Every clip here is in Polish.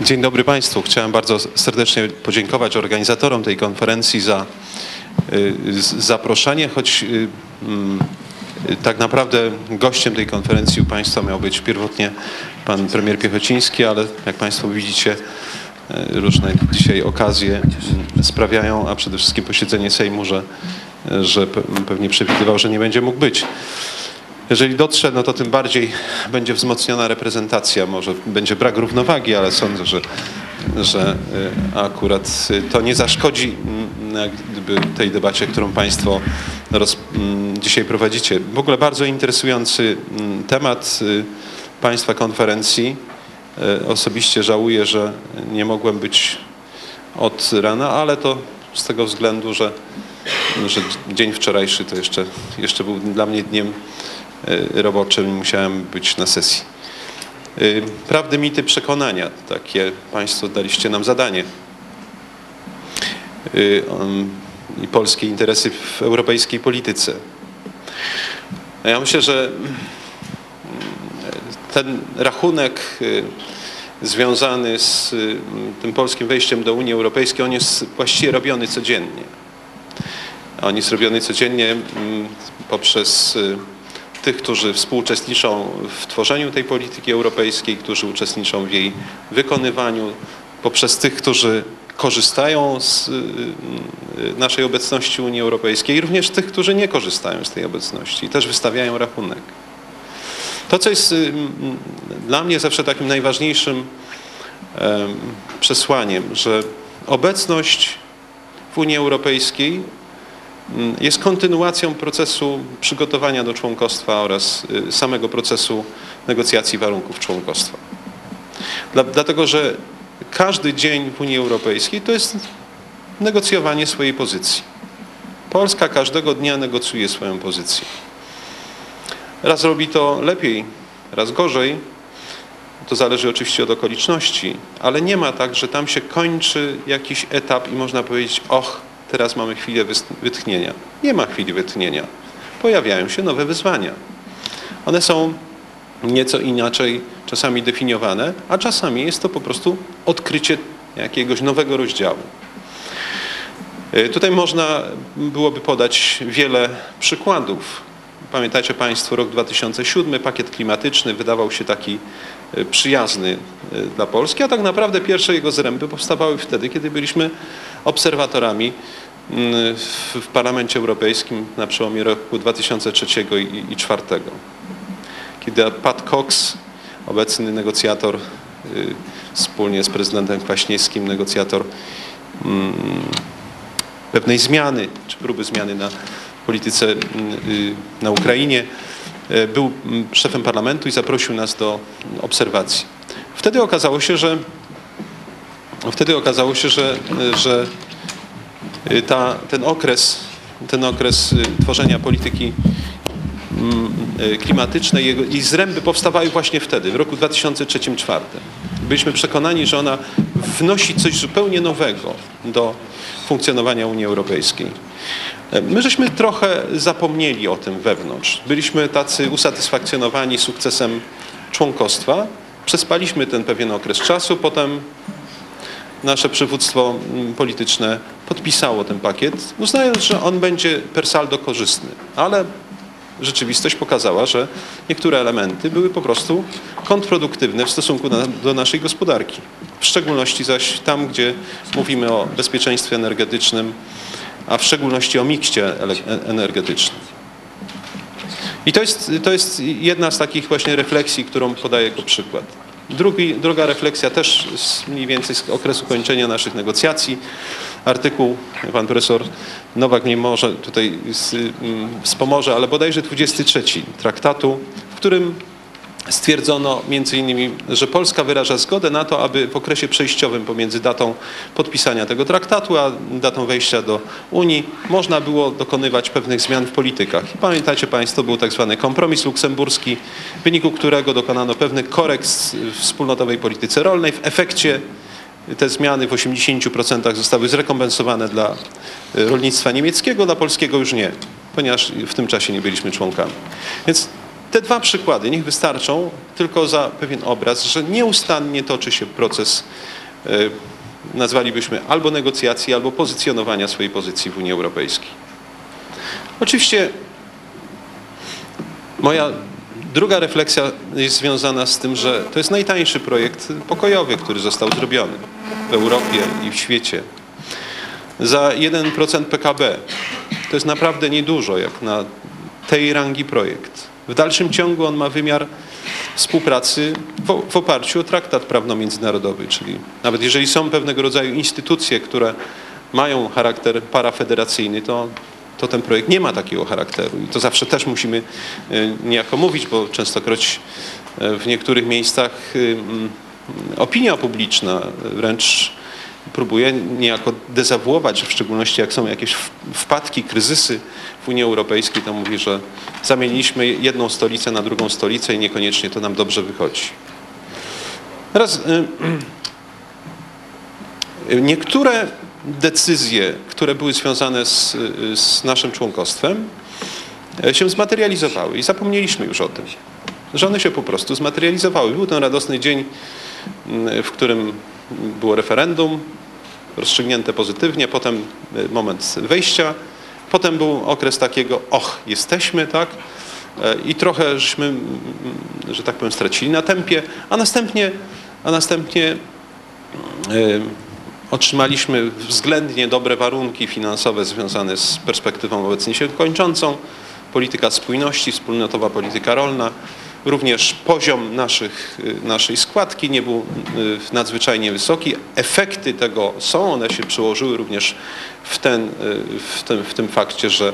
Dzień dobry Państwu. Chciałem bardzo serdecznie podziękować organizatorom tej konferencji za y, zaproszenie, choć y, mm, tak naprawdę gościem tej konferencji u Państwa miał być pierwotnie pan premier Piechociński, ale jak Państwo widzicie, y, różne dzisiaj okazje mm, sprawiają, a przede wszystkim posiedzenie Sejmu, że, że pe- pewnie przewidywał, że nie będzie mógł być. Jeżeli dotrze, no to tym bardziej będzie wzmocniona reprezentacja. Może będzie brak równowagi, ale sądzę, że, że y, akurat y, to nie zaszkodzi mm, gdyby tej debacie, którą Państwo roz, mm, dzisiaj prowadzicie. W ogóle bardzo interesujący mm, temat y, Państwa konferencji. Osobiście żałuję, że nie mogłem być od rana, ale to z tego względu, że, że dzień wczorajszy to jeszcze, jeszcze był dla mnie dniem e, roboczym i musiałem być na sesji. E, Prawdy, mity, przekonania. Takie Państwo daliście nam zadanie. Um, I polskie interesy w europejskiej polityce. Ja myślę, że mm, ten rachunek y, związany z y, tym polskim wejściem do Unii Europejskiej, on jest właściwie robiony codziennie. On jest robiony codziennie mm, poprzez y, tych, którzy współuczestniczą w tworzeniu tej polityki europejskiej, którzy uczestniczą w jej wykonywaniu, poprzez tych, którzy korzystają z y, y, naszej obecności Unii Europejskiej i również tych, którzy nie korzystają z tej obecności i też wystawiają rachunek. To, co jest dla mnie zawsze takim najważniejszym em, przesłaniem, że obecność w Unii Europejskiej jest kontynuacją procesu przygotowania do członkostwa oraz y, samego procesu negocjacji warunków członkostwa. Dla, dlatego, że każdy dzień w Unii Europejskiej to jest negocjowanie swojej pozycji. Polska każdego dnia negocjuje swoją pozycję. Raz robi to lepiej, raz gorzej. To zależy oczywiście od okoliczności, ale nie ma tak, że tam się kończy jakiś etap i można powiedzieć, och, teraz mamy chwilę wytchnienia. Nie ma chwili wytchnienia. Pojawiają się nowe wyzwania. One są nieco inaczej czasami definiowane, a czasami jest to po prostu odkrycie jakiegoś nowego rozdziału. Y, Tutaj można byłoby podać wiele przykładów. Pamiętacie Państwo rok 2007, pakiet klimatyczny wydawał się taki przyjazny y, dla Polski, a tak naprawdę pierwsze jego zręby powstawały wtedy, kiedy byliśmy obserwatorami mm, w, Parlamencie Europejskim na przełomie roku 2003 i 2004. Kiedy Pat Cox, obecny negocjator y, wspólnie z prezydentem Kwaśniewskim, negocjator mm, pewnej zmiany, czy próby zmiany na polityce y, na Ukrainie, był mm, szefem parlamentu i zaprosił nas do obserwacji. Wtedy okazało się, że wtedy okazało się, że, że y, ta, ten okres, ten okres tworzenia polityki mm, klimatycznej i zręby powstawały właśnie wtedy, w roku 2003-2004. Byliśmy przekonani, że ona wnosi coś zupełnie nowego do funkcjonowania Unii Europejskiej. My żeśmy trochę zapomnieli o tym wewnątrz. Byliśmy tacy usatysfakcjonowani sukcesem członkostwa. Przespaliśmy ten pewien okres czasu, potem nasze przywództwo mm, polityczne podpisało ten pakiet, uznając, że on będzie per saldo korzystny. Ale rzeczywistość pokazała, że niektóre elementy były po prostu kontrproduktywne w stosunku do naszej gospodarki. W szczególności zaś tam, gdzie mówimy o bezpieczeństwie energetycznym, a w szczególności o mikście e- energetycznym. I to jest, to jest jedna z takich właśnie refleksji, którą podaję jako przykład. Drugi, druga refleksja też z mniej więcej z okresu kończenia naszych negocjacji. Artykuł, pan profesor Nowak mnie może tutaj mm, wspomoże, ale bodajże 23 traktatu, w którym stwierdzono innymi, że Polska wyraża zgodę na to, aby w okresie przejściowym pomiędzy datą podpisania tego traktatu, a datą wejścia do Unii można było dokonywać pewnych zmian w politykach. I pamiętacie Państwo, był tak zwany kompromis luksemburski, w wyniku którego dokonano pewnych korekt w wspólnotowej polityce rolnej. W efekcie te zmiany w 80% zostały zrekompensowane dla y, rolnictwa niemieckiego, dla polskiego już nie, ponieważ w tym czasie nie byliśmy członkami. Więc te dwa przykłady niech wystarczą tylko za pewien obraz, że nieustannie toczy się proces, e, nazwalibyśmy albo negocjacji, albo pozycjonowania swojej pozycji w Unii Europejskiej. Oczywiście moja druga refleksja jest związana z tym, że to jest najtańszy projekt pokojowy, który został zrobiony w Europie i w świecie. Za 1% PKB. To jest naprawdę niedużo, jak na tej rangi projekt. W dalszym ciągu on ma wymiar współpracy w, w oparciu o traktat prawno-międzynarodowy, czyli nawet jeżeli są pewnego rodzaju instytucje, które mają charakter parafederacyjny, to, to ten projekt nie ma takiego charakteru i to zawsze też musimy e, niejako mówić, bo częstokroć e, w niektórych miejscach e, mm, opinia publiczna wręcz próbuje niejako dezawuować, w szczególności jak są jakieś wpadki, kryzysy w Unii Europejskiej, to mówi, że zamieniliśmy jedną stolicę na drugą stolicę i niekoniecznie to nam dobrze wychodzi. Teraz y, niektóre decyzje, które były związane z, z naszym członkostwem, się zmaterializowały i zapomnieliśmy już o tym, że one się po prostu zmaterializowały. Był ten radosny dzień, w którym było referendum, rozstrzygnięte pozytywnie, potem e, moment wejścia, potem był okres takiego, och, jesteśmy, tak, e, i trochę żeśmy, że tak powiem, stracili na tempie, a następnie, a następnie e, otrzymaliśmy względnie dobre warunki finansowe związane z perspektywą obecnie się kończącą, polityka spójności, wspólnotowa polityka rolna, Również poziom naszych, y, naszej składki nie był y, nadzwyczajnie wysoki. Efekty tego są, one się przełożyły również w, ten, y, w, tym, w tym fakcie, że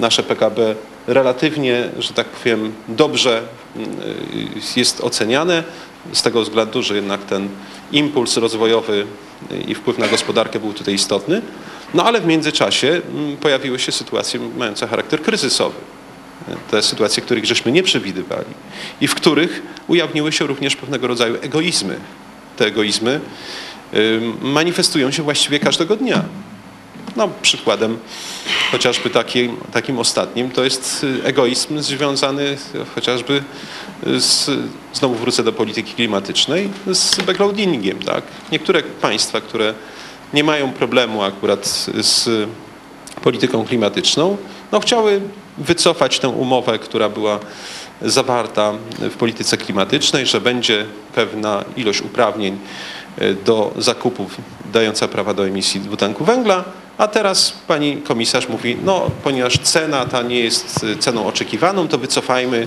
nasze PKB relatywnie, że tak powiem, dobrze jest oceniane z tego względu, że jednak ten impuls rozwojowy i wpływ na gospodarkę był tutaj istotny. No ale w międzyczasie mm, pojawiły się sytuacje mające charakter kryzysowy te sytuacje, których żeśmy nie przewidywali i w których ujawniły się również pewnego rodzaju egoizmy. Te egoizmy manifestują się właściwie każdego dnia. No, przykładem chociażby takim, takim ostatnim to jest y, egoizm związany chociażby z, znowu wrócę do polityki klimatycznej, z backloadingiem. Tak? Niektóre państwa, które nie mają problemu akurat z polityką klimatyczną, no chciały wycofać tę umowę, która była zawarta w polityce klimatycznej, że będzie pewna ilość uprawnień e, do zakupów dająca prawa do emisji dwutlenku węgla, a teraz pani komisarz mówi, no ponieważ cena ta nie jest ceną oczekiwaną, to wycofajmy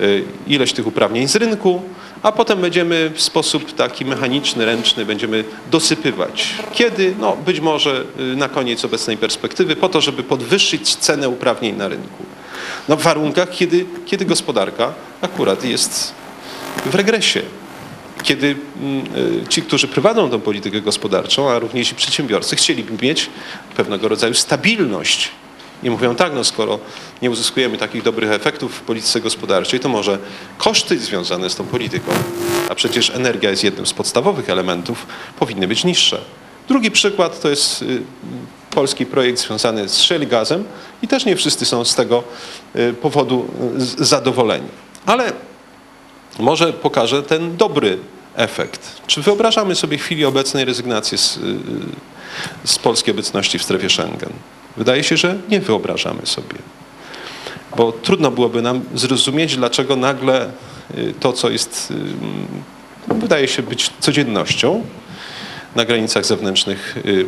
e, ilość tych uprawnień z rynku, a potem będziemy w sposób taki mechaniczny, ręczny będziemy dosypywać. Kiedy? No być może y, na koniec obecnej perspektywy po to, żeby podwyższyć cenę uprawnień na rynku. No w warunkach, kiedy, kiedy gospodarka akurat jest w regresie. Kiedy mm, y, ci, którzy prowadzą tę politykę gospodarczą, a również i przedsiębiorcy chcieliby mieć pewnego rodzaju stabilność i mówią tak, no skoro nie uzyskujemy takich dobrych efektów w polityce gospodarczej, to może koszty związane z tą polityką, a przecież energia jest jednym z podstawowych elementów, powinny być niższe. Drugi przykład to jest y, polski projekt związany z shale gazem i też nie wszyscy są z tego y, powodu zadowoleni. Ale może pokażę ten dobry efekt. Czy wyobrażamy sobie w chwili obecnej rezygnację z, y, z polskiej obecności w strefie Schengen? Wydaje się, że nie wyobrażamy sobie. Bo trudno byłoby nam zrozumieć, dlaczego nagle y, to, co jest, y, wydaje się być codziennością na granicach zewnętrznych, y,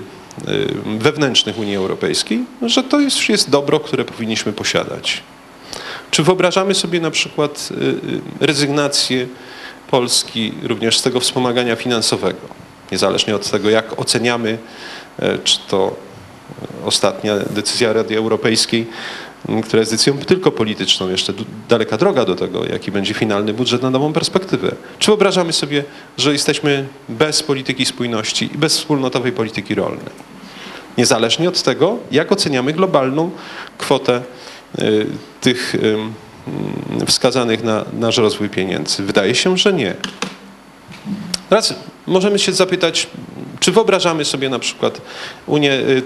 wewnętrznych Unii Europejskiej, że to już jest dobro, które powinniśmy posiadać. Czy wyobrażamy sobie na przykład rezygnację Polski również z tego wspomagania finansowego, niezależnie od tego, jak oceniamy, czy to ostatnia decyzja Rady Europejskiej, która jest decyzją tylko polityczną, jeszcze daleka droga do tego, jaki będzie finalny budżet na nową perspektywę. Czy wyobrażamy sobie, że jesteśmy bez polityki spójności i bez wspólnotowej polityki rolnej? Niezależnie od tego, jak oceniamy globalną kwotę y, tych y, wskazanych na nasz rozwój pieniędzy. Wydaje się, że nie. Teraz możemy się zapytać, czy wyobrażamy sobie na przykład Unię, y,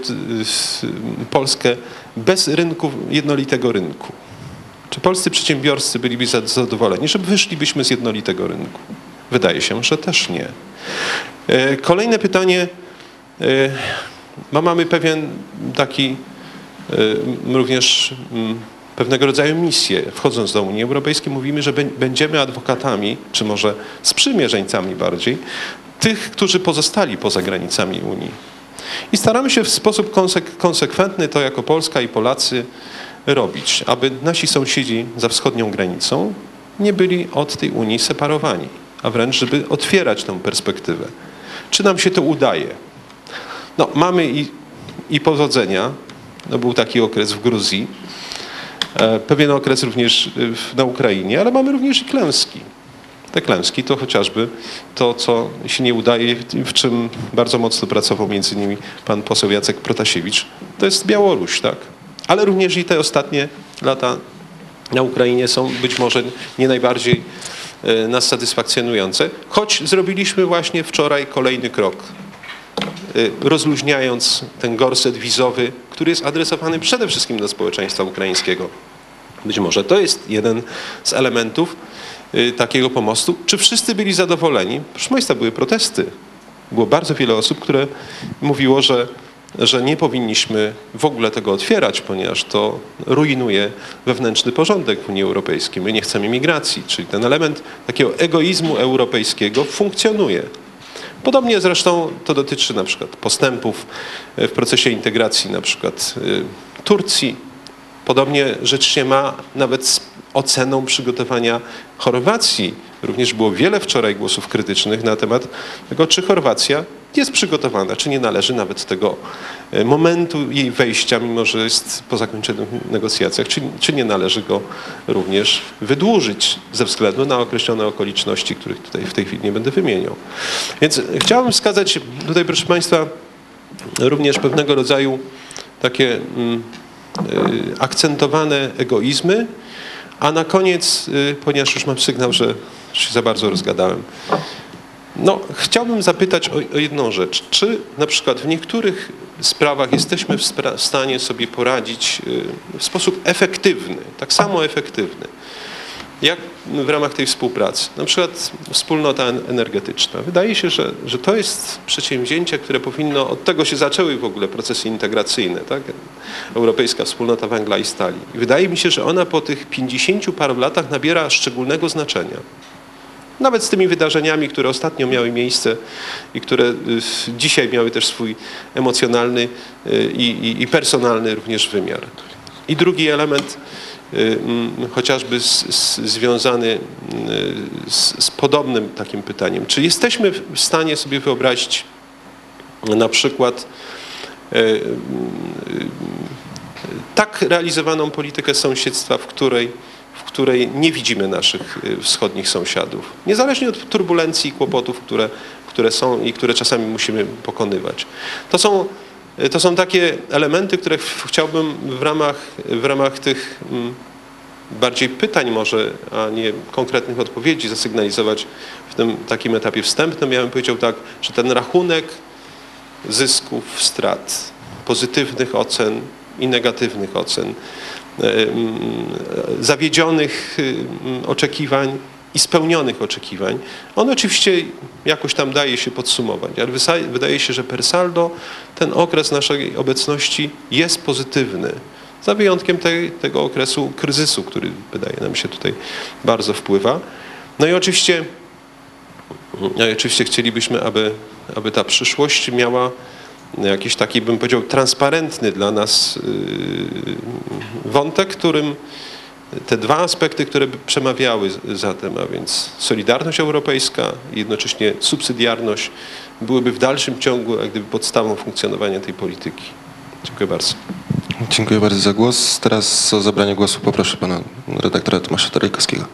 Polskę bez rynku, jednolitego rynku? Czy polscy przedsiębiorcy byliby zadowoleni, że wyszlibyśmy z jednolitego rynku? Wydaje się, że też nie. E, kolejne pytanie. No mamy pewien taki również pewnego rodzaju misję. Wchodząc do Unii Europejskiej mówimy, że będziemy adwokatami, czy może sprzymierzeńcami bardziej, tych, którzy pozostali poza granicami Unii. I staramy się w sposób konsek konsekwentny to jako Polska i Polacy robić, aby nasi sąsiedzi za wschodnią granicą nie byli od tej Unii separowani, a wręcz żeby otwierać tę perspektywę. Czy nam się to udaje? No, mamy i, i powodzenia. No, był taki okres w Gruzji, pewien okres również na Ukrainie, ale mamy również i klęski. Te klęski to chociażby to, co się nie udaje, w czym bardzo mocno pracował między innymi pan poseł Jacek Protasiewicz, to jest Białoruś, tak? Ale również i te ostatnie lata na Ukrainie są być może nie najbardziej e, nas satysfakcjonujące, choć zrobiliśmy właśnie wczoraj kolejny krok, e, rozluźniając ten gorset wizowy, który jest adresowany przede wszystkim do społeczeństwa ukraińskiego. Być może to jest jeden z elementów, Y, takiego pomostu. Czy wszyscy byli zadowoleni? Proszę Państwa, były protesty. Było bardzo wiele osób, które mówiło, że, że nie powinniśmy w ogóle tego otwierać, ponieważ to rujnuje wewnętrzny porządek w Unii Europejskiej. My nie chcemy migracji, czyli ten element takiego egoizmu europejskiego funkcjonuje. Podobnie zresztą to dotyczy na przykład postępów w procesie integracji na przykład y, Turcji. Podobnie rzecz się ma nawet oceną przygotowania Chorwacji. Również było wiele wczoraj głosów krytycznych na temat tego, czy Chorwacja jest przygotowana, czy nie należy nawet tego e, momentu jej wejścia, mimo że jest po zakończonych negocjacjach, czy, czy nie należy go również wydłużyć ze względu na określone okoliczności, których tutaj w tej chwili nie będę wymieniał. Więc chciałbym wskazać tutaj, proszę Państwa, również pewnego rodzaju takie mm, y, akcentowane egoizmy, a na koniec, y, ponieważ już mam sygnał, że się za bardzo rozgadałem, no, chciałbym zapytać o, o, jedną rzecz. Czy na przykład w niektórych sprawach jesteśmy w, stanie sobie poradzić y, w sposób efektywny, tak samo efektywny, jak w ramach tej współpracy, na przykład wspólnota energetyczna. Wydaje się, że, że to jest przedsięwzięcie, które powinno, od tego się zaczęły w ogóle procesy integracyjne, tak? Europejska Wspólnota Węgla i Stali. Wydaje mi się, że ona po tych 50 paru latach nabiera szczególnego znaczenia. Nawet z tymi wydarzeniami, które ostatnio miały miejsce i które y, dzisiaj miały też swój emocjonalny y, i, i, i personalny również wymiar. I drugi element, Y, chociażby z, z, związany z, z podobnym takim pytaniem. Czy jesteśmy w stanie sobie wyobrazić na przykład tak realizowaną politykę sąsiedztwa, w której, w której nie widzimy naszych wschodnich sąsiadów, niezależnie od turbulencji i kłopotów, które, które są i które czasami musimy pokonywać. To są Y, to są takie elementy, które chciałbym w ramach, w ramach tych mm, bardziej pytań może, a nie konkretnych odpowiedzi zasygnalizować w tym takim etapie wstępnym. Ja bym powiedział tak, że ten rachunek zysków, strat, pozytywnych ocen i negatywnych ocen, y, zawiedzionych y, mm, oczekiwań i spełnionych oczekiwań. On oczywiście jakoś tam daje się podsumować, ale wydaje się, że per saldo ten okres naszej obecności jest pozytywny. Za wyjątkiem tego okresu kryzysu, który wydaje nam się tutaj bardzo wpływa. No i oczywiście, no i oczywiście chcielibyśmy, aby, aby ta przyszłość miała jakiś taki, bym powiedział, transparentny dla nas yy, wątek, którym te dwa aspekty, które przemawiały za tym, a więc solidarność europejska i jednocześnie subsydiarność byłyby w dalszym ciągu jak gdyby podstawą funkcjonowania tej polityki. Dziękuję bardzo. Dziękuję bardzo za głos. Teraz o zabranie głosu poproszę pana redaktora Tomasza Tarejkowskiego.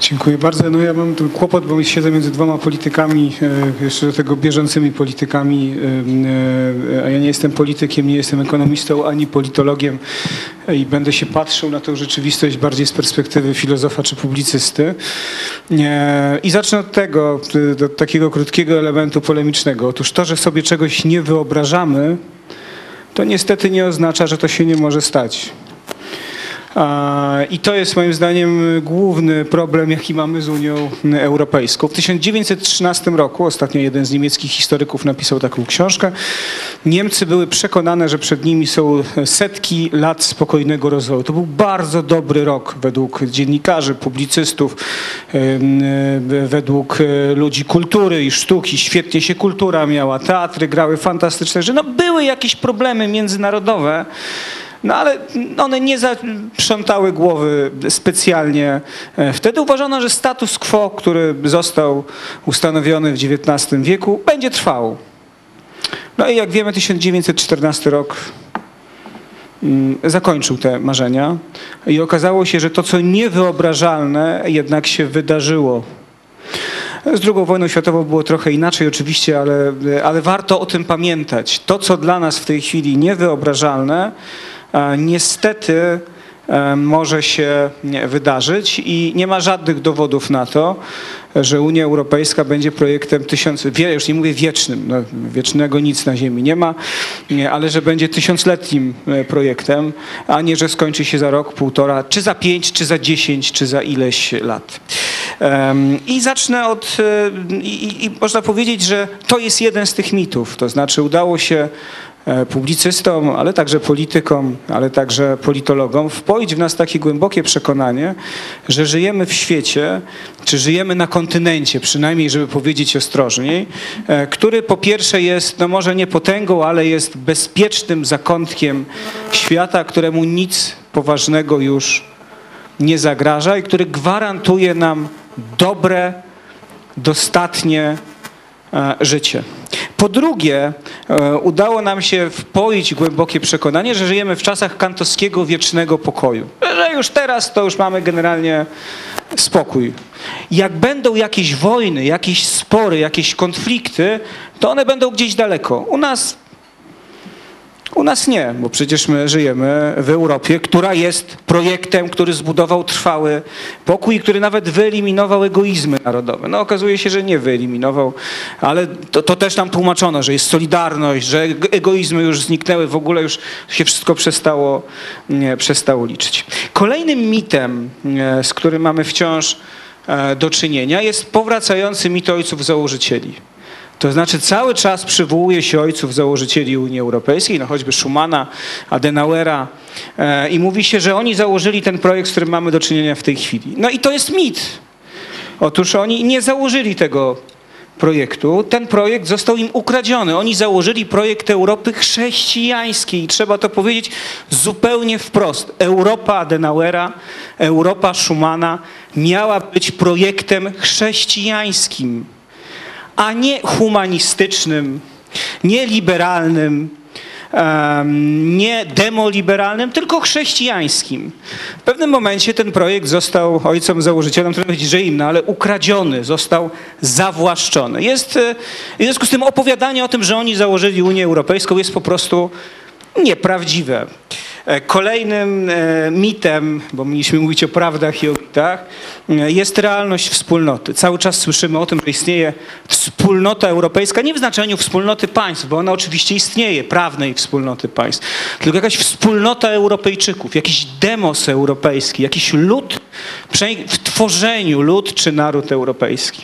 Dziękuję bardzo. No ja mam tu kłopot, bo siedzę między dwoma politykami, e, jeszcze do tego bieżącymi politykami, e, e, a ja nie jestem politykiem, nie jestem ekonomistą ani politologiem i będę się patrzył na tę rzeczywistość bardziej z perspektywy filozofa czy publicysty. I zacznę od tego, do takiego krótkiego elementu polemicznego. Otóż to, że sobie czegoś nie wyobrażamy, to niestety nie oznacza, że to się nie może stać. I to jest moim zdaniem główny problem, jaki mamy z Unią Europejską. W 1913 roku, ostatnio jeden z niemieckich historyków napisał taką książkę, Niemcy były przekonane, że przed nimi są setki lat spokojnego rozwoju. To był bardzo dobry rok według dziennikarzy, publicystów, e, według e, ludzi kultury i sztuki. Świetnie się kultura miała, teatry grały fantastyczne rzeczy. No były jakieś problemy międzynarodowe, no ale one nie zaprzątały głowy specjalnie. E, Wtedy uważano, że status quo, który został ustanowiony w XIX wieku, będzie trwał. No i jak wiemy, 1914 rok mm, zakończył te marzenia i okazało się, że to, co niewyobrażalne, jednak się wydarzyło. Z II wojną światową było trochę inaczej oczywiście, ale, ale warto o tym pamiętać. To, co dla nas w tej chwili niewyobrażalne, e, niestety e, może się wydarzyć i nie ma żadnych dowodów na to, że Unia Europejska będzie projektem tysiąc, już nie mówię wiecznym, no, wiecznego nic na ziemi nie ma, ale że będzie tysiącletnim e, projektem, a nie, że skończy się za rok, półtora, czy za pięć, czy za dziesięć, czy za ileś lat. I zacznę od, e, i, i- można powiedzieć, że to jest jeden z tych mitów, to znaczy udało się e, publicystom, ale także politykom, ale także politologom wpoić w nas takie głębokie przekonanie, że żyjemy w świecie, czy żyjemy na kontynencie, przynajmniej żeby powiedzieć ostrożniej, e, który po pierwsze jest, no może nie potęgą, ale jest bezpiecznym zakątkiem świata, któremu nic poważnego już nie zagraża i który gwarantuje nam dobre, dostatnie e, życie. Po drugie, e, udało nam się wpoić głębokie przekonanie, że żyjemy w czasach kantowskiego wiecznego pokoju. Że już teraz to już mamy generalnie spokój. Jak będą jakieś wojny, jakieś spory, jakieś konflikty, to one będą gdzieś daleko. U nas u nas nie, bo przecież my żyjemy w Europie, która jest projektem, który zbudował trwały pokój, który nawet wyeliminował egoizmy narodowe. No okazuje się, że nie wyeliminował, ale to, to też nam tłumaczono, że jest solidarność, że eg- egoizmy już zniknęły, w ogóle już się wszystko przestało, nie, przestało liczyć. Kolejnym mitem, e, z którym mamy wciąż e, do czynienia, jest powracający mit ojców założycieli. To znaczy cały czas przywołuje się ojców założycieli Unii Europejskiej, no choćby Schumana, Adenauera e, i mówi się, że oni założyli ten projekt, z którym mamy do czynienia w tej chwili. No i to jest mit. Otóż oni nie założyli tego projektu. Ten projekt został im ukradziony. Oni założyli projekt Europy chrześcijańskiej i trzeba to powiedzieć zupełnie wprost. Europa Adenauera, Europa Schumana miała być projektem chrześcijańskim a nie humanistycznym, nie liberalnym, nie demoliberalnym, tylko chrześcijańskim. W pewnym momencie ten projekt został ojcom założycielom, trudno powiedzieć, że im, no, ale ukradziony, został zawłaszczony. Jest, e, w związku z tym opowiadanie o tym, że oni założyli Unię Europejską jest po prostu nieprawdziwe. E, Kolejnym e, mitem, bo mieliśmy mówić o prawdach i o mitach, e, jest realność wspólnoty. Cały czas słyszymy o tym, że istnieje wspólnota europejska, nie w znaczeniu wspólnoty państw, bo ona oczywiście istnieje, prawnej wspólnoty państw, tylko jakaś wspólnota Europejczyków, jakiś demos europejski, jakiś lud w tworzeniu, lud czy naród europejski.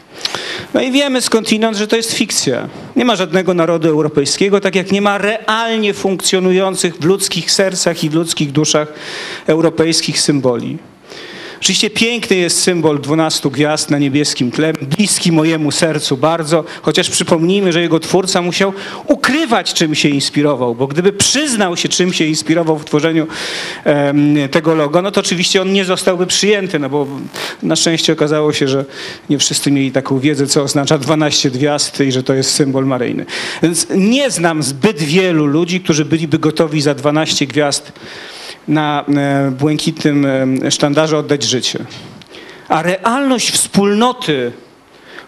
No i wiemy skądinąd, że to jest fikcja. Nie ma żadnego narodu europejskiego, tak jak nie ma realnie funkcjonujących w ludzkich sercach i ludzkich duszach europejskich symboli. Oczywiście piękny jest symbol 12 gwiazd na niebieskim tle, bliski mojemu sercu bardzo, chociaż przypomnijmy, że jego twórca musiał ukrywać, czym się inspirował, bo gdyby przyznał się, czym się inspirował w tworzeniu tego logo, no to oczywiście on nie zostałby przyjęty, no bo na szczęście okazało się, że nie wszyscy mieli taką wiedzę, co oznacza 12 gwiazd i że to jest symbol maryjny. Więc nie znam zbyt wielu ludzi, którzy byliby gotowi za 12 gwiazd na e, błękitnym e, sztandarze oddać życie. A realność wspólnoty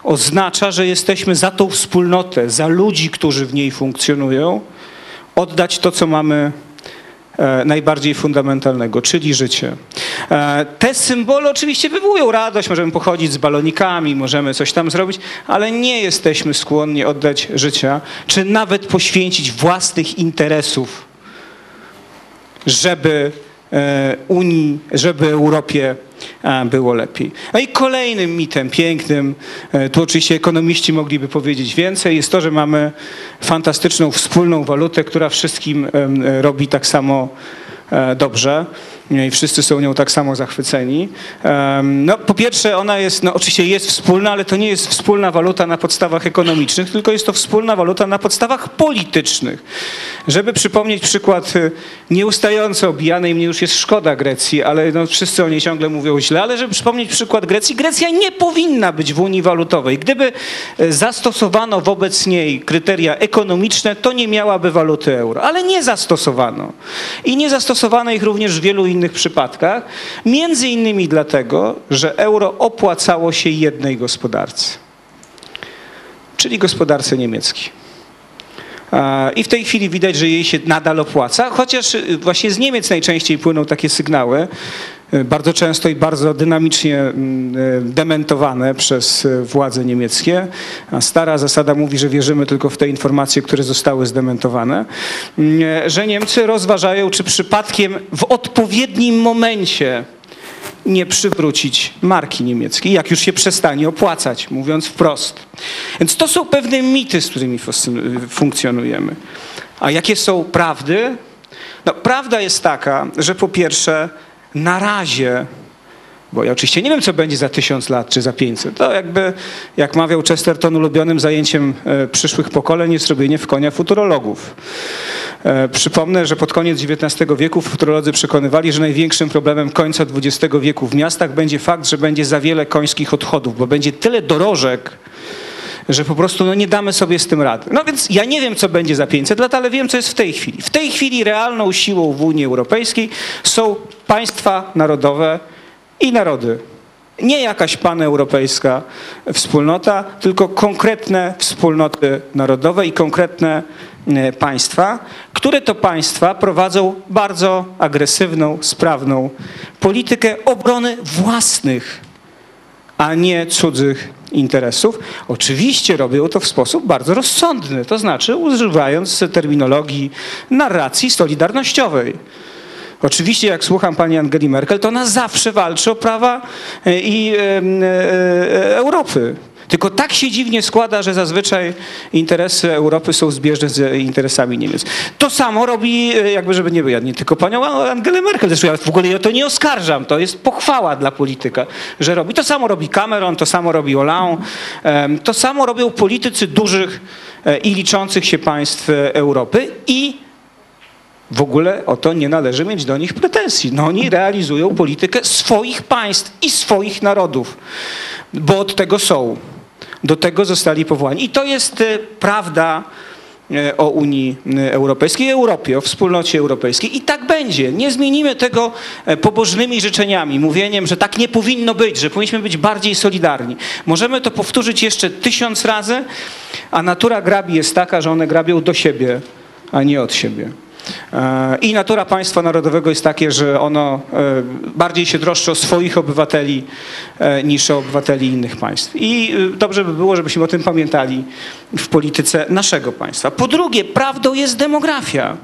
oznacza, że jesteśmy za tą wspólnotę, za ludzi, którzy w niej funkcjonują, oddać to, co mamy e, najbardziej fundamentalnego, czyli życie. Te symbole oczywiście wywołują radość, możemy pochodzić z balonikami, możemy coś tam zrobić, ale nie jesteśmy skłonni oddać życia, czy nawet poświęcić własnych interesów żeby e, Unii, żeby Europie e, było lepiej. No i kolejnym mitem pięknym, e, tu oczywiście ekonomiści mogliby powiedzieć więcej, jest to, że mamy fantastyczną wspólną walutę, która wszystkim robi tak samo dobrze i wszyscy są nią tak samo zachwyceni. No, po pierwsze, ona jest, no oczywiście jest wspólna, ale to nie jest wspólna waluta na podstawach ekonomicznych, tylko jest to wspólna waluta na podstawach politycznych. Żeby przypomnieć przykład y, nieustająco obijanej, mnie już jest szkoda Grecji, ale no, wszyscy o niej ciągle mówią źle, ale żeby przypomnieć przykład Grecji, Grecja nie powinna być w Unii Walutowej. Gdyby y, zastosowano wobec niej kryteria ekonomiczne, to nie miałaby waluty euro, ale nie zastosowano. I nie zastosowano ich również w wielu innych przypadkach, między innymi dlatego, że euro opłacało się jednej gospodarce, czyli gospodarce niemieckiej. I w tej chwili widać, że jej się nadal opłaca, chociaż y, właśnie z Niemiec najczęściej płyną takie sygnały, bardzo często i bardzo dynamicznie mm, y, dementowane przez y, władze niemieckie. A stara zasada mówi, że wierzymy tylko w te informacje, które zostały zdementowane, mm, że Niemcy rozważają, czy przypadkiem w odpowiednim momencie nie przywrócić marki niemieckiej, jak już się przestanie opłacać, mówiąc wprost. Więc to są pewne mity, z którymi fascy- funkcjonujemy. A jakie są prawdy? No, prawda jest taka, że po pierwsze, na razie, bo ja oczywiście nie wiem, co będzie za tysiąc lat czy za 500, to jakby, jak mawiał Chesterton, ulubionym zajęciem e, przyszłych pokoleń jest robienie w konia futurologów. E, Przypomnę, że pod koniec XIX wieku futurolodzy przekonywali, że największym problemem końca XX wieku w miastach będzie fakt, że będzie za wiele końskich odchodów, bo będzie tyle dorożek, że po prostu no, nie damy sobie z tym rady. No więc ja nie wiem, co będzie za 500 lat, ale wiem, co jest w tej chwili. W tej chwili realną siłą w Unii Europejskiej są państwa narodowe i narody. Nie jakaś paneuropejska wspólnota, tylko konkretne wspólnoty narodowe i konkretne e, państwa, które to państwa prowadzą bardzo agresywną, sprawną politykę obrony własnych a nie cudzych interesów. Oczywiście robią to w sposób bardzo rozsądny, to znaczy używając terminologii narracji solidarnościowej. Oczywiście, jak słucham pani Angeli Merkel, to ona zawsze walczy o prawa e, i e, e, Europy. Tylko tak się dziwnie składa, że zazwyczaj interesy Europy są zbieżne z interesami Niemiec. To samo robi, jakby żeby nie było, tylko panią Angelę Merkel, zresztą ja w ogóle o to nie oskarżam, to jest pochwała dla polityka, że robi. To samo robi Cameron, to samo robi Hollande, to samo robią politycy dużych i liczących się państw Europy i w ogóle o to nie należy mieć do nich pretensji. No oni realizują politykę swoich państw i swoich narodów, bo od tego są. Do tego zostali powołani. I to jest e, prawda e, o Unii e, Europejskiej, Europie, o wspólnocie europejskiej. I tak będzie. Nie zmienimy tego e, pobożnymi życzeniami, mówieniem, że tak nie powinno być, że powinniśmy być bardziej solidarni. Możemy to powtórzyć jeszcze tysiąc razy, a natura grabi jest taka, że one grabią do siebie, a nie od siebie. E, I natura państwa narodowego jest takie, że ono e, bardziej się troszczy o swoich obywateli e, niż o obywateli innych państw. I dobrze by było, żebyśmy o tym pamiętali w polityce naszego państwa. Po drugie, prawdą jest demografia.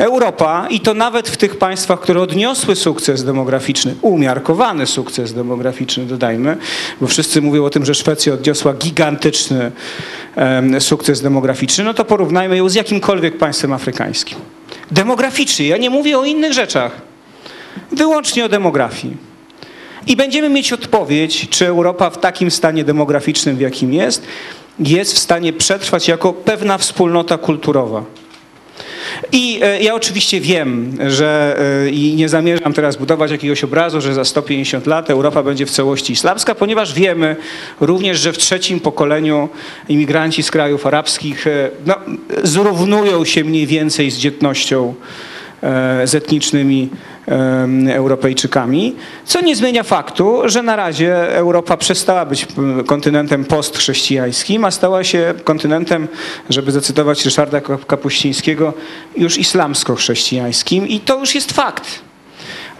Europa, i to nawet w tych państwach, które odniosły sukces demograficzny, umiarkowany sukces demograficzny, dodajmy, bo wszyscy mówią o tym, że Szwecja odniosła gigantyczny em, sukces demograficzny, no to porównajmy ją z jakimkolwiek państwem afrykańskim. Demograficznie, ja nie mówię o innych rzeczach, wyłącznie o demografii. I będziemy mieć odpowiedź, czy Europa w takim stanie demograficznym, w jakim jest, jest w stanie przetrwać jako pewna wspólnota kulturowa. I e, ja oczywiście wiem, że e, i nie zamierzam teraz budować jakiegoś obrazu, że za 150 lat Europa będzie w całości islamska, ponieważ wiemy również, że w trzecim pokoleniu imigranci z krajów arabskich e, no, zrównują się mniej więcej z dzietnością z etnicznymi Europejczykami, co nie zmienia faktu, że na razie Europa przestała być kontynentem postchrześcijańskim, a stała się kontynentem, żeby zacytować Ryszarda Kapuścińskiego, już islamsko-chrześcijańskim i to już jest fakt.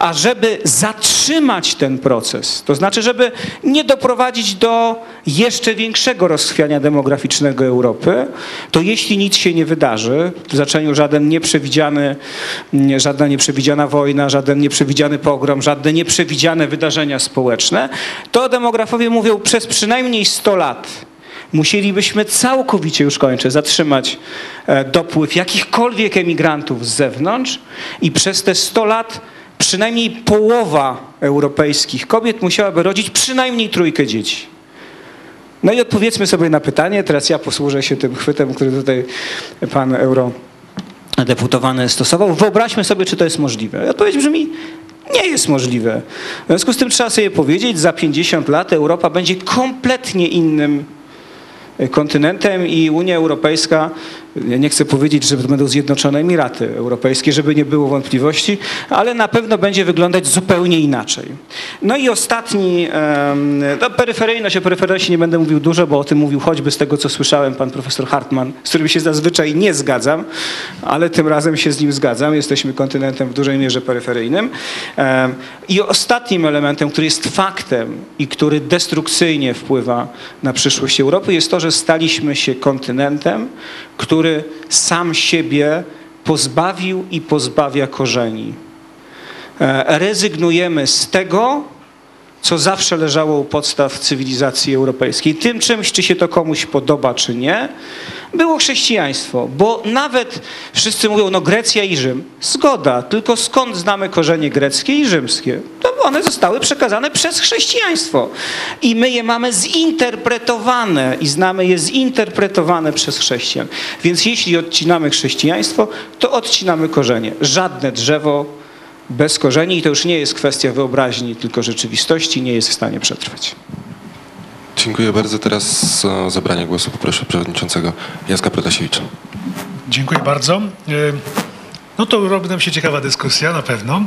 Ażeby zatrzymać ten proces, to znaczy, żeby nie doprowadzić do jeszcze większego rozchwiania demograficznego Europy, to jeśli nic się nie wydarzy, w zaczeniu żaden nieprzewidziany, nie- żadna nieprzewidziana wojna, żaden nieprzewidziany pogrom, żadne nieprzewidziane wydarzenia społeczne, to demografowie mówią przez przynajmniej 100 lat musielibyśmy całkowicie, już kończę, zatrzymać e, dopływ jakichkolwiek emigrantów z zewnątrz i przez te 100 lat przynajmniej połowa europejskich kobiet musiałaby rodzić przynajmniej trójkę dzieci. No i odpowiedzmy sobie na pytanie, teraz ja posłużę się tym chwytem, który tutaj pan eurodeputowany stosował. Wyobraźmy sobie, czy to jest możliwe. Odpowiedź brzmi, nie jest możliwe. W związku z tym trzeba sobie powiedzieć, za 50 lat Europa będzie kompletnie innym kontynentem i Unia Europejska, ja nie chcę powiedzieć, że będą Zjednoczone Emiraty Europejskie, żeby nie było wątpliwości, ale na pewno będzie wyglądać zupełnie inaczej. No i ostatni, no peryferyjność, o peryferyjności nie będę mówił dużo, bo o tym mówił choćby z tego, co słyszałem pan profesor Hartman, z którym się zazwyczaj nie zgadzam, ale tym razem się z nim zgadzam. Jesteśmy kontynentem w dużej mierze peryferyjnym. I ostatnim elementem, który jest faktem i który destrukcyjnie wpływa na przyszłość Europy, jest to, że staliśmy się kontynentem, który sam siebie pozbawił i pozbawia korzeni. E, Rezygnujemy z tego, co zawsze leżało u podstaw cywilizacji europejskiej. Tym czymś, czy się to komuś podoba, czy nie, było chrześcijaństwo. Bo nawet wszyscy mówią, no Grecja i Rzym. Zgoda, tylko skąd znamy korzenie greckie i rzymskie? To one zostały przekazane przez chrześcijaństwo. I my je mamy zinterpretowane i znamy je zinterpretowane przez chrześcijan. Więc jeśli odcinamy chrześcijaństwo, to odcinamy korzenie. Żadne drzewo bez korzeni i to już nie jest kwestia wyobraźni, tylko rzeczywistości, nie jest w stanie przetrwać. Dziękuję bardzo. Teraz o zabranie głosu poproszę przewodniczącego Jacka Protasiewicza. Dziękuję bardzo. E, No to robi nam się ciekawa dyskusja na pewno,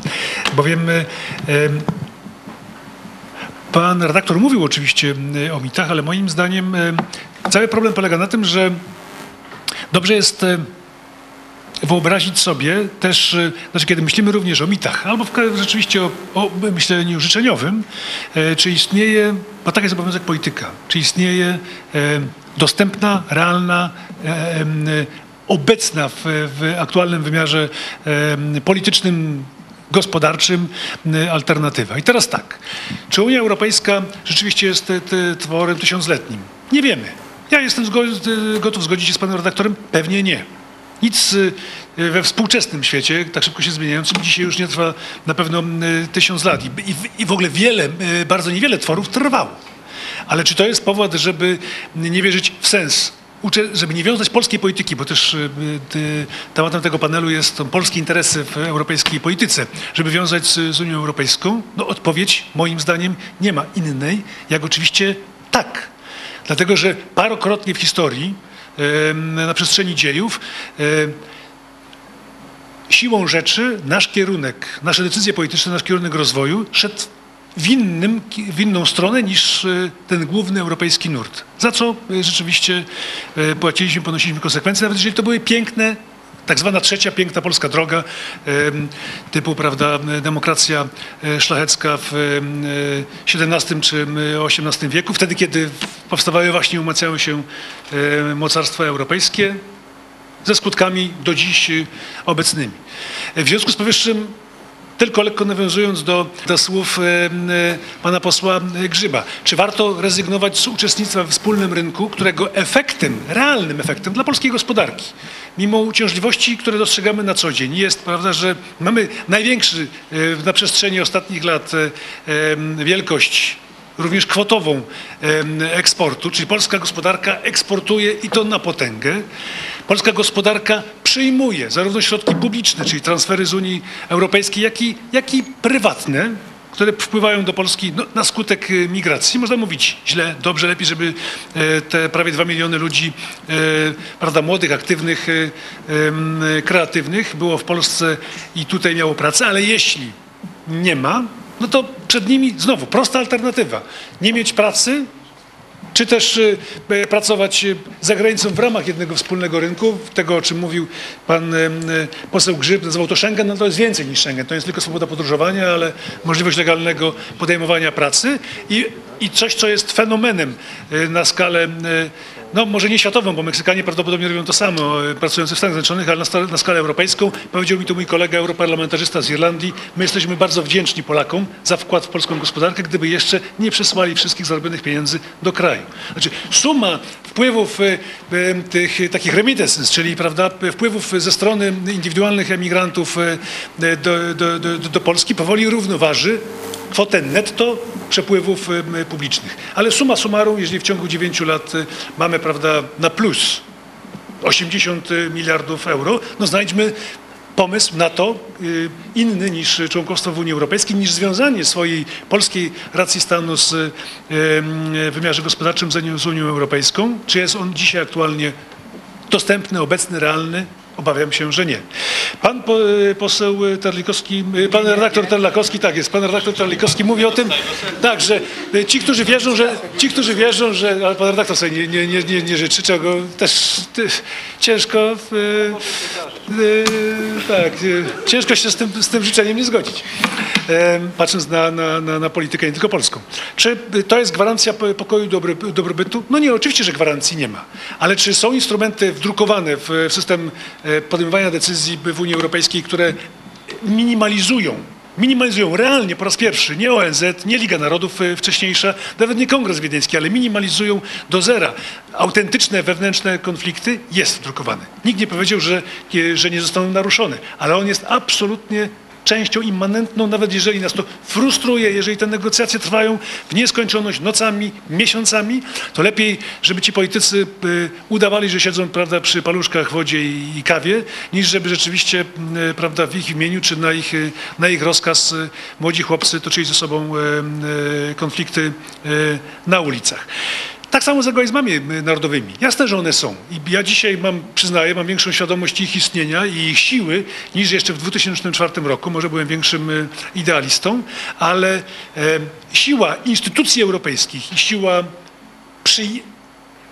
bowiem e, pan redaktor mówił oczywiście e, o mitach, ale moim zdaniem e, cały problem polega na tym, że dobrze jest e, wyobrazić sobie też, e, znaczy kiedy myślimy również o mitach, albo rzeczywiście o, o myśleniu życzeniowym, e, czy istnieje, bo tak jest obowiązek polityka, czy istnieje e, dostępna, realna, e, obecna w, w aktualnym wymiarze politycznym, gospodarczym alternatywa. I teraz tak, czy Unia Europejska rzeczywiście jest e, te- tworem tysiącletnim? Nie wiemy. Ja jestem zgo- gotów zgodzić się z panem redaktorem? Pewnie nie. Nic y, we współczesnym świecie, tak szybko się zmieniającym, dzisiaj już nie trwa na pewno y, tysiąc lat. I, w ogóle wiele, y, bardzo niewiele tworów trwało. Ale czy to jest powód, żeby nie wierzyć w sens? Żeby nie wiązać polskiej polityki, bo też tematem tego panelu jest polskie interesy w europejskiej polityce, żeby wiązać z, z Unią Europejską? No odpowiedź moim zdaniem nie ma innej, jak oczywiście tak. Dlatego, że parokrotnie w historii na przestrzeni dziejów siłą rzeczy nasz kierunek, nasze decyzje polityczne, nasz kierunek rozwoju szedł w, innym, w inną stronę niż e, ten główny europejski nurt. Za co e, rzeczywiście e, płaciliśmy, ponosiliśmy konsekwencje, nawet jeżeli to były piękne tak zwana trzecia piękna polska droga, typu prawda, demokracja e, szlachecka w em, e, XVII czy XVIII wieku, wtedy kiedy powstawały właśnie, umacniały się e, mocarstwa europejskie, ze skutkami do dziś obecnymi. W związku z powyższym, tylko lekko nawiązując do, do słów pana posła Grzyba, czy warto rezygnować z uczestnictwa we wspólnym rynku, którego efektem, realnym efektem dla polskiej gospodarki, mimo uciążliwości, które dostrzegamy na co dzień, jest, prawda, że mamy największy e, na przestrzeni ostatnich lat e, wielkość również kwotową eksportu, czyli polska gospodarka eksportuje i to na potęgę. Polska gospodarka przyjmuje zarówno środki publiczne, czyli transfery z Unii Europejskiej, jak i, jak i prywatne, które wpływają do Polski no, na skutek e, migracji. Można mówić źle, dobrze, lepiej, żeby e, te prawie dwa miliony ludzi, e, prawda, młodych, aktywnych, kreatywnych było w Polsce i tutaj miało pracę, ale jeśli nie ma, no to przed nimi znowu prosta alternatywa. Nie mieć pracy czy też y, y, pracować y, za granicą w ramach jednego wspólnego rynku, tego o czym mówił pan y, poseł Grzyb, nazywał to Schengen, no to jest więcej niż Schengen, to jest tylko swoboda podróżowania, ale możliwość legalnego podejmowania pracy i, i coś, co jest fenomenem y, na skalę, no może nie światową, bo Meksykanie prawdopodobnie robią to samo, y, pracujący w Stanach Zjednoczonych, ale na, na skalę europejską. Powiedział mi tu mój kolega europarlamentarzysta z Irlandii, my jesteśmy bardzo wdzięczni Polakom za wkład w polską gospodarkę, gdyby jeszcze nie przesłali wszystkich zarobionych pieniędzy do kraju. Znaczy suma wpływów y, y, tych takich remittances, czyli prawda, wpływów ze strony indywidualnych emigrantów do, do, do, do Polski powoli równoważy kwotę netto przepływów y, publicznych. Ale suma summarum, jeżeli w ciągu 9 lat y, mamy prawda, na plus 80 miliardów euro, no znajdźmy pomysł na to y, inny niż członkostwo w Unii Europejskiej, niż związanie swojej polskiej racji stanu z, y, y, wymiarze gospodarczym z Unią Europejską. Czy jest on dzisiaj aktualnie dostępny, obecny, realny? Obawiam się, że nie. Pan po, poseł Terlikowski, pan redaktor Terlikowski, tak jest, pan redaktor Terlikowski mówi o tym, tak, że ci, którzy wierzą, że, ci, którzy wierzą, że, ale pan redaktor sobie nie, nie, nie, nie, życzy, czego też ty, ciężko, y, y, tak, y, ciężko się z tym, z tym życzeniem nie zgodzić, patrząc na, na, na, na politykę nie tylko polską. Czy to jest gwarancja po- pokoju dobry, dobrobytu? No nie, oczywiście, że gwarancji nie ma. Ale czy są instrumenty wdrukowane w, w system podejmowania decyzji w Unii Europejskiej, które minimalizują minimalizują realnie po raz pierwszy, nie ONZ, nie Liga Narodów e, wcześniejsza, nawet nie Kongres Wiedeński, ale minimalizują do zera autentyczne wewnętrzne konflikty, jest wdrukowany. Nikt nie powiedział, że, że nie zostaną naruszone, ale on jest absolutnie częścią immanentną, nawet jeżeli nas to frustruje, jeżeli te negocjacje trwają w nieskończoność nocami, miesiącami, to lepiej, żeby ci politycy y, udawali, że siedzą prawda, przy paluszkach, wodzie i, kawie, niż żeby rzeczywiście y, prawda, w ich imieniu czy na ich, y, na ich rozkaz młodzi chłopcy toczyli ze sobą konflikty na ulicach. Tak samo z egoizmami y, narodowymi. Jasne, że one są. I ja dzisiaj mam, przyznaję, mam większą świadomość ich istnienia i ich siły niż jeszcze w 2004 roku. Może byłem większym y, idealistą, ale siła instytucji europejskich i siła przy,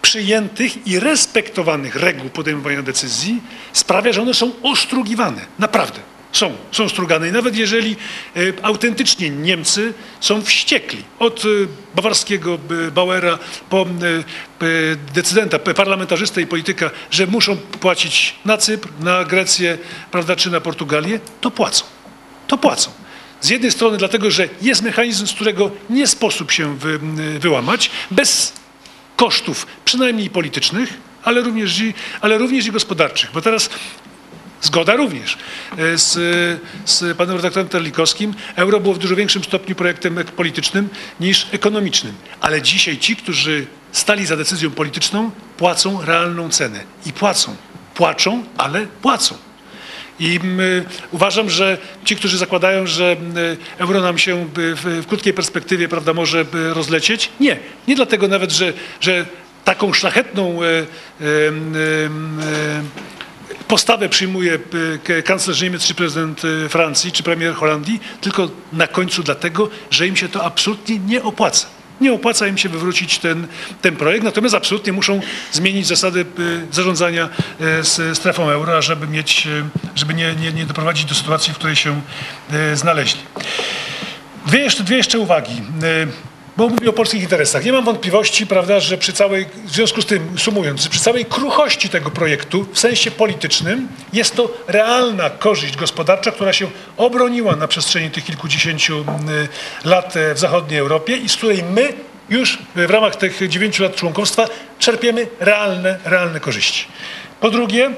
przyjętych i respektowanych reguł podejmowania decyzji sprawia, że one są ostrugiwane. Naprawdę. Są, są strugane i nawet jeżeli e, autentycznie Niemcy są wściekli od e, bawarskiego e, Bauera po decydenta, parlamentarzystę i polityka, że muszą płacić na Cypr, na Grecję, prawda, czy na Portugalię, to płacą. To płacą. Z jednej strony dlatego, że jest mechanizm, z którego nie sposób się wy, wyłamać, bez kosztów, przynajmniej politycznych, ale również, i, ale również i gospodarczych. Bo teraz zgoda również e, z, z panem redaktorem Terlikowskim. Euro było w dużo większym stopniu projektem ek- politycznym niż ekonomicznym. Ale dzisiaj ci, którzy stali za decyzją polityczną, płacą realną cenę. I płacą. Płaczą, ale płacą. I mm, uważam, że ci, którzy zakładają, że mm, euro nam się w, krótkiej perspektywie prawda, może rozlecieć, nie. Nie dlatego nawet, że, że taką szlachetną e, e, e, postawę przyjmuje e, kanclerz Niemiec, czy prezydent e, Francji, czy premier Holandii, tylko na końcu dlatego, że im się to absolutnie nie opłaca. Nie opłaca im się wywrócić ten, ten projekt, natomiast absolutnie muszą zmienić zasady y, zarządzania z strefą euro, ażeby mieć, żeby nie, nie, nie doprowadzić do sytuacji, w której się znaleźli. Dwie jeszcze, dwie jeszcze uwagi. Bo mówię o polskich interesach. Nie mam wątpliwości, prawda, że przy całej, w związku z tym, sumując, przy całej kruchości tego projektu w sensie politycznym jest to realna korzyść gospodarcza, która się obroniła na przestrzeni tych kilkudziesięciu y, lat e, w zachodniej Europie i z której my już w ramach tych dziewięciu lat członkostwa czerpiemy realne, realne korzyści. Po drugie,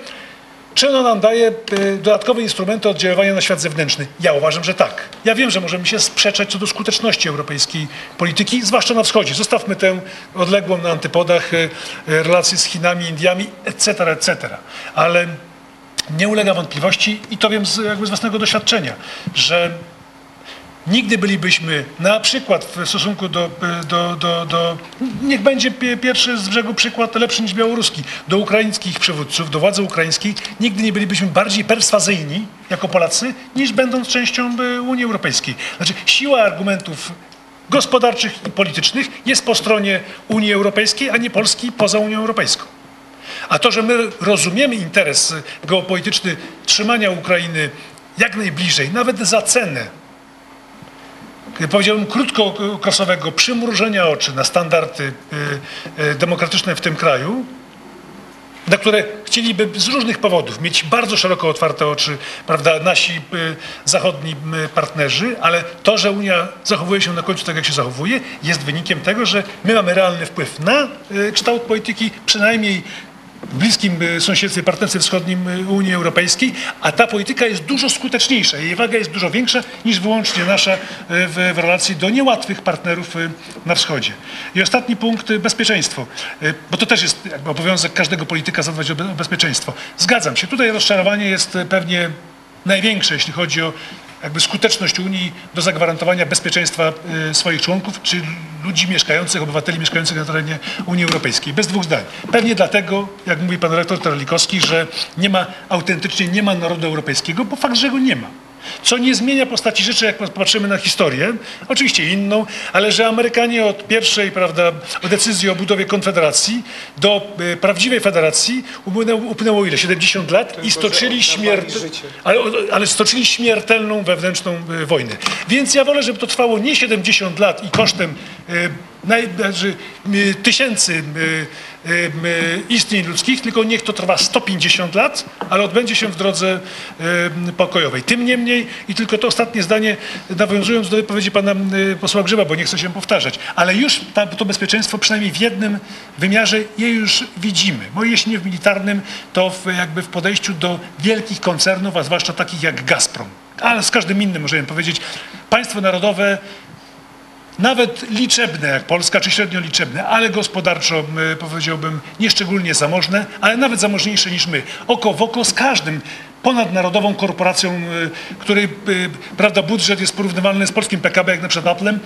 czy ona nam daje y, dodatkowe instrumenty oddziaływania na świat zewnętrzny? Ja uważam, że tak. Ja wiem, że możemy się sprzeczać co do skuteczności europejskiej polityki, zwłaszcza na wschodzie. Zostawmy tę odległą na antypodach y, y, relacje z Chinami, Indiami, etc., etc. Ale nie ulega wątpliwości i to wiem z, jakby z własnego doświadczenia, że nigdy bylibyśmy na przykład w stosunku do, do, do, do niech będzie pie- pierwszy z brzegu przykład lepszy niż białoruski, do ukraińskich przywódców, do władzy ukraińskiej, nigdy nie bylibyśmy bardziej perswazyjni jako Polacy, niż będąc częścią e, Unii Europejskiej. Znaczy siła argumentów gospodarczych i politycznych jest po stronie Unii Europejskiej, a nie Polski poza Unią Europejską. A to, że my rozumiemy interes geopolityczny trzymania Ukrainy jak najbliżej, nawet za cenę, powiedziałbym krótkookresowego przymrużenia oczy na standardy y, y, demokratyczne w tym kraju, na które chcieliby z różnych powodów mieć bardzo szeroko otwarte oczy, prawda, nasi zachodni partnerzy, ale to, że Unia zachowuje się na końcu tak, jak się zachowuje, jest wynikiem tego, że my mamy realny wpływ na kształt polityki, przynajmniej bliskim y, sąsiedztwie, partnerstwie wschodnim y, Unii Europejskiej, a ta polityka jest dużo skuteczniejsza, jej waga jest dużo większa niż wyłącznie nasza y, w, w relacji do niełatwych partnerów na wschodzie. I ostatni punkt, bezpieczeństwo, bo to też jest obowiązek każdego polityka zadbać o be- o bezpieczeństwo. Zgadzam się, tutaj rozczarowanie jest pewnie największe, jeśli chodzi o jakby skuteczność Unii do zagwarantowania bezpieczeństwa y, swoich członków, czy ludzi mieszkających, obywateli mieszkających na terenie Unii Europejskiej. Bez dwóch zdań. Pewnie dlatego, jak mówi pan rektor Teralikowski, że nie ma, autentycznie nie ma narodu europejskiego, bo fakt, że go nie ma. Co nie zmienia postaci rzeczy, jak patrzymy na historię, oczywiście inną, ale że Amerykanie od pierwszej, prawda, decyzji o budowie konfederacji do y, prawdziwej federacji upłynęło, upłynęło ile? 70 lat i stoczyli śmierć. Ale, ale stoczyli śmiertelną wewnętrzną y, wojnę. Więc ja wolę, żeby to trwało nie 70 lat i kosztem y, naj, znaczy, y, tysięcy y, istnień ludzkich, tylko niech to trwa 150 lat, ale odbędzie się w drodze pokojowej. Tym niemniej, i tylko to ostatnie zdanie, nawiązując do wypowiedzi pana posła Grzyba, bo nie chcę się powtarzać, ale już to bezpieczeństwo przynajmniej w jednym wymiarze je już widzimy. Bo jeśli nie w militarnym, to w, jakby w podejściu do wielkich koncernów, a zwłaszcza takich jak Gazprom. Ale z każdym innym możemy powiedzieć, państwo narodowe nawet liczebne jak Polska, czy średnio liczebne, ale gospodarczo powiedziałbym nieszczególnie zamożne, ale nawet zamożniejsze niż my. Oko w oko z każdym ponadnarodową korporacją, której y, prawda, budżet jest porównywalny z polskim PKB, jak na przykład Applem,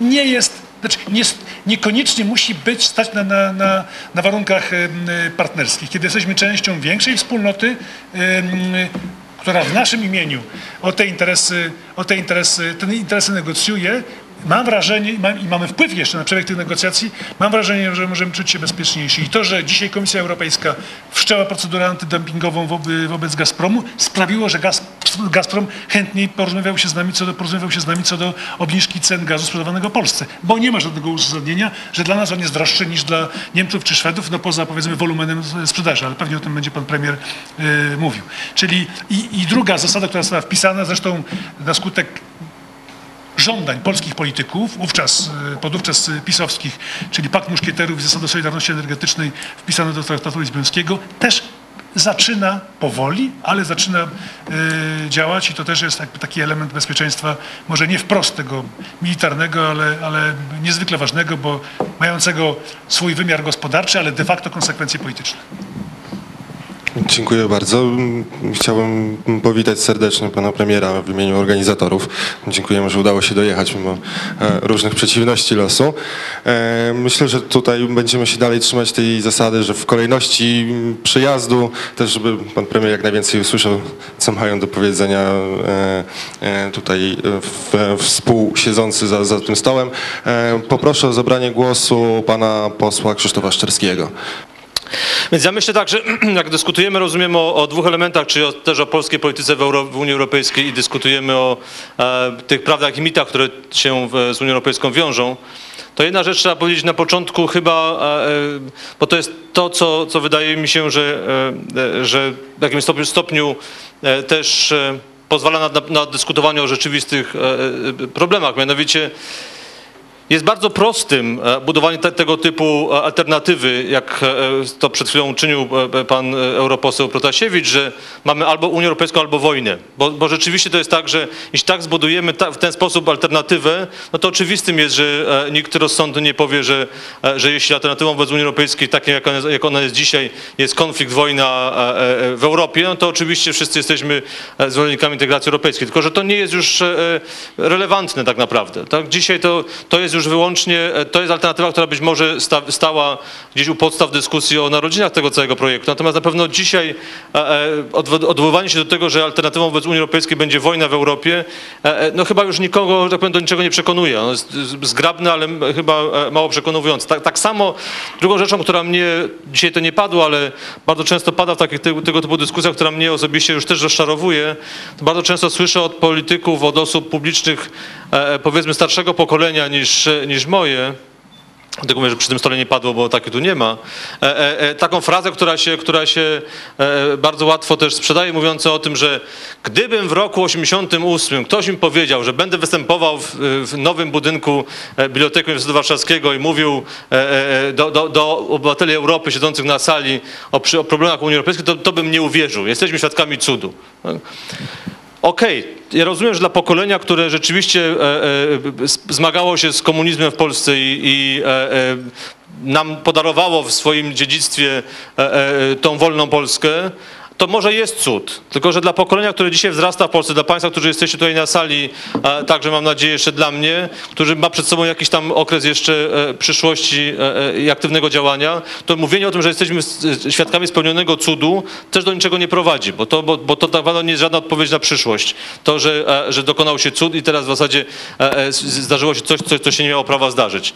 nie jest, znaczy nie, niekoniecznie musi być stać na, na, na, na warunkach y, y, partnerskich. Kiedy jesteśmy częścią większej wspólnoty, która w naszym imieniu o te interesy, o te interesy, te interesy negocjuje, mam wrażenie, mam, i mamy wpływ jeszcze na przebieg tych negocjacji, mam wrażenie, że możemy czuć się bezpieczniejsi. I to, że dzisiaj Komisja Europejska wszczęła procedurę antydumpingową wobec, wobec Gazpromu, sprawiło, że Gaz, Gazprom chętniej porozmawiał się z nami co do, porozmawiał się z nami co do obniżki cen gazu sprzedawanego Polsce. Bo nie ma żadnego uzasadnienia, że dla nas on jest droższy niż dla Niemców czy Szwedów, no poza powiedzmy wolumenem sprzedaży, ale pewnie o tym będzie pan premier y, mówił. Czyli i, i druga zasada, która została wpisana, zresztą na skutek żądań polskich polityków, wówczas, y, podówczas y, pisowskich, czyli Pakt Muszkieterów i Zasady Solidarności Energetycznej wpisane do Traktatu Lizbońskiego, też zaczyna powoli, ale zaczyna y, działać i to też jest jakby taki element bezpieczeństwa, może nie wprost tego militarnego, ale, ale niezwykle ważnego, bo mającego swój wymiar gospodarczy, ale de facto konsekwencje polityczne. Dziękuję bardzo. Chciałbym powitać serdecznie pana premiera w imieniu organizatorów. Dziękujemy, że udało się dojechać mimo e, różnych przeciwności losu. E, Myślę, że tutaj będziemy się dalej trzymać tej zasady, że w kolejności przyjazdu, też żeby pan premier jak najwięcej usłyszał, co mają do powiedzenia e, tutaj współsiedzący za, za tym stołem. Poproszę o zabranie głosu pana posła Krzysztofa Szczerskiego. Więc ja myślę tak, że jak dyskutujemy, rozumiem o, o dwóch elementach, czyli o, też o polskiej polityce w, Euro, w Unii Europejskiej i dyskutujemy o e, tych prawdach i mitach, które się w, z Unią Europejską wiążą, to jedna rzecz trzeba powiedzieć na początku chyba, e, e, bo to jest to, co, co wydaje mi się, że, e, e, że w jakimś stopniu, stopniu e, też pozwala na, na, na dyskutowanie o rzeczywistych problemach, mianowicie jest bardzo prostym e, budowanie te, tego typu e, alternatywy, jak e, to przed chwilą uczynił pan europoseł Protasiewicz, że mamy albo Unię Europejską, albo wojnę. Bo, bo rzeczywiście to jest tak, że jeśli tak zbudujemy ta, w ten sposób alternatywę, no to oczywistym jest, że nikt rozsądny nie powie, że, że jeśli alternatywą wobec Unii Europejskiej, taką jak ona, jak ona jest dzisiaj, jest konflikt, wojna w Europie, no to oczywiście wszyscy jesteśmy zwolennikami integracji europejskiej. Tylko, że to nie jest już relevantne tak naprawdę. Tak? Dzisiaj to, to jest już już wyłącznie, e, to jest alternatywa, która być może sta, stała gdzieś u podstaw dyskusji o narodzinach tego całego projektu. Natomiast na pewno dzisiaj e, e, odwo- odwoływanie się do tego, że alternatywą wobec Unii Europejskiej będzie wojna w Europie, no chyba już nikogo, tak powiem, do niczego nie przekonuje. On jest zgrabny, ale chyba mało przekonujący. Tak, tak samo drugą rzeczą, która mnie, dzisiaj to nie padło, ale bardzo często pada w takich tego, tego typu dyskusjach, która mnie osobiście już też rozczarowuje, to bardzo często słyszę od polityków, od osób publicznych, powiedzmy starszego pokolenia niż, e, niż moje, Dlatego mówię, że przy tym stole nie padło, bo takiej tu nie ma. E, e, e, taką frazę, która się, która się e, bardzo łatwo też sprzedaje, mówiąca o tym, że gdybym w roku 88 ktoś mi powiedział, że będę występował w, w nowym budynku e, Biblioteki Uniwersytetu Warszawskiego i mówił e, e, do, do, do obywateli Europy siedzących na sali o, o problemach Unii Europejskiej, to, to bym nie uwierzył. Jesteśmy świadkami cudu. Okej, ja rozumiem, że dla pokolenia, które rzeczywiście e, e, zmagało się z komunizmem w Polsce i, i e, e, nam podarowało w swoim dziedzictwie e, e, tą wolną Polskę, to może jest cud. Tylko, że dla pokolenia, które dzisiaj wzrasta w Polsce, dla Państwa, którzy jesteście tutaj na sali, także mam nadzieję jeszcze dla mnie, którzy ma przed sobą jakiś tam okres jeszcze e, przyszłości e, e, i aktywnego działania, to mówienie o tym, że jesteśmy świadkami spełnionego cudu, też do niczego nie prowadzi, bo to, bo, bo to tak naprawdę nie jest żadna odpowiedź na przyszłość. To, że, że dokonał się cud i teraz w zasadzie zdarzyło się coś, coś, co się nie miało prawa zdarzyć.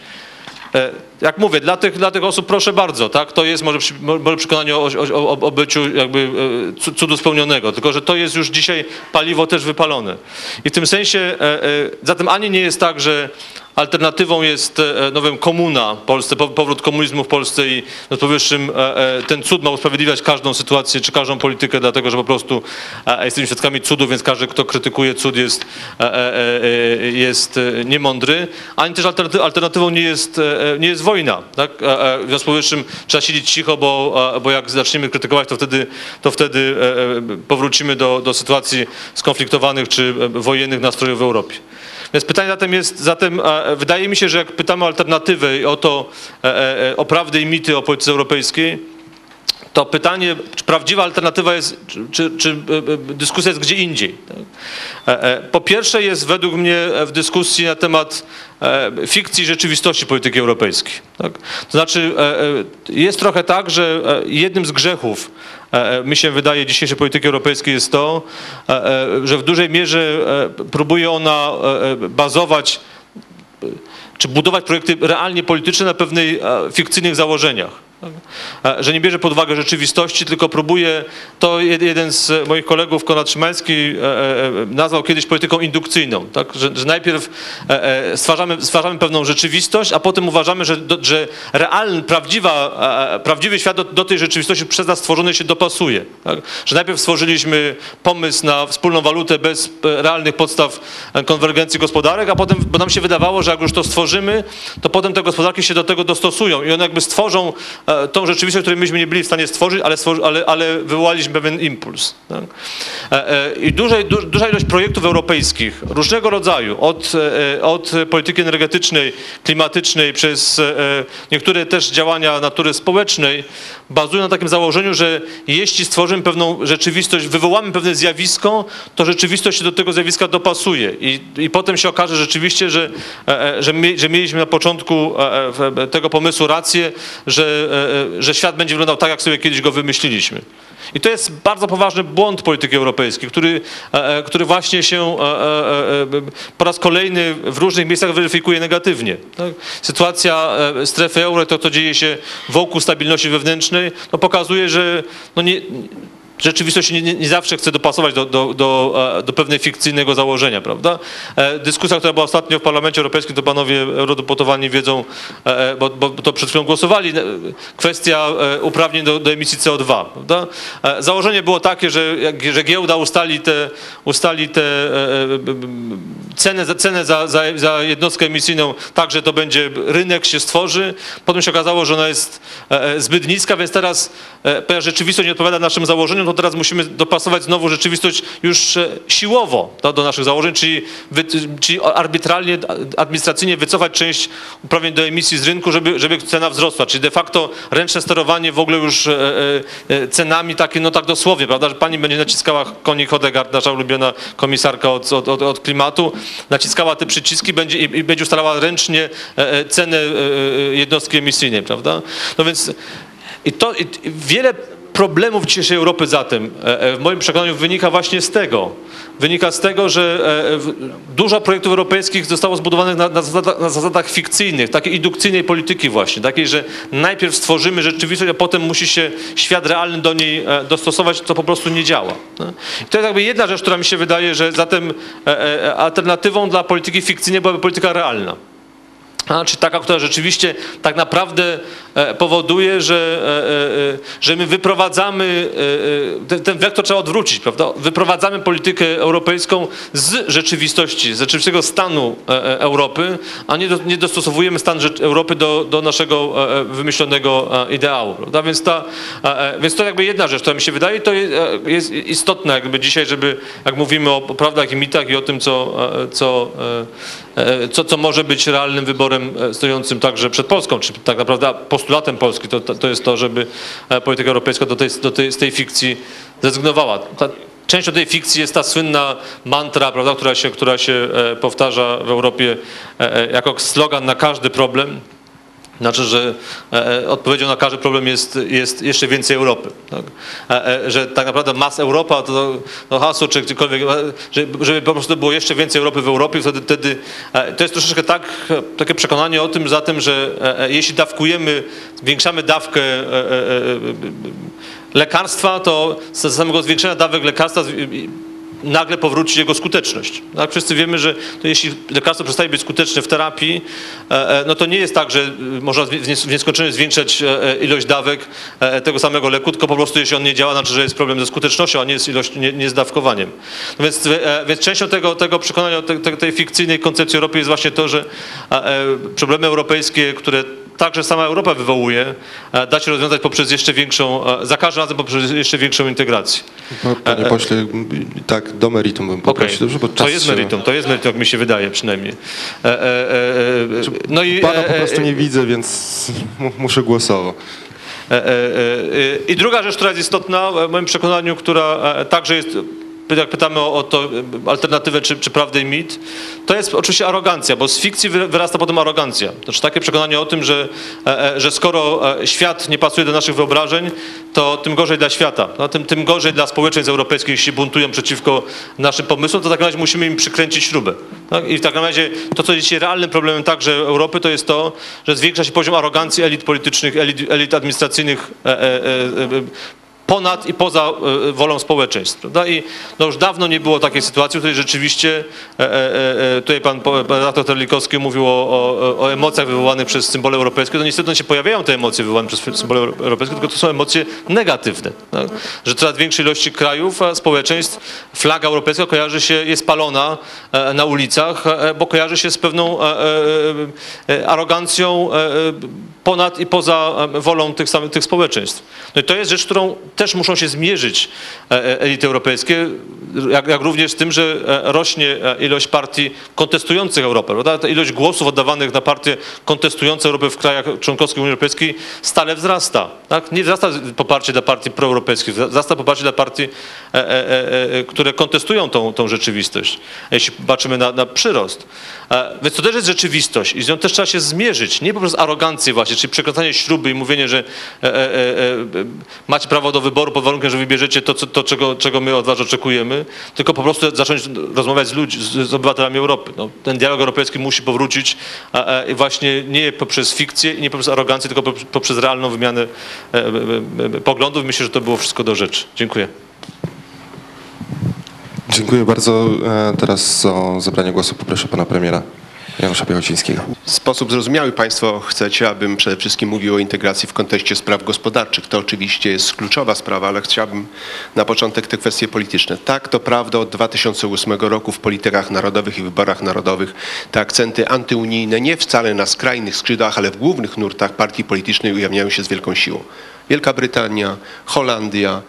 E, Jak mówię, dla tych, dla tych osób proszę bardzo, tak? To jest może, może przekonanie o, o, o, byciu jakby e, cu- cudu spełnionego, tylko że to jest już dzisiaj paliwo też wypalone. I w tym sensie, e, zatem ani nie jest tak, że alternatywą jest, e, no wiem, komuna w Polsce, po- powrót komunizmu w Polsce i no, powyższym e, e, ten cud ma usprawiedliwiać każdą sytuację czy każdą politykę, dlatego że po prostu e, jesteśmy świadkami cudu, więc każdy, kto krytykuje cud jest, e, e, e, jest e, niemądry, ani też alternaty- alternatywą nie jest, e, e, nie jest wojna. Tak? E, e, W związku z powyższym trzeba siedzieć cicho, bo, e, bo jak zaczniemy krytykować, to wtedy, to wtedy e, e, powrócimy do, do sytuacji skonfliktowanych czy e, wojennych nastrojów w Europie. Więc pytanie zatem jest, zatem e, wydaje mi się, że jak pytamy o alternatywę i o to, e, e, o prawdy i mity o polityce europejskiej, to pytanie, czy prawdziwa alternatywa jest, czy, czy, e, e, dyskusja jest gdzie indziej. E, Po pierwsze jest według mnie w dyskusji na temat fikcji rzeczywistości polityki europejskiej. Tak? To znaczy jest trochę tak, że jednym z grzechów mi się wydaje dzisiejszej polityki europejskiej jest to, że w dużej mierze próbuje ona bazować czy budować projekty realnie polityczne na pewnych fikcyjnych założeniach. Że nie bierze pod uwagę rzeczywistości, tylko próbuje, to jed- jeden z moich kolegów, Konrad Szymański, e, e, e, nazwał kiedyś polityką indukcyjną, tak? że, że najpierw stwarzamy, stwarzamy pewną rzeczywistość, a potem uważamy, że, że realny, prawdziwa, prawdziwy świat do, do tej rzeczywistości przez nas stworzony się dopasuje. Tak? Że najpierw stworzyliśmy pomysł na wspólną walutę bez realnych podstaw konwergencji gospodarek, a potem, bo nam się wydawało, że jak już to stworzymy, to potem te gospodarki się do tego dostosują i one jakby stworzą tą rzeczywistość, której myśmy nie byli w stanie stworzyć, ale, stworzy, ale, ale wywołaliśmy pewien impuls. Tak? E, e, I duża, du, duża ilość projektów europejskich różnego rodzaju, od, e, od polityki energetycznej, klimatycznej, przez e, niektóre też działania natury społecznej, bazują na takim założeniu, że jeśli stworzymy pewną rzeczywistość, wywołamy pewne zjawisko, to rzeczywistość się do tego zjawiska dopasuje. I, i potem się okaże rzeczywiście, że, e, e, że, że mieliśmy na początku e, tego pomysłu rację, że, że świat będzie wyglądał tak, jak sobie kiedyś go wymyśliliśmy. I to jest bardzo poważny błąd polityki europejskiej, który, e, e, który właśnie się e, po raz kolejny w różnych miejscach weryfikuje negatywnie. Tak? Sytuacja strefy euro, to co dzieje się wokół stabilności wewnętrznej, no pokazuje, że no nie, rzeczywistość nie, nie, zawsze chce dopasować do, do, do, e, do pewnej fikcyjnego założenia, prawda? E, Dyskusja, która była ostatnio w Parlamencie Europejskim, to panowie eurodeputowani wiedzą, e, bo, bo to przed chwilą głosowali, kwestia uprawnień do, do emisji CO2, prawda? Założenie było takie, że, że giełda ustali te, ustali te cenę, cenę za, za, za jednostkę emisyjną tak, że to będzie, rynek się stworzy. Potem się okazało, że ona jest zbyt niska, więc teraz, ponieważ rzeczywistość nie odpowiada naszym założeniom, tylko teraz musimy dopasować znowu rzeczywistość już e, siłowo do, naszych założeń, czyli, wy, czyli arbitralnie, administracyjnie wycofać część uprawnień do emisji z rynku, żeby, żeby cena wzrosła. Czyli de facto ręczne sterowanie w ogóle już e, e, cenami takie, no tak dosłownie, prawda, że pani będzie naciskała Koni Hodegard, nasza ulubiona komisarka od, od, od, od klimatu, naciskała te przyciski będzie, i, i będzie ustalała ręcznie e, jednostki emisyjnej, prawda? No więc i to i wiele problemów dzisiejszej Europy zatem e, e, w moim przekonaniu wynika właśnie z tego. Wynika z tego, że e, dużo projektów europejskich zostało zbudowanych na, na, zasadach, na zasadach fikcyjnych, takiej indukcyjnej polityki właśnie, takiej, że najpierw stworzymy rzeczywistość, a potem musi się świat realny do niej dostosować, to po prostu nie działa. no. I to jest jakby jedna rzecz, która mi się wydaje, że zatem alternatywą dla polityki fikcyjnej byłaby polityka realna. A, czy taka, która rzeczywiście tak naprawdę e, powoduje, że, e, e, że my wyprowadzamy, ten, wektor trzeba odwrócić, prawda? Wyprowadzamy politykę europejską z rzeczywistości, z rzeczywistego stanu Europy, a nie, do, nie dostosowujemy stan Europy do, do naszego wymyślonego ideału, prawda? Więc, ta, więc to jakby jedna rzecz, która mi się wydaje, to jest, istotne jakby dzisiaj, żeby, jak mówimy o prawdach i mitach i o tym, co, co, co, co może być realnym wyborem e, stojącym także przed Polską, czy tak naprawdę postulatem Polski, to, to, jest to, żeby e, polityka europejska do tej, do tej, z tej fikcji zrezygnowała. Ta, częścią tej fikcji jest ta słynna mantra, prawda, która się, która się e, powtarza w Europie jako slogan na każdy problem. Znaczy, że e, e, odpowiedzią na każdy problem jest, jest jeszcze więcej Europy. Tak? E, że tak naprawdę mas Europa to, hasło, czy gdziekolwiek, żeby, po prostu było jeszcze więcej Europy w Europie, wtedy, wtedy to jest troszeczkę tak, takie przekonanie o tym zatem, że e, e, jeśli dawkujemy, zwiększamy dawkę lekarstwa, to z samego zwiększenia dawek lekarstwa nagle powróci jego skuteczność. Tak? Wszyscy wiemy, że jeśli lekarstwo przestaje być skuteczne w terapii, e, e, no to nie jest tak, że y, można w nies- w nieskończoność zwiększać e, e, ilość dawek e, tego samego leku, tylko po prostu jeśli on nie działa, znaczy, że jest problem ze skutecznością, a nie z, ilość, nie, nie z dawkowaniem. No więc, e, więc częścią tego, tego przekonania, te, te, tej fikcyjnej koncepcji Europy jest właśnie to, że e, e, problemy europejskie, które także sama Europa wywołuje, e, da się rozwiązać poprzez jeszcze większą, e, za każdym razem poprzez jeszcze większą integrację. No, Panie pośle, m, tak do meritum bym e, poprosił, dobrze, bo to jest meritum, to jest meritum, jak mi się wydaje przynajmniej. E, e, e, e, no i, Pana po e, prostu e, nie widzę, więc mu- muszę głosowo. E, e, e, e, I druga rzecz, która jest istotna e, w moim przekonaniu, która e, także jest, jak pytamy o, o to e, alternatywę czy, czy prawdę i mit, to jest oczywiście arogancja, bo z fikcji wy- wyrasta potem arogancja. Znaczy takie przekonanie o tym, że, e, e, że skoro świat nie pasuje do naszych wyobrażeń, to tym gorzej dla świata, no, tym, tym gorzej dla społeczeństw europejskich, jeśli buntują przeciwko naszym pomysłom, to w takim razie musimy im przykręcić śrubę. Tak? I w takim razie to, co jest dzisiaj realnym problemem także Europy, to jest to, że zwiększa się poziom arogancji elit politycznych, elit, elit administracyjnych e, e, e, ponad i poza e, wolą społeczeństw. Prawda? I no już dawno nie było takiej sytuacji, w której rzeczywiście, e, e, e, tutaj pan, redaktor Terlikowski mówił o, o, o emocjach wywołanych przez symbole europejskie, to niestety się pojawiają te emocje wywołane przez symbole euro- europejskie, tylko to są emocje negatywne. Tak? Że coraz większej ilości krajów, społeczeństw, flaga europejska kojarzy się, jest palona e, na ulicach, e, bo kojarzy się z pewną e, e, e, arogancją e, e, ponad i poza e, wolą tych samych tych społeczeństw. No i to jest rzecz, którą też muszą się zmierzyć e, e, elity europejskie, jak, jak również z tym, że e, rośnie ilość partii kontestujących Europę. Prawda? Ta ilość głosów oddawanych na partie kontestujące Europę w krajach członkowskich Unii Europejskiej stale wzrasta. Tak? Nie wzrasta poparcie dla partii proeuropejskich, wzrasta poparcie dla partii, które kontestują tą, tą rzeczywistość, jeśli patrzymy na, na przyrost. Więc to też jest rzeczywistość i z nią też trzeba się zmierzyć, nie poprzez arogancję właśnie, czyli przekręcanie śruby i mówienie, że macie prawo do wyboru pod warunkiem, że wybierzecie to, co, to czego, czego my od was oczekujemy, tylko po prostu zacząć rozmawiać z ludźmi, z, z obywatelami Europy. No, ten dialog europejski musi powrócić a, a, właśnie nie poprzez fikcję i nie poprzez arogancję, tylko poprzez, poprzez realną wymianę e, e, e, poglądów. Myślę, że to było wszystko do rzeczy. Dziękuję. Dziękuję bardzo. E, Teraz o zabranie głosu poproszę pana premiera Janusza Piechocińskiego. W sposób zrozumiały Państwo chcecie, abym przede wszystkim mówił o integracji w kontekście spraw gospodarczych. To oczywiście jest kluczowa sprawa, ale chciałbym na początek te kwestie polityczne. Tak, to prawda, od 2008 roku w politykach narodowych i wyborach narodowych te akcenty antyunijne nie wcale na skrajnych skrzydłach, ale w głównych nurtach partii politycznej ujawniają się z wielką siłą. Wielka Brytania, Holandia,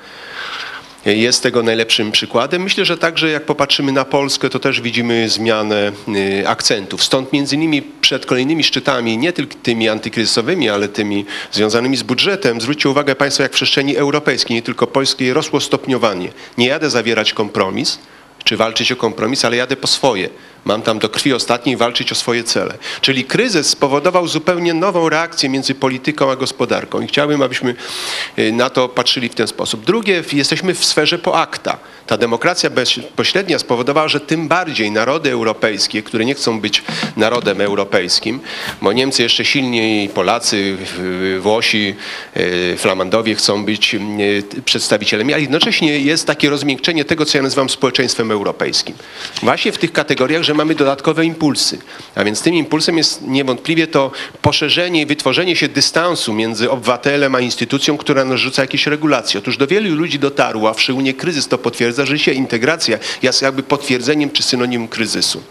jest tego najlepszym przykładem. Myślę, że także jak popatrzymy na Polskę, to też widzimy zmianę y, akcentów. Stąd między innymi przed kolejnymi szczytami, nie tylko tymi antykryzysowymi, ale tymi związanymi z budżetem, zwróćcie uwagę Państwo, jak w przestrzeni europejskiej, nie tylko polskiej, rosło stopniowanie. Nie jadę zawierać kompromis, czy walczyć o kompromis, ale jadę po swoje. Mam tam do krwi ostatniej walczyć o swoje cele. Czyli kryzys spowodował zupełnie nową reakcję między polityką a gospodarką i chciałbym, abyśmy y, na to patrzyli w ten sposób. Drugie, jesteśmy w sferze po akta. Ta demokracja bezpośrednia spowodowała, że tym bardziej narody europejskie, które nie chcą być narodem europejskim, bo Niemcy jeszcze silniej, Polacy, Włosi, y, Flamandowie chcą być y, przedstawicielami, ale jednocześnie jest takie rozmiękczenie tego, co ja nazywam społeczeństwem europejskim. Właśnie w tych kategoriach, że mamy dodatkowe impulsy. A więc tym impulsem jest niewątpliwie to poszerzenie i wytworzenie się dystansu między obywatelem a instytucją, która narzuca jakieś regulacje. Otóż do wielu ludzi dotarło, a w szczególnie kryzys to potwierdza, że się integracja jest jakby potwierdzeniem czy synonimem kryzysu.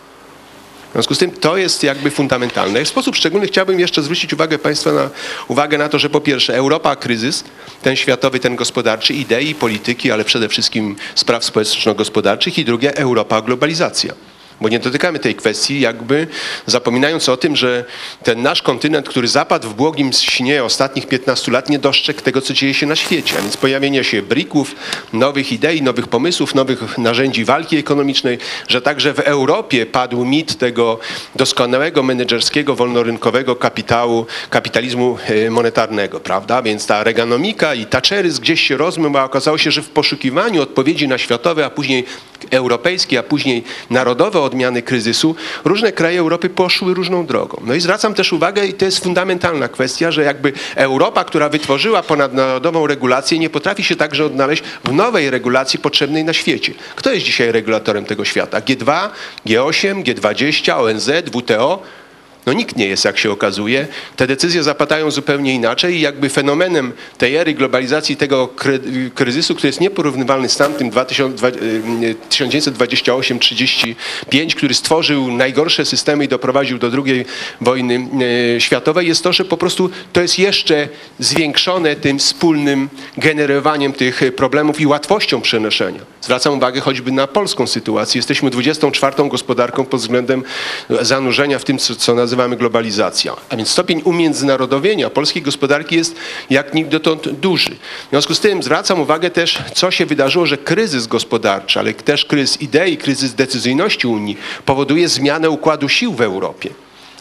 W związku z tym to jest jakby fundamentalne. W sposób szczególny chciałbym jeszcze zwrócić uwagę Państwa na uwagę na to, że po pierwsze Europa kryzys, ten światowy, ten gospodarczy, idei, polityki, ale przede wszystkim spraw społeczno-gospodarczych i drugie Europa globalizacja bo nie dotykamy tej kwestii, jakby zapominając o tym, że ten nasz kontynent, który zapadł w błogim śnie ostatnich 15 lat, nie dostrzegł tego, co dzieje się na świecie. A więc pojawienie się brików, nowych idei, nowych pomysłów, nowych narzędzi walki ekonomicznej, że także w Europie padł mit tego doskonałego menedżerskiego, wolnorynkowego kapitału, kapitalizmu e, monetarnego, prawda? Więc ta reganomika i Thatcheryzm gdzieś się rozmył, a okazało się, że w poszukiwaniu odpowiedzi na światowe, a później europejskie, a później narodowe odmiany kryzysu, różne kraje Europy poszły różną drogą. No i zwracam też uwagę, i to jest fundamentalna kwestia, że jakby Europa, która wytworzyła ponadnarodową regulację, nie potrafi się także odnaleźć w nowej regulacji potrzebnej na świecie. Kto jest dzisiaj regulatorem tego świata? G2, G8, G20, ONZ, WTO? No nikt nie jest, jak się okazuje. Te decyzje zapadają zupełnie inaczej i jakby fenomenem tej ery globalizacji, tego kryzysu, który jest nieporównywalny z tamtym 1928-35, który stworzył najgorsze systemy i doprowadził do II wojny e, światowej, jest to, że po prostu to jest jeszcze zwiększone tym wspólnym generowaniem tych problemów i łatwością przenoszenia. Zwracam uwagę choćby na polską sytuację. Jesteśmy 24 gospodarką pod względem zanurzenia w tym, co nazywamy globalizacją. A więc stopień umiędzynarodowienia polskiej gospodarki jest jak nigdy dotąd duży. W związku z tym zwracam uwagę też, co się wydarzyło, że kryzys gospodarczy, ale też kryzys idei, kryzys decyzyjności Unii powoduje zmianę układu sił w Europie.